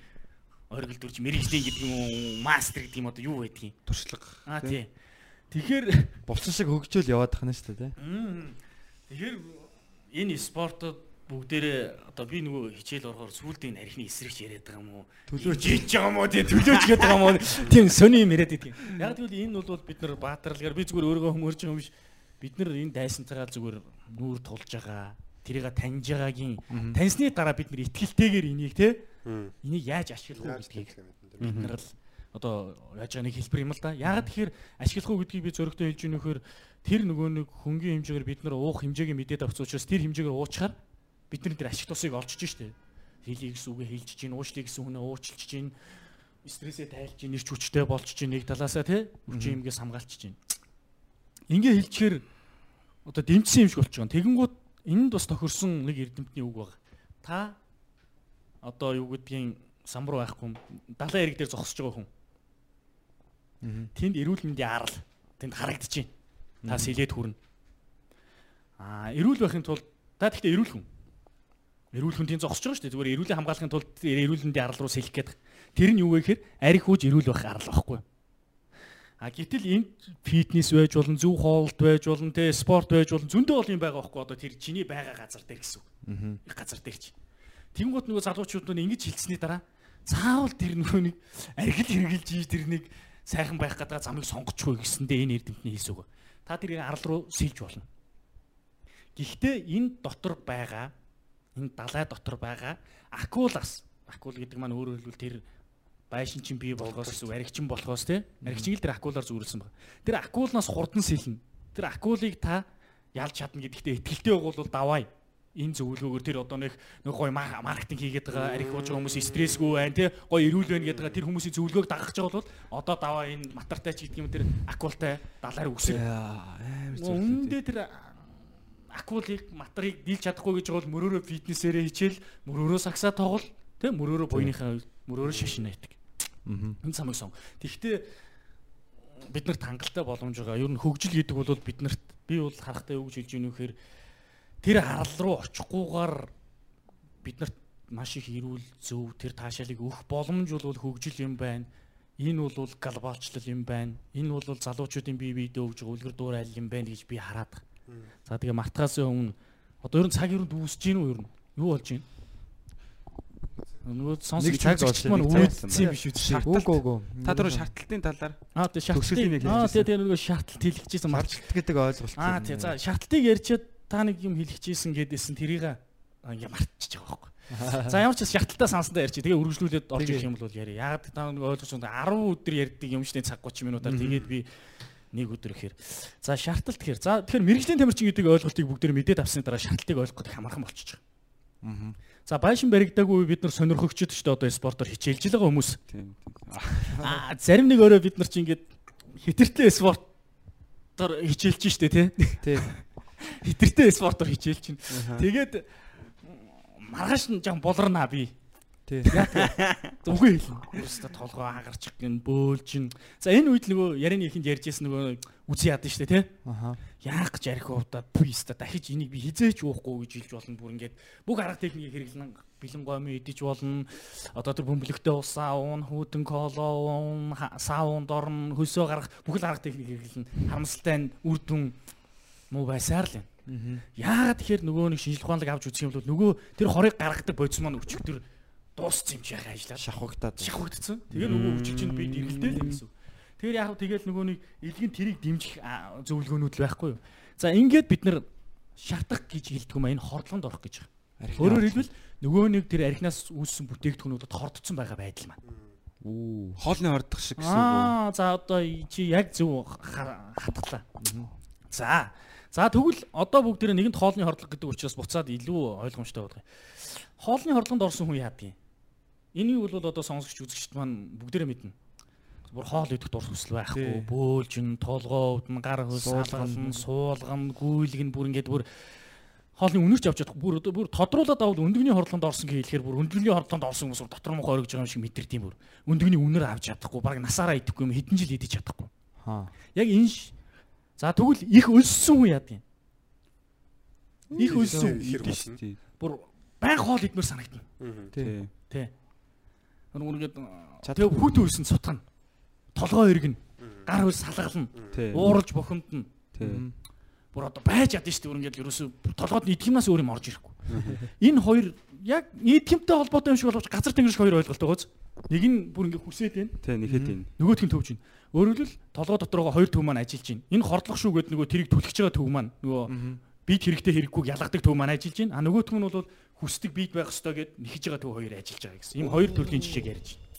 оргил дүрж мэрэгжлийн гэдэг юм уу мастер гэдэг юм одоо юу байдгийг туршлага. аа тий Тэгэхээр Булсан шиг хөгжөөл яваад тахна шүү дээ. Мм. Тэгэхээр энэ спортод бүгдээрээ одоо би нөгөө хичээл орохоор сүулдийн архины эсрэгч яриад байгаа юм уу? Төлөөж хийж байгаа юм уу? Тийм төлөөж гээд байгаа юм уу? Тийм сони юм яриад идэг. Яг тэгвэл энэ бол бид нар баатарлагаар би зүгээр өөрийгөө хөмөрж байгаа юм биш. Бид нар энэ дайсантайгаа зүгээр нүүр тулж байгаа. Тэрийг таньж байгаагийн таньсны дараа бид нар ихтгэлтэйгээр энийг те энийг яаж ашиглах уу гэдгийг бид нар л одоо яаж байгаа нэг хэлбэр юм л да. Яагаад тэгэхээр ашиглах уу гэдгийг би зөрөгтэй хэлж өгнө нөхөр тэр нөгөө нэг хөнгөн хэмжээгээр бид нар уух хэмжээг мэдээд авц учраас тэр хэмжээгээр уучаар бид нар тэр ашиг тусыг олчж штэ. Хэлий гэсэн үгээ хэлж чинь, уучлаа гэсэн хүнээ уучлж чинь, стрессээ тайлж чинь, нэрч хүчтэй болж чинь нэг талаасаа те хүчин юмгээс хамгаалж чинь. Ингээ хэлчихээр одоо дэмжсэн юм шиг болчих гоо. Тэгэнгүүт энэнд бас тохирсон нэг эрдэмтний үг баг. Та одоо юу гэдгийг самбар байхгүй далайн эрэг дээр зогсож байгаа хүн. Тэнд эрүүл мэндийн арал тэнд харагдчихээн. Та сэлээд хүрнэ. Аа, эрүүл байхын тулд та тэгтээ эрүүл хүн. Эрүүл хүн тэнд зогсож байгаа шүү дээ. Зүгээр эрүүлээ хамгаалахын тулд эрүүл мэндийн арал руу сэлэх гээд. Тэр нь юу вэ гэхээр арх хууж эрүүл байх арал байхгүй. А гэтэл энд фитнес байж болно, зөв хоолт байж болно, тэ спорт байж болно. Зөндөө бол юм байгаа байхгүй одоо тэр чиний байгаа газар дээр гэсэн үг. Их газар дээр чи. Тэнгуут нөгөө залуучууд нь ингэж хилцсэний дараа заавал тэр нөгөө нэг архил хэрглэж ийж тэр нэг сайхан байх гэдэг замыг сонгочихгүй гэсэндээ энэ эрдэмтний хэлс үг. Та тэрийг арал руу сэлж болно. Гэхдээ энэ дотор байгаа энэ далай дотор байгаа. Акулаас акул гэдэг маань өөрөөр хэлбэл тэр байшин чин бий болгоос эсвэл аригчин болохоос те. Аригчин л тэр акулаар зүйрлсэн байна. Тэр акулнаас хурдан сэлнэ. Тэр акулыг та ялж чадна гэдэгтээ итгэлтэй байгуул давай. Энэ зөвлөгөөгөр тэр одоо нэг нэг гой маркетинг хийгээд байгаа арих болж байгаа хүмүүс стрессгүй байна тий гой эрүүл байна гэдэг тэр хүмүүсийн зөвлөгөөг дагах гэж бол одоо даваа энэ матартай ч гэдэг юм тэр акултай далаар үсэг Үндэ тэр акулыг матрыг дийлж чадахгүй гэж бол мөрөөрөө фитнесээрээ хичээл мөрөөрөө сагсаа тоглол тий мөрөөрөө буйныхаа мөрөөрөө шашин байдаг. Энэ самыг сон. Тэгвэл бид нарт хангалттай боломж байгаа. Ер нь хөгжил гэдэг бол биднэрт би бол харахтай юу гэж хэлж ийнө вэхээр тэр харал руу очихгүйгээр биднэрт маш их эрүүл зөв тэр таашаалыг өгөх боломж бол хөгжил юм байна. Энэ бол глобалчлал юм байна. Энэ бол залуучуудын бие биедээ өгж байгаа үлгэр дуур айл юм байна гэж би хараад байгаа. За тэгээ мартахаас өмнө одоо ер нь цаг ер нь дүүсэж гин үү ер нь? Юу болж гин? Нөгөө сонсох цаг болж байна, үүдсэн биш үү? Үгүй Шаардлагатай. үгүй. Та түрүү шаардлагын талаар Аа нэг шаардлагыг Аа хэлчихсэн. тэгээ нөгөө шаардлагт хэлчихсэн. Шаардлагат гэдэг ойлголт. Аа тий за шаардлагыг ярьчаад та нэг юм хэлчихсэн гэдээсэн тэрийг ингээ мартчихж байгаа байхгүй. <laughs> За ямар ч шаардлагатаа сансандаа ярьчих. Тэгээ үргэлжлүүлээд орж ирэх юм бол яриа. Яг та нэг ойлгож байгаа 10 өдөр ярьдаг юм шний цаг 30 минутаар тэгээд би нэг өдөр ихээр. За шаардлагат гэхээр. За тэгэхээр мэрэгжлийн тамирчин гэдэг ойлголтыг бүгдээр мэдээд авсны дараа шаардлагыг ойлгоход хамархан болчихж байгаа. За байшин баригдаагүй бид нар сонирхогчд ч одоо спортоор хичээлж байгаа хүмүүс. тийм. Аа зарим нэг өөрөө бид нар чи ингээд хитэртэй спортоор хичээлж штэ тий. Тий. Хитэртэй спортоор хичээлж чинь. Тэгээд маргааш нь жан буларнаа би. Тий. <laughs> Үгүй хэлнэ. Өөрөөсөө толгоо хагарчих гин бөөлж. За энэ үед нөгөө ярианы ихэнд ярьжсэн нөгөө үзий яд нь штэ тий. Аха. Яах гэж арих удаа пүста дахиж энийг би хизээч уухгүй гэж хэлж болно бүр ингээд бүх арга техникийг хэрэглэн бэлэн гомь идэж болно одоо тэр бөмбөлөгтэй усаа уун хүүтэн коло уун саун дорн хөлсөө гаргах бүх л арга техник хэрэглэн харамсалтай нь үр дүн муу байсаар л юм яагаад тэгэхээр нөгөө нэг шинжлэх ухаанлаг авч үзэх юм бол нөгөө тэр хорыг гаргадаг бодис маань өчигдөр дууссан юм чи яхаа ажиллаад Шахвагтаад. шахвагдсан. Тэгээ нөгөө үжилчэнд би дэргэлдээ л юм гэсэн. Тэгэхээр яг тэгэл нөгөө нэг илгэн тэрийг дэмжих зөвлөгөөнүүд л байхгүй юу. За ингээд бид нар шатах гэж хэлдэг юм а энэ хордлонд орох гэж байгаа. Өөрөөр хэлбэл нөгөө нэг тэр архинаас үүссэн бүтээгдэхүүнүүдэд хордцсон байгаа байдал маань. Оо, хоолны хордох шиг гэсэн үг? Аа за одоо чи яг зөв хатглаа. За. За тэгвэл одоо бүгд нэгэнд хоолны хордлого гэдэг учраас буцаад илүү ойлгомжтой болгоё. Хоолны хордлогонд орсон хүн яадаг юм? Энийг бол одоо сонсогч үзэгчд маань бүгдээрээ мэднэ. Бүр хоол идэх дур хүсэл байхгүй, бөөлжин, толгоо өвдөн, гар хөл салгалн, суулган, гүйлгэн бүр ингээд бүр хоолны үнэрч авч чадах бүр одоо бүр тодруулаад авал өндөгний хордлонд орсон гэж хэлэхээр бүр өндөгний хордлонд орсон хүмүүс дотор мохоо оргиж байгаа юм шиг мэдэрдэг юм бүр. Өндөгний үнэр авч чадахгүй, баг насаараа идэхгүй юм хэдэн жил идэж чадахгүй. Хаа. Яг энэ ш- За тэгвэл их өлссөн хүн яадаг юм. Их өлссөн хүн хэр Идэж болсон. тий. бүр байн хоол идмээр санагдана. Тий. Тий. Нүргээд тэгээ хүүтэн үлсэн сутгана. Толгой эргэн. Гар хөл салгална. Ууралж бохомдно. Тий. Бүр одоо байж ядсан шүү дээ. Үргээд ерөөсө толгойд нь идгимнаас өөр юм орж ирэхгүй. Энэ хоёр яг идгимтэй холбоотой юм шиг боловч газар тэнгэр шиг хоёр ойлголт байгааз. Нэг нь бүр ингээ хүсээд байна. Тий нэхэд энэ. Нөгөөх нь төвж байна. Өөрөөр хэлбэл толгой дотороо хоёр төв маань ажиллаж байна. Энэ хордлох шүү гэдэг нөгөө тэрийг түлхэж байгаа төв маань нөгөө бит хэрэгтэй хэрэггүйг ялгадаг төв маань ажиллаж байна. А нөгөөх нь бол хүсдэг бит байх ёстой гэд нэхэж байгаа төв хоёр ажиллаж байгаа гэсэн. Ийм хоёр төрлийн жишээг ярьж байна.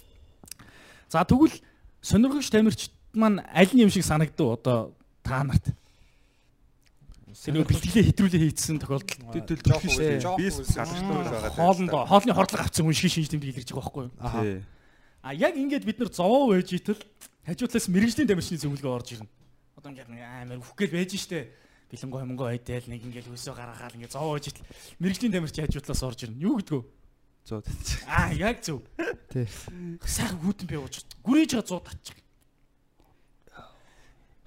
За тэгвэл сонирхогч тамирчид маань аль нь юм шиг санагдав одоо та нарт? Нөгөө бэлтгэлээ хэтрүүлээ хийцсэн тохиолдолд үйл, шүү. үйл галзтай байгаа. хоолнд хоолны хордлого авсан хүн шиг шинж тэмдэг илэрч байгаа байхгүй юу? А яг ингээд бид нар зовоо байж итэл хажуутлаас мэрэгжлийн тамирчны зөвлөгөө орж ирнэ. Одоо ингээд амар үхгээл байж штэ. Бэлэнгой хэмэнгой байдэл нэг ингээд хөөсөө гаргаал ингээд зовоо байж итэл мэрэгжлийн тамирч хажуутлаас орж ирнэ. Юу гэдгөө? Зоо. Аа яг зөв. Тий. Сайхан хүүтэн би ууж гүрийж байгаа 100 татчих.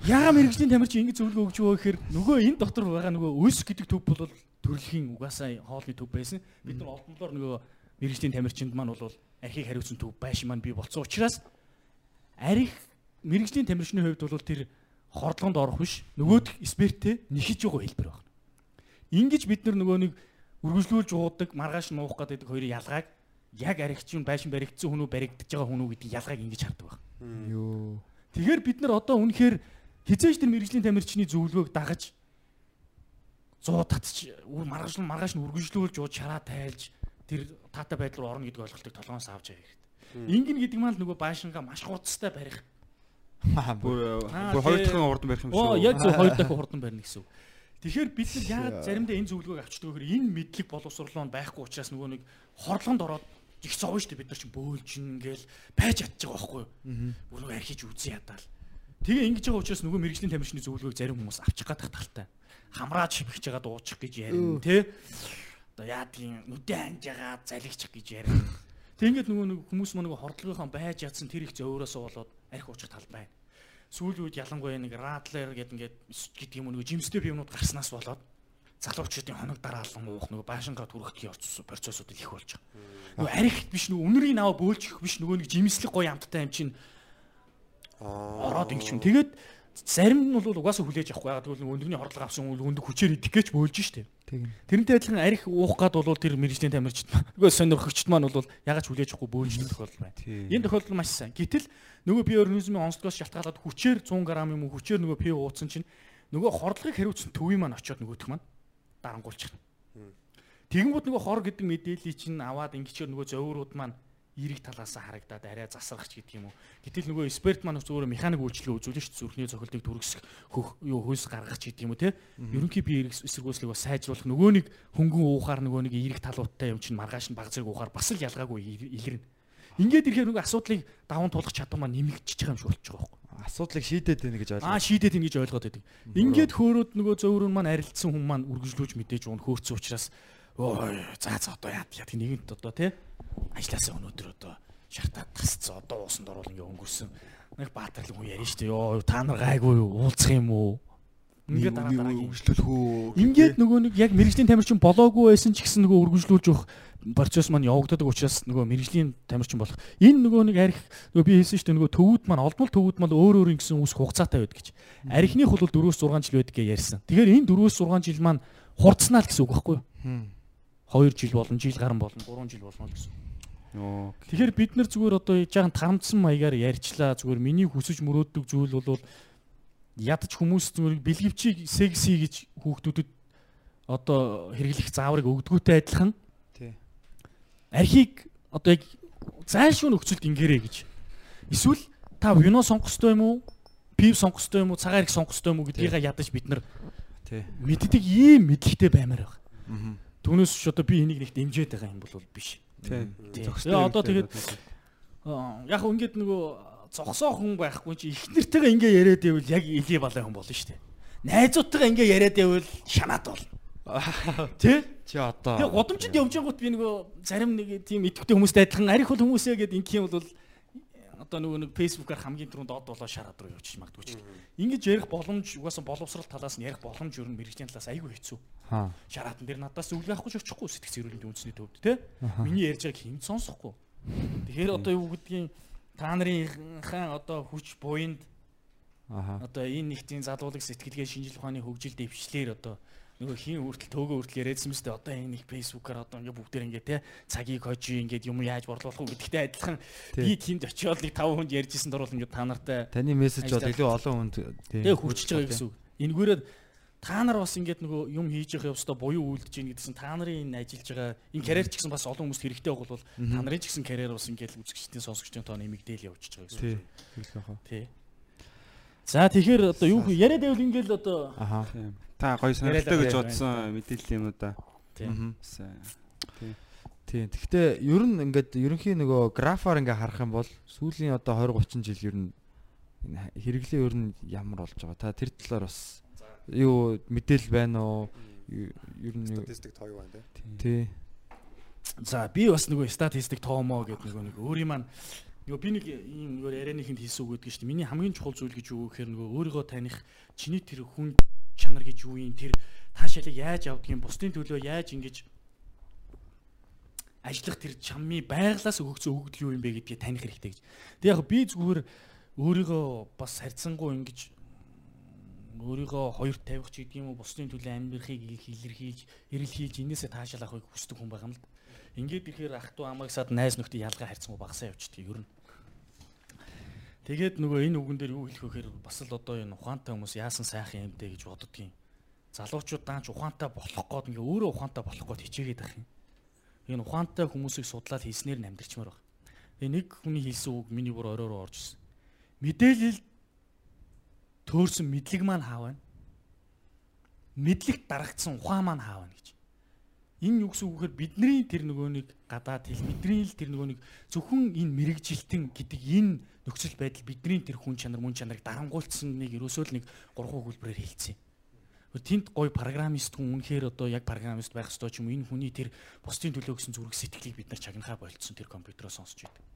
Яга мэрэгжлийн тамирч ингэж зөвлөгөө өгч байгаа гэхээр нөгөө энэ дотор байгаа нөгөө өс гэдэг төв бол төрөлхийн угаасаа хоолны төв байсан. Бид нар олдмолоор нөгөө мэрэгжлийн тамирчинд маань бол архийг хариуцсан төв байшин маань бий болсон учраас арх мэрэгжлийн тамирчны хувьд бол тэр хордлогонд орох биш нөгөөдх спирттэй нэхэж байгаа хэлбэр байна. Ингиж бид нар нөгөө нэг үргэлжлүүлж уудаг маргааш нуух гэдэг хоёрын ялгааг яг архичийн байшин баригдсан хүн үү баригдаж байгаа хүн үү гэдэг ялгааг ингэж хардаг байна. Юу. Тэгэхээр бид нар одоо үнэхээр хизээч тэр мэрэгжлийн тамирчны зөвлөгөөг дагаж 100 татч үр маргааш нь маргааш нь үргэлжлүүлж ууж шараа тайлж тэр таатай байдал руу орно гэдэг ойлголтыг толгоноос авч явах хэрэгтэй. Ингэн гэдэг маань л нөгөө байшингаа маш хурцтай барих. Бүр хоёр дахин урдан барих юм Оо шүү. яг зөв хоёр дахин хурдан барина гэсэн үг. Тэгэхээр бид нар яагаад заримдаа энэ зөвлөгөөг авчдаг вэ гэхээр энэ мэдлэг боловсруулал нь байхгүй учраас нөгөө нэг хорлонд ороод их зовж штэ бид нар чинь бөөлжин гээл байж чадчих байгаа байхгүй юу. Бүр нөгөө архиж үзэн ядаал. Тэгээ ингэж байгаа учраас нөгөө мэрэгжлийн тамирчны зөвлөгөөг зарим хүмүүс авчих гадах талтай. Хамраад шивгэж байгаа дуучих гэж ярина тий. Одоо яадгийн нүдэн ханж байгаа залгичих гэж ярина. Тэг ингээд нөгөө нэг хүмүүс мөн нөгөө хордлогынхон байж ядсан тэр их зөөрөөсөө болоод арх уучих тал байна. Сүүлийн үед ялангуяа нэг радлер гэдэг ингээд гэдэг юм нөгөө жимстэй биемнүүд гарснаас болоод залуучуудын хоног дараалан уух нөгөө баашингаа түрхтгийн процессууд их болж байгаа. Нөгөө арх биш нөгөө үнэрийн наваа бөөлчих биш нөгөө нэг жимслэг гоё амттай юм чинь ороод ингэж юм. Тэгээд зарим нь бол угаасаа хүлээж авахгүй. Яг тэгвэл өндрийн хордлого авсан үл өндөг хүчээр идэх гэж бөөлж. Тийм. Тэрнтэй адилхан арх уух гад бол тэр мэрэгжлийн тамирчид маань нөгөө сонирхогчд маань бол ягаад ч хүлээж авахгүй бөөлжний тохиолдол байна. Энэ тохиолдол маш сайн. Гэтэл нөгөө пи организмын онцлогоос шалтгаалаад хүчээр 100 г юм уу хүчээр нөгөө пи ууцсан чинь нөгөө хордлогыг хариуцсан төвийн маань очиод нөгөөх маань дарангуулчихна. Тэгэнгүүт нөгөө хор гэдэг мэдээллийг чинь аваад ингэчээр нөгөө зовирууд маань эрэг талаас харагдаад арай засрахч гэдэг юм уу. Гэтэл нөгөө спирт маань зөвхөн механик үйлчлэгээ үзүүлж ш зүрхний цохилтыг түргэсэх хөх юу хөөс гаргах гэдэг юм уу те. Ерөнхий бие эрэг эсэргүүцлийг бас сайжруулах нөгөө нэг хөнгөн уухаар нөгөө нэг эрэг талуудтай юм чинь маргааш нь баг зэрэг уухаар бас л ялгаагүй илэрнэ. Ингээд ирэхээр нөгөө асуудлыг даван туулах чадвар маань нэмэгдчихэж байгаа юм шиг болчих жоох. Асуудлыг шийдээд байна гэж Аа ойлгоо. шийдээд ин гэж ойлгоод байдаг. Ингээд хөөрөөд нөгөө зөөврөн маань арилцсан хүн маань үргэлжлүүлж мэдээж уун хөөрцөн учраас ой за за одоо яа яа нэгэнт одоо тий ажилласаа өнөөдөр одоо шартаад тасцсан одоо уусанд орвол ингээ өнгөрсөн нэг баатарлаг хүн ярина шүү дээ ёо та нар гайгүй юу уулзах юм уу ингээд дараа дараагийн үргэлжлүүлэх үү. Ингээд нөгөө нэг яг мэрэгжлийн тамирчин болоогүй байсан ч гэсэн нөгөө үргэлжлүүлж явах процесс маань явагдаад учраас нөгөө мэрэгжлийн тамирчин болох. Энэ нөгөө нэг арх нөгөө би хэлсэн шүү дээ нөгөө төвүүд маань олдмол төвүүд маань өөр өөр ингэсэн үс хугацаатай байдаг гэж. Архиных бол 4-6 жил байдаг гэж ярьсан. Тэгэхээр энэ 4-6 жил маань хурцнаа л гэсэн үг байхгүй юу? 2 жил болон жил гарan болон 3 жил болно гэсэн. Тэгэхээр бид нар зүгээр одоо яж байгаа тарамдсан маягаар ярьчлаа зүгээр миний хүсэж мөрөөддөг зүйл бол ядч хүмүүс зүгээр бэлгэвчийг секси гэж хүүхдүүдэд одоо хэрэглэх зааврыг өгдгүүтэй адилхан Тий. архийг одоо яг зайлшгүй нөхцөлд ингээрэй гэж. Эсвэл та вино сонгох ёстой юм уу? Пив сонгох ёстой юм уу? Цагаан арх сонгох ёстой юм уу гэдгийг ядаж бид нар Тий. мэддэг ийм мэдлэгтэй баймаар байна. Аа. Түүнээс ч одоо би энийг нэг дэмжиж байгаа юм бол биш. Тий. Тэгээ одоо тэгээд яг ингээд нөгөө зогсоо хүн байхгүй чи их нэртэйгээ ингээ яриад байвал яг илий балай хүн болно шүү дээ. Найзуудтайгаа ингээ яриад байвал шанаад бол. Тэ? Чи одоо Тэгээ годомчд явж байгууд би нөгөө зарим нэг тийм идэвхтэй хүмүүстэй адилхан арих бол хүмүүсээ гээд юм бол одоо нөгөө нэг фэйсбүүкээр хамгийн түрүүнд дод болоо шараад руу явчих магадгүй ч. Ингэж ярих боломж угаасаа боловсрал талаас нь ярих боломж ер нь мэрэгжлийн талаас айгүй хэцүү. Аа. Шараатан дээр надаас үл байхгүй ч очихгүй сэтгц эрүүлэндийн үндэсний төвд те. Миний ярьж байгааг хинт сонсохгүй. Тэгэхээр одоо юу гэдгийг та нарын хаан одоо хүч буйнд Аха. одоо энэ нэгтийн залуулаг сэтгэлгээ шинжлэх ухааны хөгжил дэвшлэр одоо нөгөө хин хүртэл төөгөө хүртэл яриадсан мэт одоо энэ нэг фэйсбүүкээр одоо ингээ бүгдээр ингээ те цагийг хожи ингээд юм яаж борлуулах уу гэдэгтэй адилхан би тэнд очиод нэг 5 хүнд ярьжсэн дөрвөл ингээ та нартай Таны мессеж бол илүү олон хүнд тэгээ хүрчиж байгаа гэсэн үг. Энэгээрээ та нар бас ингээд нөгөө юм хийж явах явстаа буюу үйлдэж ийн гэдгсэн та нарын энэ ажиллаж байгаа энэ карьер ч гэсэн бас олон хүмүүст хэрэгтэй байх бол та нарын ч гэсэн карьер бас ингээд үзэгчдийн сонсогчдын тоо нэмэгдээл явчихж байгаа гэсэн Тий. үг. Хэлэх яхаа. Тий. За тэгэхээр одоо юу яриад байвал ингээд одоо Аха. Тийм. Та гоё сонирхолтой гэж бодсон мэдээлэл юм уу да. тий. Сайн. Тийм. Гэхдээ ер нь ингээд ерөнхийн нөгөө графаар ингээ харах юм бол сүүлийн одоо 20 30 жил ер нь хэрэглээ ер нь ямар болж байгаа. Та тэр талаар бас юу мэдээлэл байна уу? Ер нь статистик тоо юу байна те. тий. За би бас нөгөө статистик тоомоо гэдэг нөгөө нэг өөрийн маань нөгөө би нэг ийм нөгөө ярианыхынд хийсэн үг гэдэг чинь миний хамгийн чухал зүйл гэж юу гэхээр нөгөө өөрийгөө таних чиний тэр хүн чанар гэж юу юм тэр таашаалыг яаж авдгийг бусдын төлөө яаж ингэж ажиллах тэр чамны байглаас өгөгцөө өгөгдөл юу юм бэ гэдгийг таних хэрэгтэй гэж. Тэг яг би зүгээр өөрийгөө бас харьцангуй ингэж өөрийгөө хоёр тавих ч гэдэг юм уу бусдын төлөө амьдрахыг илэрхийлж эрэлхийлж энээсээ таашаал авахыг хүсдэг хүн байгаа юм л да. Ингээд ихээр ах トゥ амагсаад найз нөхдөд ялгаа харьцангуй багасаа явчихдаг ер нь. Тэгээд нөгөө энэ үгэн дээр юу хэлэх вэ гэхээр бас л одоо энэ ухаантай хүмүүс яасан сайхан юм бэ гэж боддгийн. Залуучууд даанч ухаантай болох гээд ингээ өөрөө ухаантай болох гээд хичээгээд байх юм. Энэ ухаантай хүмүүсийг судлаад хийснээр нь амьдрчмаар баг. Тэгээ нэг хүний хэлсэн үг миний бүр орой руу орж ирсэн. Мэдээлэл төөрсөн мэдлэг маань хаав байна. Мэдлэг дарагдсан ухаан маань хаав байна гэж. Энэ юу гэсэн үг гэхээр бидний тэр нөгөө нэг гадаад хэл бидний л тэр нөгөө нэг зөвхөн энэ мэрэгжилтэн гэдэг энэ нөхцөл байдал бидний тэр хүн чанар мөн чанарыг дарангуйлцсан нэг ерөөсөө л нэг гурван хөлбрээр хэлсэн. Тэнд гой программист хүн үнэхээр одоо яг программист байх ёстой ч юм уу энэ хүний тэр бусдын төлөө гэсэн зүрх сэтгэлийг бид нар чагнахаа болцсон тэр компьютероос сонсч байдаг.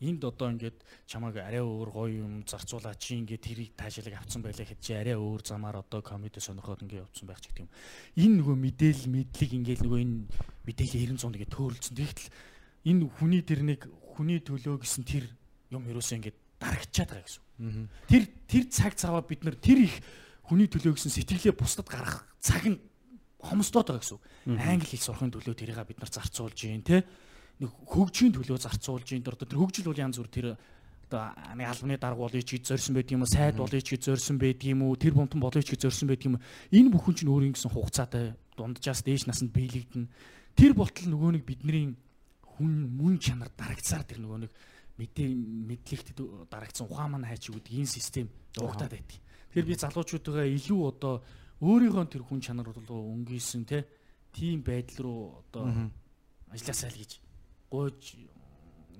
Энд одоо ингээд чамааг арай өөр гоё юм зарцуулаад чи ингээд тэрийг таашаалыг авцсан байлаа хэд чи арай өөр замаар одоо комеди сонирхоод ингээд явцсан байх ч гэдэг юм. Энэ нөгөө мэдээлэл мэдлэг ингээд нөгөө энэ мэдээлэл 90 100 ингээд төөрөлдсөн. Тэгэхдээ энэ хүний тэр нэг хүний төлөө гэсэн тэр юм ерөөсөө ингээд дарагчаад байгаа гэсэн. Тэр тэр цаг цаваа бид нар тэр их хүний төлөө гэсэн сэтгэлээ бусдад гаргах цаг нь хомсдоод байгаа гэсэн. Англи хэл сурахын төлөө тэрийг бид нар зарцуулж гин тэ нэг хөгжийн төлөө зарцуулж гин одоо тэр хөгжил бол янз бүр тэр одоо нэг албаны дарга болъё ч гэж зорьсон байдаг юм уу сайд болъё ч гэж зорьсон байдаг юм уу тэр бомтон болъё ч гэж зорьсон байдаг юм уу? Энэ бүхэн чинь өөрийн гэсэн хугацаатай дунджаас дээш насанд биелэгдэн. Тэр болтол нөгөө нэг бидний хүн мөн чанар дарагцаар тэр нөгөө нэг мэдээ мэдлэгт дарагдсан ухаан маань хайч гэдэг энэ систем дуугтаад байдаг. Тэгэхээр би залуучуудаа илүү одоо өөрийнхөө тэр хүн чанар руу өнгийсэн те тийм байдал руу одоо ажилласаа л гэж гойж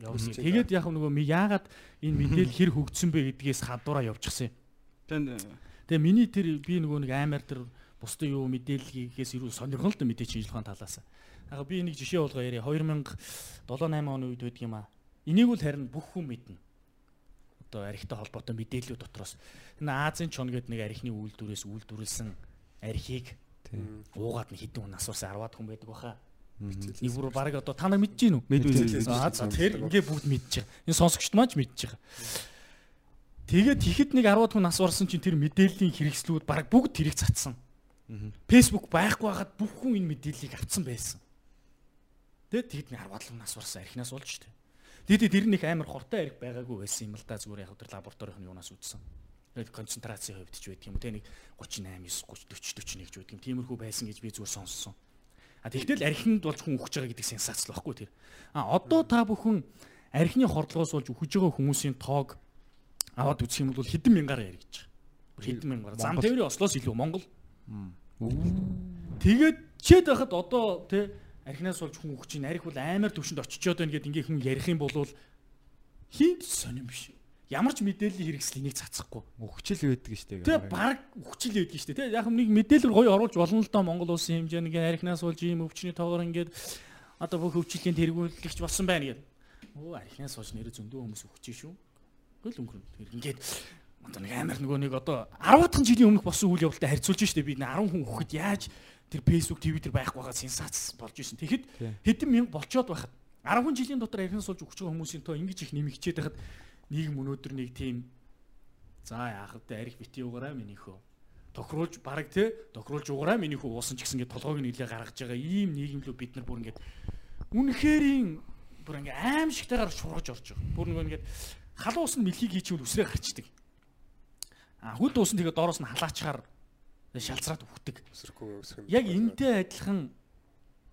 явсан. Тэгээд яг нөгөө яагаад энэ мэдээлэл хэр хөгжсөн бэ гэдгээс хадуураа явчихсан юм. Тэгээ миний тэр би нөгөө нэг аймаар тэр бусдын юу мэдээллийгээс ирүү сонирхол л мэдээ шинжилгээ талаас. Яг би нэг жишээ болгоо яриа 2007 8 оны үед байдаг юм аа. Энийг бол харин бүх хүн мэднэ. Одоо архитай холбоотой мэдээллүүд дотроос энэ Азийн чон гэдэг нэг архины үйлдвэрээс үйлдвэрлсэн архийг уугаад нь хідэн хүн асуусан 10-аад хүн байдаг баха. Нэг бүр баг одоо та нар мэдэж гин үү? Мэдвэ. За тэр ингээ бүгд байгаа. Энэ сонсогчд маань ч байгаа. Тэгээд тэгэхэд нэг 10 хүн асуурсан чинь тэр мэдээллийн хэрэгслүүд баг бүгд тэрийг цацсан. Facebook байхгүй байгаад бүх хүн энэ мэдээллийг авцсан байсан. Тэгээд тэгэд нэг 10 хүн асуурсан архинаас болж штэ. Тэгээд тэр нэг амар хортой арх байгаагүй байсан юм л да зүгээр яг тэр лабораторийн юунаас үзсэн. Тэгээд концентрацийн хувьд ч байдаг юм те нэг 38 9 30 40 41 ч байдаг юм. Тиймэрхүү байсан гэж би зүгээр сонссон. А тэгтэл архинд болж хүн өгч байгаа гэдэг сенсац л баггүй тэр. А одоо та бүхэн архины хордлогоос болж өгч байгаа хүмүүсийн тоог аваад үзэх юм бол хэдэн мянгаар яригдж байгаа. Хэдэн мянгаар. Зам тээврийн Ослоос илүү Монгол. Тэгээд чээд байхад одоо те архинаас болж хүн өгч ин арх бол амар төвшөнд очичоод байна гэд ингээ хүн ярих юм бол хинт сонирм биш. Ямар ч мэдээллийн хэрэгсэл энийг цацахгүй. Өгчл байдаг штэ. Тэгээ баг хүчил байдаг шүү дээ. Яг нэг мэдээлэл гоё оруулж болно л доо Монгол улсын хэмжээнд ингээ архинаас болж ийм өвчний тоогоор ингээд одоо бүх хөвчлөлийн тэргүүлэгч болсон байна гэдэг. Оо архинаас хойш нэрэ зөндөө хүмүүс өгч шүү. Гэл өнгөрөн. Ингээд одоо нэг амар нөгөө нэг одоо 10 дахь жилийн өмнөх болсон үйл явдалтай харьцуулж штэ би 10 хүн өгөхөд яаж тэр TV дээр байхгүй байгаа сенсац болж исэн. Тэгэхэд хэдэн мянга болчоод байхад 10 жилийн дотор архинаас олж өгч байгаа хүмүүсийн тоо ингэж их нэмэгчээд байхад нийгэм өнөөдөр нэг тийм за яах вэ арх бити угаараа минийхөө тохируулж бараг те тохируулж угаараа минийхөө уусан ч гэсэн ингээд толгойг нь нилээ гаргаж байгаа ийм нийгэм лөө бид нар бүр ингээд үнэхэрийн бүр ингээ аим шигтайгаар шургаж орж байгаа. Бүр нөгөө ингээд халуун ус нь мэлхийг хийчихвэл үсрээ гарчдаг. А хүл дуусна тэгээ доороос нь халаачаар шалцраад өгдөг. Өсөрхгүй өсөх юм. Яг энтэй адилхан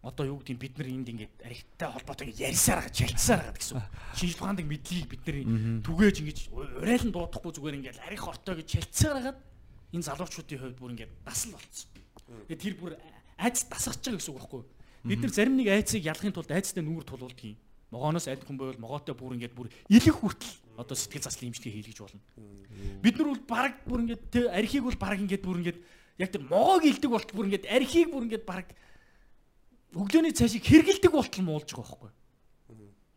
одоо юу гэдэг бид нар энд ингээд архиттай холбоотой ярьсаар байгаа, чалцсаар байгаа гэсэн. Шинжлэх ухааны мэдлэгийг бид нар түгээж ингэж урайлан дуудахгүй зүгээр ингээд арих ортой гэж чалцсаар хагаад энэ залуучуудын хувьд бүр ингээд дасал болцсон. Тэгээ тэр бүр айц дасгаж байгаа гэсэн үг байхгүй юу? Бид нар зарим нэг айцыг ялахын тулд айцтай нүүр тулуулдаг юм. Могооноос аль хүн байвал могоотой бүр ингээд бүр илэх хүртэл одоо сэтгэл заслын имчилгээ хийлгэж болно. Бид нар бол баг бүр ингээд архийг бол баг ингээд бүр ингээд яг тэр могоог илдэг болт бүр ингээд архийг бүр ингээд баг өглөөний цаашийг хэргэлдэг болтол муулж байгаа байхгүй.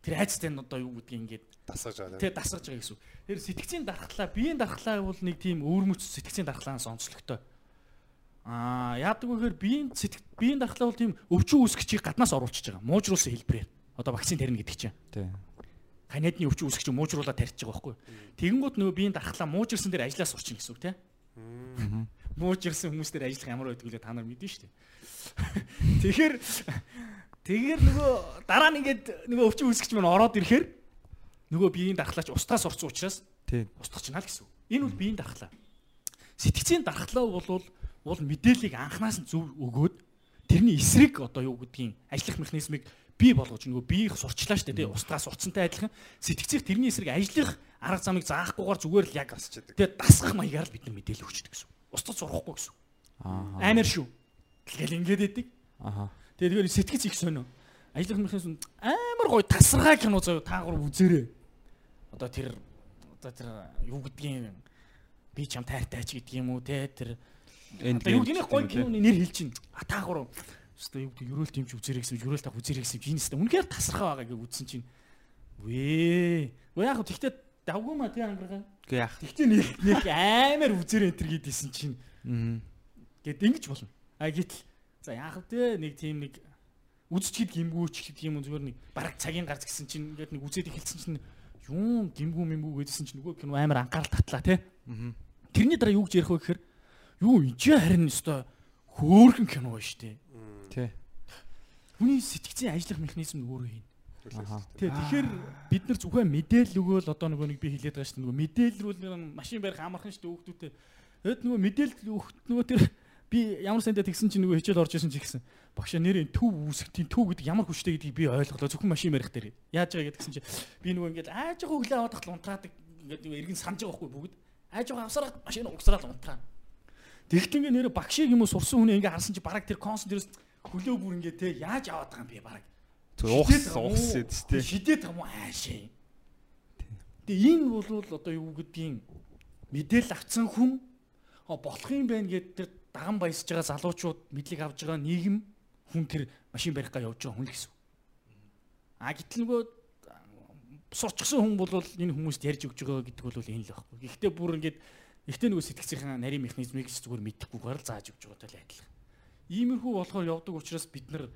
Тэр айцтай нь одоо юу гэдгийг ингээд дасгаж байгаа. тэг дасгаж байгаа гэсэн. Тэр сэтгцийн дархлаа, биеийн дархлаа бол нэг тийм өөрмөц сэтгцийн дархлаанаас онцлогтой. Аа, яадаг вэхээр биеийн сэтг биеийн дархлаа бол тийм өвчин үүсгчийг гаднаас оруулчихж байгаа. Муужруулсан хэлбэрээр. Одоо вакцин тарина гэдэг чинь. Тий. Ханиадны өвчин үүсгч муужруулаад тарьж байгаа байхгүй. Тэгэнгүүт нөгөө биеийн дархлаа муужирсан дээр ажиллаа сурчин гэсэн үг те. Муужирсан хүмүүс дээр ажиллах ямар байдаг вэ та нар мэднэ шүү дээ. <laughs> Тэгэхээр тэгэхээр нөгөө дараа нь ингээд нөгөө өвчин үүсгч маань ороод ирэхээр нөгөө биеийн дархлаач устгаас орсон учраас Тий. устгачна л гэсэн. Энэ бол биеийн дархлаа. Сэтгцийн дархлаа бол бол мэдээллийг анханаас нь зөв өгөөд тэрний эсрэг одоо юу гэдгийг ажиллах механизмыг бий болгож нөгөө биеийг сурчлаа штэ тий устгаас урцсантай адилхан сэтгцийг тэрний эсрэг ажиллах арга замыг заахгүйгээр зүгээр л яг тэгээ дасгах маягаар л бид нар мэдээлэл өгчдөг гэсэн. Устгаж сурахгүй гэсэн. Аа. Амар шүү. Тэгэл ингээд өгдөг. Аха. Тэгээ тэгэхээр сэтгэц их сонио. Ажиллах механизм амар гоё тасархай кино заяа та гур үзээрэй. Одоо тэр одоо тэр юу гэдгийг би чам тайртай ч гэдэг юм уу те тэр юу гэдгийг гоё киноны нэр хэлж чинь. А та гур өстой юу гэдэг ерөөл тимч үзэрэй гэсэн ерөөл та үзэрэй гэсэн чинь өстой үнэхээр тасархай байгаа гэж үзсэн чинь вээ. Уу яг тэгтээ давгүй маа тий ангаргаа. Гэ яах. Тэгтээ нэг нэг амар үзэрэй энэ төр гэдээсэн чинь Мм. гэд ингэж болно. А гэтэл за яах вэ нэг тийм нэг үзчихэд гимгүүч гэдэг юм зүгээр нэг бараг цагийн гарц гэсэн чинь ингээд нэг үзээд эхэлсэн чинь юм гимгүү мэмгүү гэдсэн чинь нөгөө кино амар анхаарал татлаа тий. Тэрний дараа юу гэж ярих вэ гэхээр юу ичээ харин өстой хөөрхөн кино ба штэ. Тий. Хүний сэтгцийн ажиллах механизм өөрөө юм. Аха. Тий. Тэгэхээр бид нар зүгээр мэдээлэл өгөөл одоо нөгөө нэг би хэлээд байгаа шүү дээ. Нөгөө мэдээлэл рүү машин барих амархан шүү дээ хүүхдүүтэй. Тэгэд нөгөө мэдээлэл өгт нөгөө тэр би ямар сандаа тэгсэн чинь нөгөө хичээл орж исэн чи гэсэн. Багшаа нэрийн төв үүсгтийн төв гэдэг ямар хүчтэй гэдгийг би ойлголоо. Зөвхөн машин барих дээр. Яаж байгаа гэдгсэн чи би нөгөө ингээд ааж байгаа өглөө аваад тахлаа унтраадаг. Ингээд нөгөө эргэн санаж байгаа байхгүй бүгд. Ааж байгаа авсараад машин угсраад унтраа. Тэгэхдээ ингээ нэр багшийг юм уу сурсан хүн ингээ харсан чи бараг тэр консентрээс хөлөө бүр ингээ те яаж аваад байгаа юм бэ бараг. Уухс уухс. Шидээд байгаа юм уу аашаа. Тэгээ энэ бол одоо юу гэдгийг мэдээлэл авцсан хүн болох юм байна гэд тэр даган баясж байгаа залуучууд мэдлэг авж байгаа нийгэм хүн тэр машин барих га явж байгаа хүн л гэсэн. А гэтэл нөгөө сурчсан хүн бол энэ хүмүүст ярьж өгж байгаа гэдэг бол энэ л байхгүй. Гэхдээ бүр ингээд ихтэй нөгөө сэтгцийн нарийн механизмыг зүгээр мэдэхгүйгээр л зааж өгж байгаатай л адилхан. Иймэрхүү болохоор явдаг учраас бид нар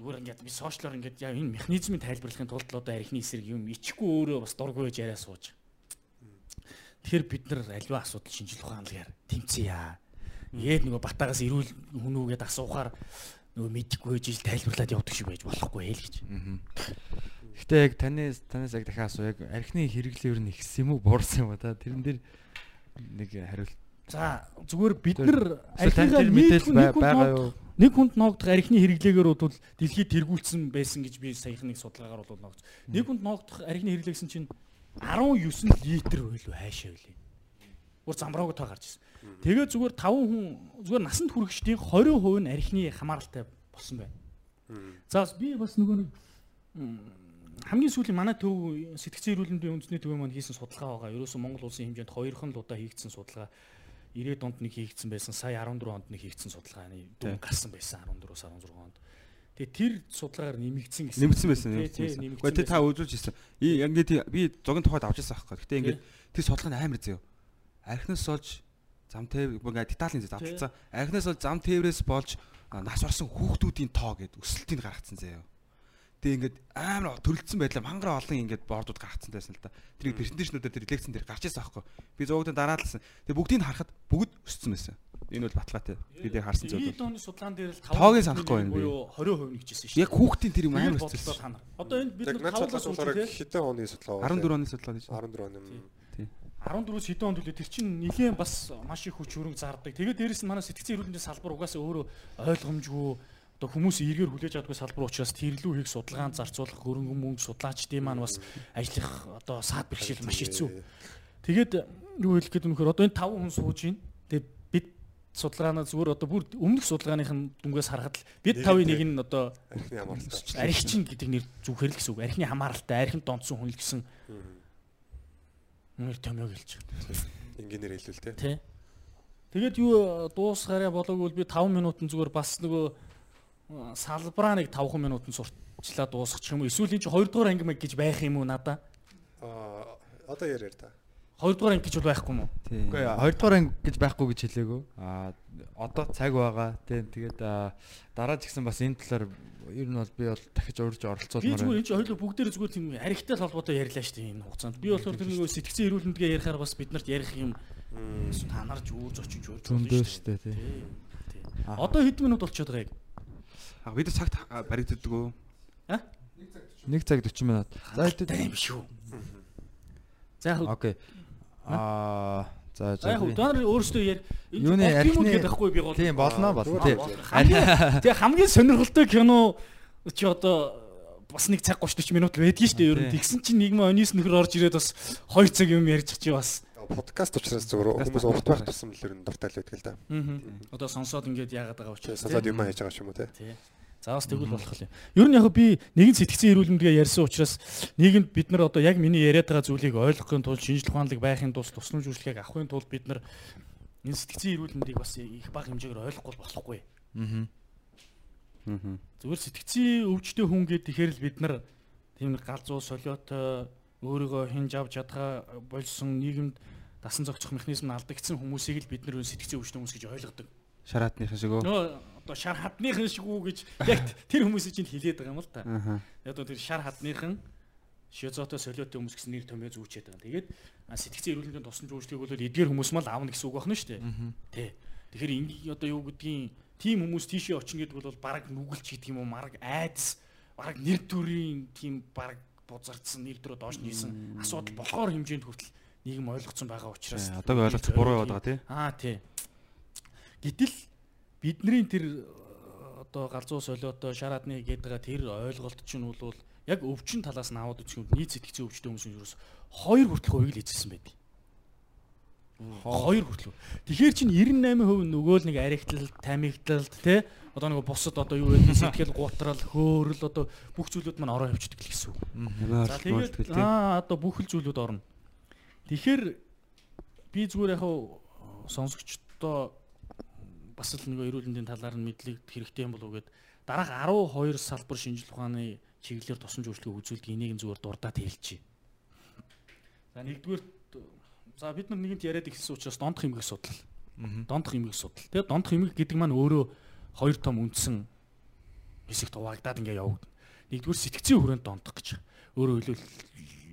зүгээр ингээд би сошиалор ингээд яа энэ механизмыг тайлбарлахын тулд л одоо архины эсрэг юм ичихгүй өөрөө бас дургүй байж яриа сууж. Тэгэхээр бид нар альва асуудал шинжлэх ухаанлагаар тэмцээе. Тэгээд нөгөө батагаас ирүүл хүнүүгээд асуухаар нөгөө мэдэхгүй байж ил тайлбарлаад явдаг шиг байж болохгүй ээ л гэж. Гэтэ яг таны танаас яг дахиад асуу яг архины хэрэглээ нь ихсэн юм уу буурсан юм ба та тэрэн дээр нэг хариулт За зүгээр бид нар тэр мэдээлэл байгаа юу? Нэг хүнд ноогдох архины хэрэглээгээр бол дэлхийд тэргүүлсэн байсан гэж би саяхан нэг судалгаагаар бол ноогдсон. Нэг хүнд ноогдох архины хэрэглээ гэсэн чинь 19 литр байлуу хайшаа байлээ. Гур замбрааг та гарч ирсэн. Тэгээ зүгээр 5 хүн зүгээр насанд хүрэгчдийн 20% нь архины хамааралтай болсон байна. За бас би бас нөгөө нэг хамгийн сүүлийн манай төв сэтгцэн эрүүл мэндийн үндэсний төвийн маань хийсэн судалгаа байгаа. Ерөөсөн Монгол улсын хэмжээнд хоёрхан л удаа хийгдсэн судалгаа. 90 донд нэг хийгдсэн байсан. Сая 14 онд нэг хийгдсэн судалгааны дүн гарсан байсан 14-өөс 16 онд. Тэгээ тэр судалгаар нэмэгдсэн гэсэн. Нэмэгдсэн байсан. Гэхдээ тэ та үзүүлж ирсэн. И- Ингээд би зогийн тухайд авч ирсэн аахгүй. Гэтэ ингээд тэр судалгаа нь амар зөө. Архинаас олж зам тээв ингээд деталийн зэ авчихсан. Архинаас олж зам тээврээс болж нас орсон хүүхдүүдийн тоо гэд өсөлтийг гаргацсан заяа. Тэгээ ингээд амар төрөлдсөн байдлаа мангар олон ингээд бордууд гаргацсан байсан л да. Тэрийг презентацнуудаар тэр лекцэн дээр гарч ирсэн аахгүй. Би зөөгдөн дараалсан. Тэгээ бүгдийг харахад бүгд өссөн байсан. Энэ бол баталгаатай. Би дээр харсан зүйл. 90 оны судалгаан дээр л Тоогийн санахгүй байна би. буюу 20% нэгжсэн шүү. Яг хүүхдийн тэр юм амар өссөн. Одоо энэ бид над тавлаас үзлээ. хэдэн оны судалгаа 14 оны судалгаа гэж. 14 оны. м. 14-өөс хэдэн онд үлээ тэр чинь нэгэн бас маш их хүч хөрөнгө зардаг. Тэгээд дээрэс нь манай сэтгцэн эрүүл мэндийн салбар угаасаа өөрөө ойлгомжгүй одоо хүмүүс эргээр хүлээж авдаггүй салбар учраас тэрлүү хийх судалгаанд зарцуулах хөрөнгө мөнгө судлаачдын маань бас ажиллах одоо саад бэрхшээл маш хэцүү. Тэгээд юу хэлэх гээд өнөхөр одоо энэ 5 хүн сууж байна. Тэгээд бид судалгаанаа зүгээр одоо бүр өмнөх судалгааных нь дүнгээс харахад л бид тавын нэг нь одоо Архины хамааралтай. архичин гэдэг нэр зүгхээр л гэсэн үг. Архины хамааралтай, архинд донцсон хүн л гэсэн нэр томьёог хэлж байна. Инженеэр хэлвэл те. Тэ. Тэгээд юу дуусгараа болоогүй би 5 минутын зүгээр бас нөгөө салбараа нэг 5 минутын сурчлаа дуусгачих юм уу? Эсвэл энэ чи 2 дугаар анги мэг гэж байх юм уу надаа? Аа одоо яриа та. 2 дугаар анги гэж бол байхгүй юм уу? Үгүй хоёрдугаар анги гэж байхгүй гэж хэлээгөө. Аа одоо цаг байгаа. Тийм тэгээд аа, дараа ч гэсэн бас энэ талаар ер нь бол би бол дахиж урьж Би оролцуулмаар зүгээр энэ хоёул бүгдээр зүгээр тийм архитай л холбоотой ярьлаа шүү дээ энэ хугацаанд. Би болохоор тэр нөгөө сэтгцэн эрүүл мэндгээ ярихаар бас бид нарт ярих юм танарж үүж очиж үүж штэ тий. Тий. Одоо хэдэн минут болчиход байгаа яг? А бид цагт баригддаг уу? 1 цаг 40 минут. За хэдэн Тийм шүү. За яг Окей. Аа за За яг нар өөрсдөө яар энэ Юуны юм архины- байхгүй би гол. Тийм болно болно. Тэгээ хамгийн сонирхолтой кино чи одоо бас нэг цаг 30 40 минут л байдгийн шүү дээ ер нь. Тэгсэн чинь нэг мөнис нөхөр орж ирээд бас 2 цаг юм ярьж чи бас. Подкаст учраас зүгээр Подкаст хүмүүс урт байх тусам л ер нь дуртай л байдаг л да. Аа. Одоо сонсоод ингээд яагаад байгаа учраас. сасаад юм хийж байгаа юм уу те. Тий. За бас тэгвэл болох юм. Ер нь яг би нэгэн сэтгцэн эрүүл мэндгээ ярьсан учраас нийгэмд бид нар одоо яг миний яриад байгаа зүйлийг ойлгохын тулд шинжлэх ухаанлаг байхын тулд тусламж үйлчлэгийг авахын тулд бид нар энэ сэтгцэн эрүүл мэндийг бас их бага хэмжээгээр ойлгохгүй болохгүй. Аа. Аа. Зүгээр сэтгцэн өвчтөе хүн гэдэг тэгэхээр л бид нар тийм нэг галзуу солиотой өөрийгөө хинж авч чадгаа болсон нийгэмд дасан зохицох механизм нь алдагдсан хүмүүсийг л бид нар сэтгцэн өвчтөе хүмүүс гэж ойлгодог. Шараатных шиг үү? Нөө одоо шар хадныхан шиг үү гэж яг тэр хүмүүсийг чинь хэлээд байгаа юм л та. Яг одоо тэр шар хадныхан шизотой солиотой хүмүүс гэсэн нэр томьёо зүүчээд байгаа. Тэгээд сэтгцэн эрүүл мэндийн тусламж үйлчлэгийг бол эдгээр хүмүүс мал аавна гэсэн үг байна шүү дээ. Тэ. Тэгэхээр инgi одоо юу гэдгийг тийм хүмүүс тийшээ очно гэдэг бол баг нүгэлч гэдэг юм уу, марг айдас, баг нэр төрийн тийм баг бузардсан нэр төрөө доош нийсэн асуудал болохоор хэмжээнд хүртэл нийгэм ойлгоцсон байгаа учраас Одоо ойлгоц буруу яваад байгаа тий. Аа тий. Гэтэл бидний тэр э, одоо галзуу солиотой шараадны гээд байгаа тэр ойлголт чинь бол яг өвчин талаас нь аваад үзэх юм нийт сэтгцэн өвчтөе хүмүүс нь ерөөс хоёр хүртэл хувийг л эзэлсэн байдаг. Хоёр хүртэл. Тэгэхээр чинь 98% нөгөө л нэг аригтлалт, тамигтлалт те одоо нөгөө бусад одоо юу гэдэг сэтгэл гутрал, хөөрөл одоо бүх зүйлүүд маань ороо явчихдаг л гэсэн үг. За Тэгээд аа одоо бүх л зүйлүүд орно. Тэгэхээр би зүгээр яг сонсогчдоо бас л нэг эрүүл мэндийн талаар нь мэдлэг хэрэгтэй юм болов уу гэд дараах 12 салбар шинжилгээ ухааны чиглэлээр тусламж үйлчлэгээ үзүүлдэг энийг зүгээр дурдаад хэлчихье. За нэгдүгээр за бид нар нэгэнт яриад ихсэн учраас дондох эмгэг судлал. Дондох эмгэг судлал. Тэгээ дондох эмгэг гэдэг маань өөрөө хоёр том үндсэн хэсэгт хуваагдаад ингээ явагдана. Нэгдүгээр сэтгцийн хүрээнд дондох гэж. Өөрөөр хэлбэл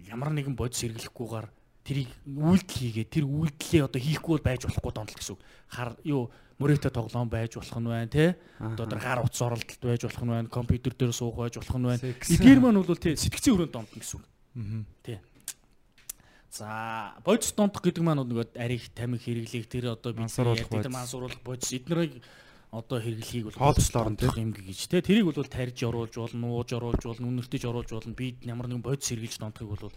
ямар нэгэн бодис сэргэлэхгүйгээр тэрийг үйлдэл хийгээд тэр үйлдэлээ одоо хийхгүй бол байж болохгүй донтол гэсэн үг. Хар юу мөрөөдө тоглоом байж болох нь байна те. Одоо тэр гар утас оролдолт байж болох нь байна. Компьютер дээр суух байж болох нь байна. Эдгээр маань бол те сэтгцийн хүрээнд донтно гэсэн үг. Тий. За, бодис донтох гэдэг маань нөгөө ариг тамиг хэрэглэх тэр одоо бид бодис. мансууруулах бодис эднэрийг одоо хэрэглэхийг бол Хоолцлоор нь, юм гэж тий. Тэрийг бол тарьж оруулж болно, ууж оруулж болно, үнэртэж оруулж болно. Бид ямар нэгэн бодис хэрэглэж донтохыг бол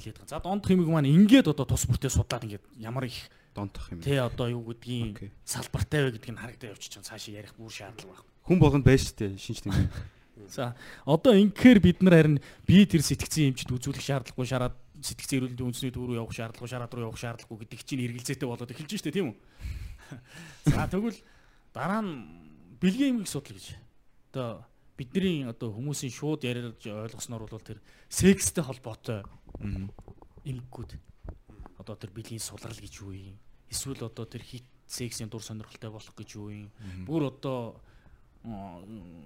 хэлээд байгаа. За, донтох юмыг маань ингээд одоо тус бүртээ судлаад ингээд ямар их донтох юм. тий одоо юу гэдгийг салбартай вэ гэдгийг харагдаад явчих чинь цаашаа ярих бүр шаардлага байна. Хүн болгонд байж тээ шинж тэмдэг. <laughs> За одоо инхээр бид нар харин би тэр сэтгцэн эмчд үзүүлэх шаардлагагүй шараад сэтгцэн эрүүлэндийн үндэсний төв рүү явах шаардлагагүй шараад руу явах шаардлагагүй гэдэг чинь эргэлзээтэй болоод эхэлж штэ тийм үү? <laughs> За тэгвэл дараа нь бэлгийн эмгэг судал гэж. Одоо бидний одоо хүмүүсийн шууд ярьж ойлгосноор бол тэр секстэй холбоотой эмггүүд одоо тэр биеийн сулрал гэж юу юм? Эсвэл одоо тэр хит сексийн дур сонирхолтой болох гэж юу юм? Бүр одоо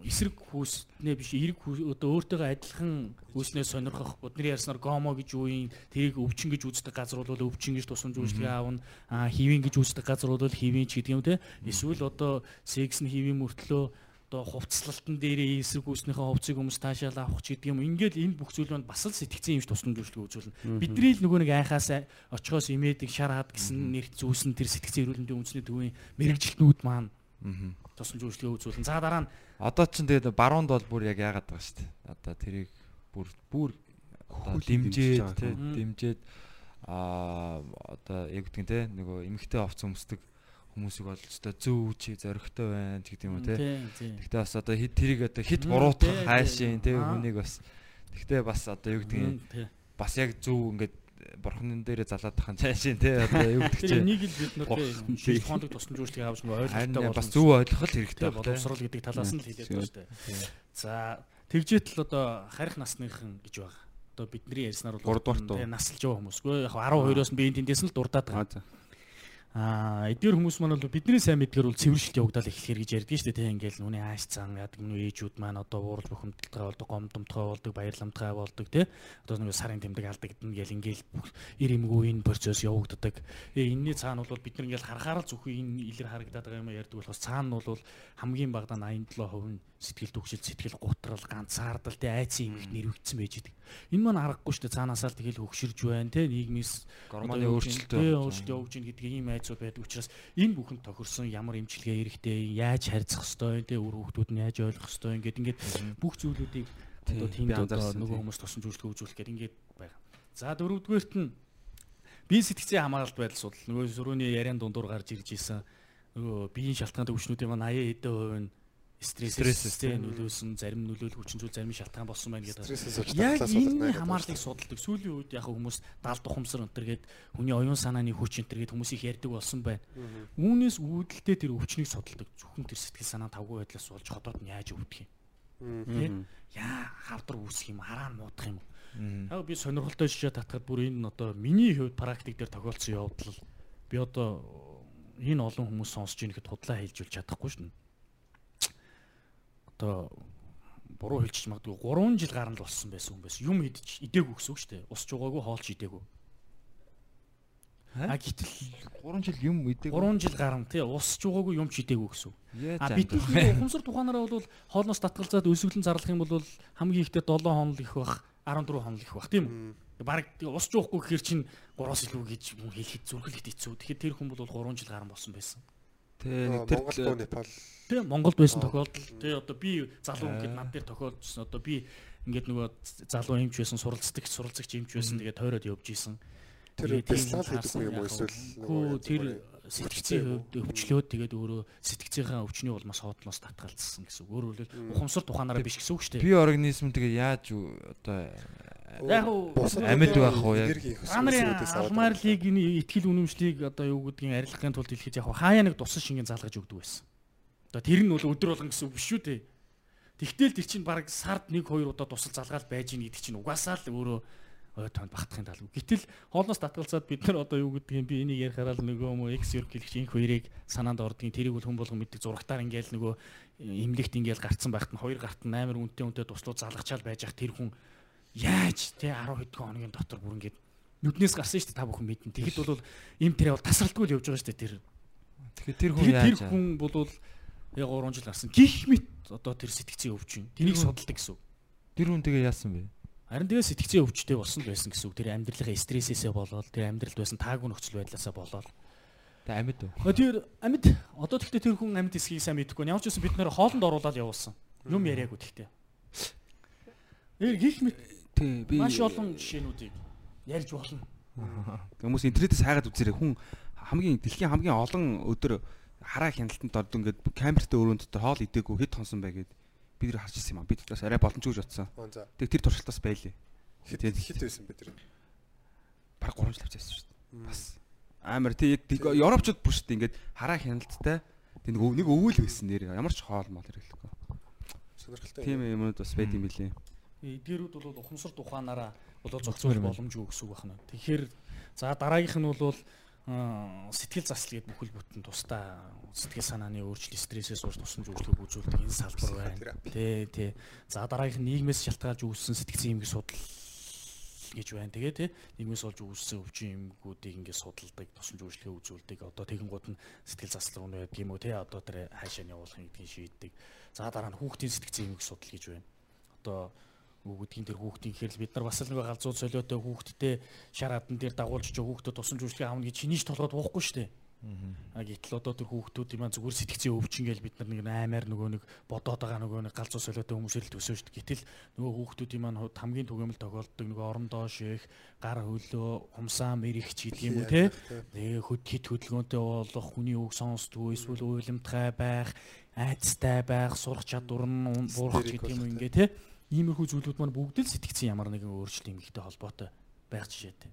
эсрэг хүүснээ биш эрэг одоо өөртөөгөө адилхан хүүснээ сонирхох бидний ярьснаар гомо гэж юм тэрийг өвчин гэж үздэг газар бол өвчин гэж тусламж үйлчлэгээ аавна. Хивэн гэж үздэг газар бол хивэн ч гэдэг юм те. Эсвэл одоо секс нь хивэн мөртлөө одоо хувцлалтан дээрээ эсрэг хүүснийхээ хувцыг хүмүүс таашаал авах ч гэдэг юм. Ингээл энэ бүх зүйл маань бас л сэтгцэн юмш тусламж үйлчлэгээ үзүүлнэ. Бидний л нөгөө нэг айхаас очхоос имээдэг шар хад гэсэн нэрт зүүсэн тэр сэтгцэн эрүүлэндийн үндэсний төвийн мэрэгжилтнүүд маань тусламж үйлчлэгээ үзүүлнэ за дараа нь Одоо ч тэгээд баруунд бол бүр яг яагаад байгаа шүү дээ. Одоо тэрийг бүр бүр дэмжээд тий дэмжээд аа одоо яг гэдэг нь тий нөгөө эмгтэй овц өмсдөг хүмүүсийг бол өстой зөв чи зоригтой байна гэдэг юм уу тий. тий Гэхдээ бас одоо хит тэрийг одоо хит буруутгах хайшин. Аа. хүнийг бас Гэхдээ бас одоо юу гэдэг нь бас яг зөв ингээд бурхны дээрээ залаад тахын цаашин тий одоо юу гэдэг чинь. энийг л бид тий тий. шилхоног тусламж үйлчлэгээ авч нөгөө ойлгохтой бас зөв ойлгох хэрэгтэй боловсрал гэдэг талаас нь л хэлээд байна шүү дээ. За тэгжээт л одоо харих насныхан гэж байгаа. Одоо бидний ярьснаар бол Гуравдугаарт уу? тий насалж байгаа хүмүүс. Үгүй яг 12-оос нь би энэ тэндээс нь л дурдаад байгаа Аа эдгээр хүмүүс маань бол бидний сайн мэдгээр бол цэвэршилт явагдал эхлэхээр гэж ярьдаг шүү дээ. Тийм ингээл нүний ааш цан яадаг нү ээжүүд маань одоо уурал бухимдалтай болдог гомдомтгой болдог баярламтгай болдог тий одоо нэг сарын тэмдэг алдагдана гэл ингээл бүх эр эмгүү энэ процесс явагддаг. Э энэний цаана бол бид нар ингээл харахаар л зөвхөн энэ илэр харагдаад байгаа юм ярьдаг болохоос цаана нь бол хамгийн багадаа 87% нь сэтгэл төгшил сэтгэл гутрал ганцаардал тий айцын эмгэгт нэрвэгдсэн байж идэг. Энэ маань аргагүй шүү дээ цаанаасаа л тэгэл хөгширж байна тий нийгмээс Гормоны өөрчлөлт тий өөрчлөлт явж гин гэдэг ийм айцууд байдаг учраас энэ бүхэнд тохирсон ямар эмчилгээ эрэхтэй яаж харьцах хэвтэй тий үр хүүхдүүд нь яаж ойлгох хэвтэй ингээд ингээд бүх зүйлүүдийг одоо Тий, тиймд би одоо нөгөө хүмүүс тусламж үйлчлэг үзүүлэх гэдэг ингээд байгаа. За дөрөвдүгээрт нь бие сэтгцийн хамааралт байдал судал нөгөө сөрөөний яриан дундуур гарч ирж исэн нөгөө биеийн шалтгаантай хүчнүүдийн маань 80 хэдэн хувь нь стресс Стрессээс, стресс нөлөөсөн зарим нөлөөлөх хүчин зүйл зарим шалтгаан болсон байна гэдэг. Яг энэ хамаарлыг судалдаг. Сүүлийн үед яг хүмүүс даалд ухамсар өнтергээд хүний оюун санааны хүч өнтергээд хүмүүс их ярьдаг болсон байна. Үүнээс үүдэлтэй тэр өвчнийг судалдаг. Зөвхөн тэр сэтгэл санаа тавгүй байдлаас болж ходоод нь яаж өвдөх юм. Тэ? Яа хавдар үүсэх юм, хараа нь муудах юм. Яг би сонирхолтой шишээ татхад бүр энэ одоо миний хувьд практик дээр тохиолдсон явдал би одоо энэ олон хүмүүс сонсож ийн гэхэд худлаа хэлжүүлж чадахгүй шин. Одоо буруу хэлчих магадгүй 3 жил гарна л болсон байсан хүн байсан. Юм идэж идээгүй гэсэн үг шүү дээ. Усч угаагүй хоолч идээгүй. А гэтэл 3 жил юм идэг. 3 жил гарна тий усч угаагүй юм ч идээгүй гэсэн А бид нар <laughs> ухамсар тухаанаараа бол хоолноос татгалзаад өсвөлэн зарлах юм бол хамгийн ихтэй 7 хоног их бах 14 хоног их бах тийм үү? Бараг усч уухгүй гэхэр чинь 3-оос илүү гэж мөн хэлэхэд зүрхлэхэд хэцүү. Тэгэхээр тэр хүн бол 3 жил гарan болсон байсан. Тэ нэг тэр Непал Тэ Монголд байсан тохиолдол тэ одоо би залуу ингээд над дээр тохиолдсон. Одоо би ингээд нөгөө залуу эмч байсан, суралцдаг, суралцагч эмч байсан. Тэгээд тойроод явж исэн. тэр бяцлал хийдэг юм уу эсвэл Хөө тэр сэтгцийн өвчлөөд тэгээд өөрөө сэтгцийнхаа өвчний улмаас хоотлоос татгалзсан гэсэн. Өөрөөр хэлбэл ухамсар тухаанаараа биш гэсэн үг шүү дээ. би организм тэгээ яаж одоо Яг амьд байх уу, яг? нарын алмаарлыг энэ ихтгэл үнэмшлийг одоо юу гэдгийг арилгахын тулд хэлэхэд яг хаа хаяа нэг тусан шингэн залгаж өгдөг байсан. Одоо тэр нь бол өдөр болгон гэсэн үг биш шүү дээ. Тэгтэл тэр чинь баг сард 1 2 удаа тусал залгаал байж ийн гэдэг чинь угаасаа л өөрөө ой тоонд багтахын тал. Гэтэл хоолноос татгалзаад бид нар одоо юу гэдгийг би энийг ярихаараа л нөгөө мө X york гэлч инх хоёрыг санаанд ордгийн тэрийг бол хүн болгон мэддэг зурагтаар ингээл нөгөө имлэгт ингээл гарцсан байхад нь хоёр гарт нь амар үнэтэй үнэтэй туслууд залгачаал байж ах тэр хүн яаж те 10 хэдэн хоногийн дотор бүр ингээд нүднээс гарсан шүү дээ та бүхэн мэднэ. Тэгэхэд бол им тэрэ бол тасралтгүй л явж байгаа шүү дээ тэр. тэгэхээр тэр хүн Тэгээд тэр яаж хүн бол яг 3 жил гарсан. Гих мэт одоо тэр сэтгцийн өвчин. Хүн- судалдаг гэсэн тэр хүн тэгээ яасан бэ? Харин тэгээ сэтгцийн өвчтэй болсон л байсан гэсэн. Тэр амьдралынхаа стрессээсээ болоод тэр амьдралд байсан таагүй нөхцөл байдлаасаа болоод. Тэ амьд үү? А тэр амьд одоо тэгтээ тэр хүн амьд эсхийг сайн мэдэхгүй. Ямар ч үсэн бид нэр хоолнд оруулаад явуулсан. Юм яриаггүй тэгтээ. Тэр гих мэт Тий би маш олон жишээнүүдийг ярьж болно. хүмүүс интернетээс хайгаад үзээрэй хүн хамгийн дэлхийн хамгийн олон өдөр хараа хяналтанд орд ингээд камертай өрөөнд дотор хоол идээгүй хэд хонсон бай гэд бид нар харж ирсэн юм аа. Бид бас арай боломжгүй гэж бодсон. Тэг тэр туршилтаас байлээ. Тэгээд хит байсан бэ тэр. баг 3 жил авчихсан шүү дээ. Бас амар тий Европчууд бүр шүү дээ ингээд хараа хяналттай тэг нэг өв- нэг өвөл байсан нэр ямар ч хоол мол хэрэглэхгүй. Сонирхолтой. Тийм юмуд бас байд юм билээ. Эдгээрүүд бол ухамсарт ухаанаараа болоо зохицуулах боломжгүй гэсэн үг байна. Тэгэхээр за дараагийнх нь бол аа, сэтгэл засал гэдэг бүхэл бүтэн тусдаа сэтгэл санааны өөрчлөлт стрессээс урд тусламж өгүүлбэг үзүүлдэг энэ салбар байна. Тий, тий. За дараагийнх нь нийгмээс шалтгаалж үүссэн сэтгцэн эмгэг судал гэж байна. Тэгээ тий нийгмээс олж үүссэн өвчин эмгэгүүдийг ингээд судалдаг, тусламж үйлчлэгээ үзүүлдэг. Одоо тэгэнгუут нь сэтгэл засал руу байдаг юм уу тий одоо тэр хаашаа нь явуулах гэдгийг шийддэг. За дараа нь хүүхдийн сэтгцэн эмгэг судал гэж байна. Одоо бүгдийн тэр хүүхдийн хэрэл бид нар бас л нэг галзуу солиотой хүүхдтэй шар адан дээр дагуулж чиг хүүхдэд тусламж үйлчлэгээ авна гэж чинийч толгойд уухгүй шүү дээ. А гэтэл одоо тэр хүүхдүүд юм зүгээр сэтгцэн өвчин гэж бид нар нэг аймаар нөгөө нэг бодоод байгаа нөгөө нэг галзуу солиотой хүмүүсэл төсөө шүү дээ. Гэтэл нөгөө маань хувьд хамгийн түгээмэл тохиолддог нөгөө орон доош их гар хөлөө хумсаа мэрэгч гэдэг юм уу те. Тэгээ хөд хит хөдөлгөөнтэй болох хүний үг сонсдгоо эсвэл уйламтгай байх, айцтай байх, сурах чадвар нь буурах гэдэг юм ингээ те. Иймэрхүү зүйлүүд маань бүгд л сэтгцэн ямар нэгэн өөрчлөлт эмгэгтэй холбоотой байх жишээтэй.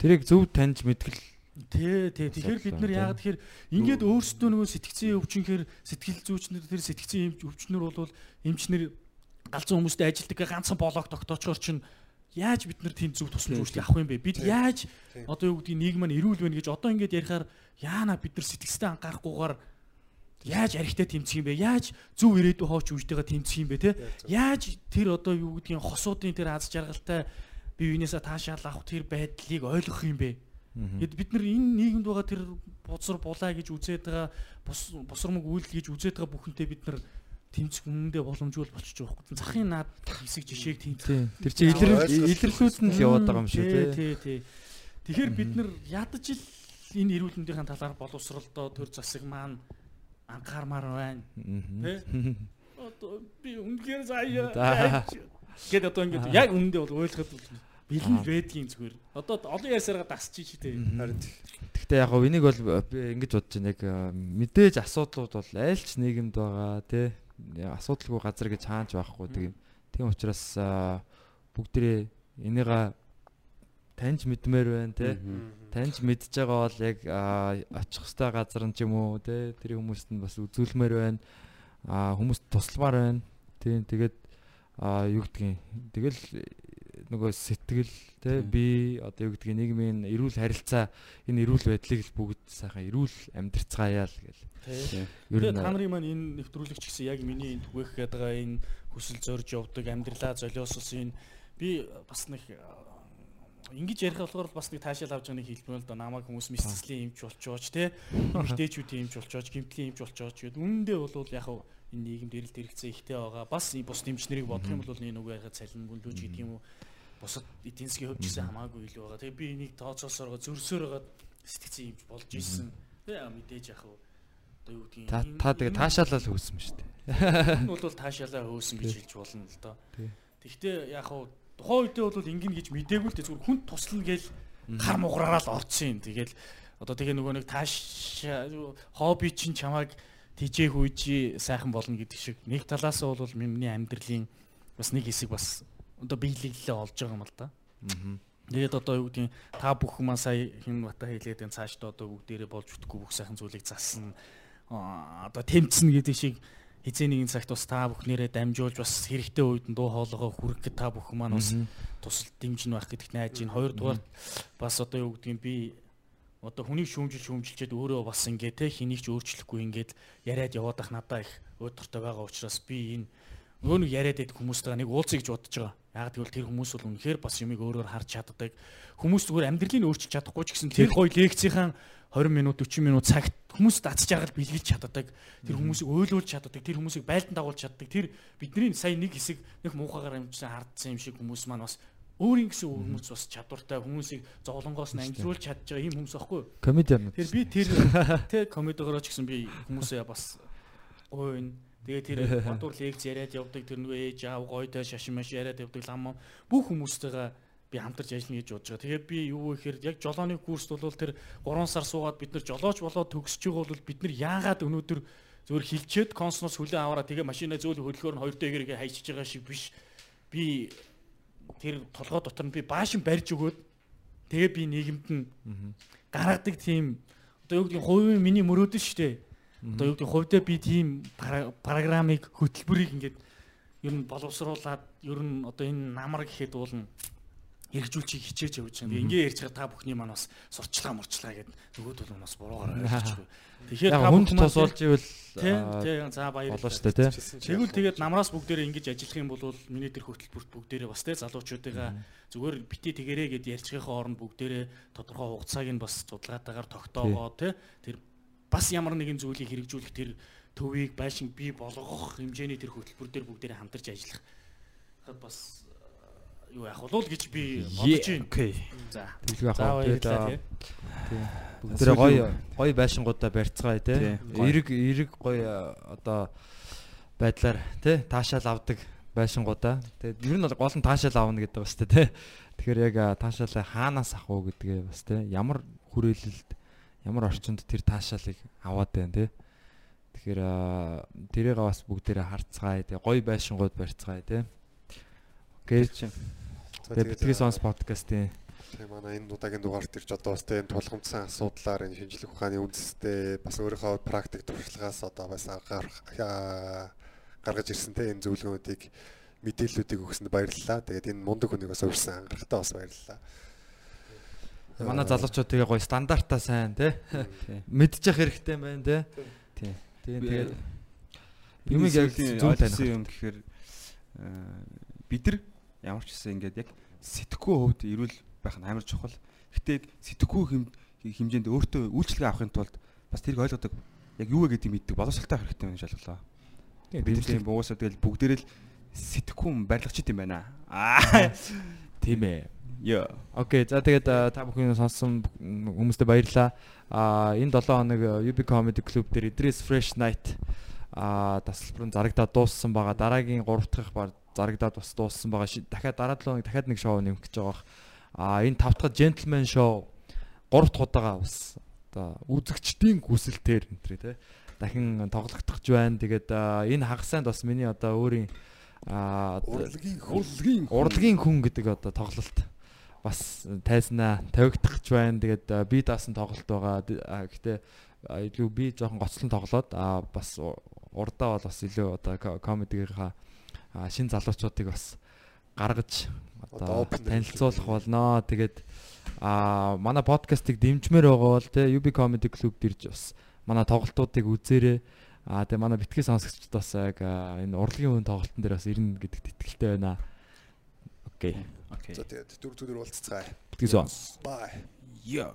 Тэрийг зөв таньж мэдгэл Тий, тий. Тэгэхээр бид нар яагаад тэгэхээр ингээд өөрсдөө нөгөө сэтгцэн өвчнөхөр сэтгэл зүйчнэр тэр сэтгцэн өвчнөр бол эмчнэр галзуу хүмүүстэй ажилдаг ганцхан блог тогтоочоор чинь яаж бид нар тийм зөв тусламж үйлчлэг авах юм бэ? Бид яаж одоо юу гэдгийг нийгэм маань эрүүл байна гэж одоо ингээд ярихаар яана бид нар сэтгцтэй анхаарахгүйгээр яаж архитай тэмцэх юм бэ? Яаж зөв ирээдүй хооч үжтэйгээ тэмцэх юм бэ те? Яаж тэр одоо юу гэдгийг хосуудын тэр аз жаргалтай бие биенээсээ таашаал авах тэр байдлыг ойлгох юм бэ? Гэт бид нар энэ нийгэмд байгаа тэр бузар булаа гэж үзээд байгаа бус бусармаг үйлдэл гэж үзээд байгаа бүхэнтэй бид нар тэмцэх үнэндээ боломжгүй болчих жоох. Захын наад хэсэг жишээг тэмцэх. Тэр чинь илэрлэл илэрлүүд нь л яваад байгаа юм шүү тий. Тэгэхээр бид нар ядаж л энэ эрүүл мэндийн талаар боловсролдоо төр засаг маань анхаармаар байна. Тэ? <laughs> Одоо би үнээр заяа. Гэт одоо ингэж яг үнэндээ бол ойлгоход бол бэлэн байдгийн зүгээр. Одоо олон ясараа дасчих чи тээ. Харин Гэхдээ яг гоо энийг бол би ингэж бодож байна. Яг мэдээж асуудлууд бол аль ч нийгэмд байгаа тий асуудалгүй газар гэж хаанч байхгүй тийм. Тийм учраас бүгдээ энийга таньж мэдмээр байна тий таньж мэдж байгаа бол яг очих хөстэй газар нь ч юм уу тий тэр хүмүүст нь бас үзүүлмээр байна. А хүмүүст тусламар байна. Тий тэгээд а юу гэдгийг тэгэл нөгөө сэтгэл тий би одоо юу гэдгийг нийгмийн эрүүл харилцаа энэ эрүүл байдлыг л бүгд сайхан эрүүл амьдрцгаая л гэл. Тэгээд та нарын маань энэ нэвтрүүлэгч гэсэн яг миний энэ түгээх байгаа энэ хүсэл зорж явдаг амьдралаа золиосос энэ би бас нэг ингэж ярих болохоор бас нэг таашаал авч байгааг хэлбэл л да намайг хүмүүс мисцлийн эмч болчооч те эмчтэйчүүдийн эмч болчооч гимтлийн эмч болчооч гэдэг үнэндээ бол яг хав энэ нийгэмд эрэлт хэрэгцээ ихтэй байгаа. Бас бус эмч нарыг бодох юм бол энэ нөгөө яхад цалин бүлдүүж гэдэг юм уу? Бусад эдийн засгийн хувьд ч гэсэн хамаагүй илүү байгаа. Тэгээ би энийг тооцоосоор зөрсөөр байгаа сэтгцэн юмч болж исэн. Тэгээ мэдээж яг хав. Одоо юу гэдгийг та та тэгээ таашаалал хөөсөн шүү дээ. Энэ бол таашаалаа хөөсөн гэж хэлж болно л доо. Тэгвэл яг хуу тухайн үедээ бол ингэн гэж мдээгүй л дээ зүгээр хүн туслана гээл хар муграараа л орцсон юм. Тэгэл одоо тэгээ нөгөө нэг тааш хобби чинь чамайг тижээх үйжи сайхан болно гэдэг шиг нэг талаас нь бол миний амьдралын бас нэг хэсэг бас одоо биелэлээ олж байгаа юм л да. Тэгээд одоо юу гэдгийг та бүх маань сая хин бата хэлээд энэ цаашдаа одоо бүгдээрээ болж бүтэхгүй бүх сайхан зүйлийг засна. Аа, одоо тэмцэнэ гэдэг шиг хизээ нэгэн цагт бас та бүхнээрээ дамжуулж бас хэрэгтэй үед нь дуу хоолойгоо хүргэх гэж та бүхэн маань бас тусал дэмжин байх гэдэгт найж байна. Хоёрдугаар бас одоо юу гэдгийг би одоо хүнийг шүүмжил шүүмжилчээд өөрөө бас ингээ те хэнийг ч өөрчлөхгүй ингээд яриад яваад ах надаа их өөдөртэй байгаа учраас би энэ нөгөө нэг яриад байдаг хүмүүстэйгээ нэг уулзъя гэж бодож байгаа. Яг тэгвэл тэр хүмүүс бол үнэхээр бас юмыг өөрөөр харж чаддаг. Хүмүүс зүгээр амьдралыг өөрчилж чадахгүй ч гэсэн тэр гоё лекцийн 20 минут 40 минут цагт хүмүүс дац жаргал бэлгэлж чаддаг. Тэр хүмүүсийг ойлуулж чаддаг. Тэр хүмүүсийг байлдан дагуулж чаддаг. Тэр бидний сая нэг хэсэг нэг муухагаар амжсан хардсан юм шиг хүмүүс маань бас өөрийн гэсэн хүмүүс бас чадвартай хүмүүсийг зовлонгоос нь ангилуулж чадж байгаа юм хүмүүс аахгүй юу? комедианууд Тэр би тэр <laughs> тэ комедиогоор ч гэсэн би хүмүүсээ бас гойно. Тэгээ тэр <laughs> бодвор лекц яриад явдаг тэр нөгөө ээж аав гойтой шашин маш яриад явдаг лам бүх хүмүүстэйгээ би хамтарч ажиллана гэж бодож байгаа. Тэгээ би юу вэ гэхээр яг жолооны курст бол тэр 3 сар суугаад бид нар жолооч болоод төгсөж байгаа бол бид нар яагаад өнөөдөр зөвөр хилчээд консноос хүлэн аваараа тэгээ машинаа зөөл хөдөлгөөр нь хоёр дээгэргээ хайчиж байгаа шиг биш. Би тэр толгой дотор нь би баашин барьж өгөөд тэгээ би нийгэмд нь гаргадаг тийм одоо юу гэдэг нь хувийн миний мөрөөдөл шүү дээ. Одоо юу гэдэг нь хувьдаа би тийм программыг хөтөлбөрийг ингээд ер нь боловсруулад ер нь одоо энэ намар гэхэд уул нь хэрэгжүүлчих хичээж явж байгаа. Ингээ ярьж байгаа та бүхний маань бас сурчлаа мурчлаа гэд нөгөөдөл нь бас буруугаар ойлгочихгүй. Тэгэхээр та бүхэн тусуулж ивэл тий аа, тий за баярлалаа. болоо штэ тий. Тэгвэл тэгээд намраас бүгдээрээ ингэж ажиллах юм бол миний тэр хөтөлбөрт бүгдээрээ бас тий залуучуудыгаа зүгээр бити тэгэрээ гэд байгаахын оронд бүгдээрээ тодорхой хугацааг нь бас судалгаатаагаар тогтоогоо тий тэр бас ямар нэгэн зүйлийг хэрэгжүүлэх тэр төвийг байшин бий болгох хэмжээний тэр хөтөлбөр дээр бүгдээрээ хамтарч ажиллах. Бас юу яах вэ гэж би бодож байна. Окей. За. Тэглэх За авах. Тэгээд баярлалаа аа, тий. бүгдээ гоё гоё байшингуудаа барьцгаая гоё. Эрэг эрэг гоё а, одоо байдлаар тий таашаал авдаг байшингуудаа. Тэгээд ер нь бол гол нь таашаал авна гэдэг ба шүү дээ тий. Тэгэхээр яг а, таашаалаа хаанаас авах уу гэдгээ бас тий ямар хүрээлэлд ямар орчинд тэр таашаалыг аваад байна тий. Тэгэхээр а, тэрийг бас бүгдээрээ харцгаая тий гоё байшингууд барьцгаая тий. Окей. Тэгээд битгий сонс подкастын Тийм манай энэ удаагийн дугаарт ирж одоо бас тийм тулгамдсан асуудлаар энэ шинжлэх ухааны үндэстэй бас өөрийнхөө практик туршлагаас одоо бас гаргаж ирсэн те энэ зөвлөгөөнүүдийг мэдээллүүдийг өгсөнд баярлалаа. Тэгээд энэ мундаг хүнийг бас өрсөн ангарахтаа бас баярлалаа. Манай залуучууд тэгээ гоё стандартаа сайн тий. Мэдчих хэрэгтэй юм байна тий. Тий. Тэгээ Би- тэгээд юмыг яг зөв зөв таних юм гэхээр бид нар ямар ч гэсэн ингээд яг сэтгэхүй хувьд эрүүл байх нь амар чухал. Гэтэ сэтгэхүй хэм- хэмжээнд өөртөө үйлчлэгээ авахын тулд бас тэрийг ойлгодог яг юу вэ гэдгийг мэддэг боловсралтай хэрэгтэй юм шалгалаа. Тийм уусаа тэгэл бүгдээрээ л сэтгэхүй барилгачд юм байна. Аа. <laughs> тийм ээ. Яа. Окей. За тэгээд та бүхэн сонссон хүмүүстээ баярлалаа. А энэ 7 хоног UB Comedy Club дээр Idris Fresh Night а тасалбар нь зарагдаад дууссан байгаа. Дараагийн 3 дахь зарагдаад бас дууссан байгаа. Дахиад дараа 7 хоног дахиад нэг шоу нэмэх гэж байгаа. А энэ 5 дахь Gentleman Show 3 дахь удаага бас одоо үзэгчдийн хүсэлтээр энэ тий дахин тоглогдох гэж байна. Тэгээд энэ хагасанд бас миний одоо өөрийн Урлагийн Урлагийн урлагийн хүн гэдэг одоо тоглолт бас тайзнаа тавигдах гэж байна. Тэгээд би даасан тоглолт байгаа. А, илүү би жоохон гоцлон тоглоод бас урдаа бол бас илүү одоо ко- комедигийнхаа шин залуучуудыг бас гаргаж Одоо танилцуулах болноо. Тэгээд а манай подкастыг дэмжмээр байгаа бол те UB Comedy Club дэрж бас манай тоглолтуудыг үзээрэй. А тэгээ манай битгий сонсогчдод бас яг энэ урлагийн үн тоглолтын дээр бас ирнэ гэдэгт итгэлтэй байна. Окей. Окей. За тэгээд дүр зүрээр уулзцгаая. Битгий сонс. Bye. Яа.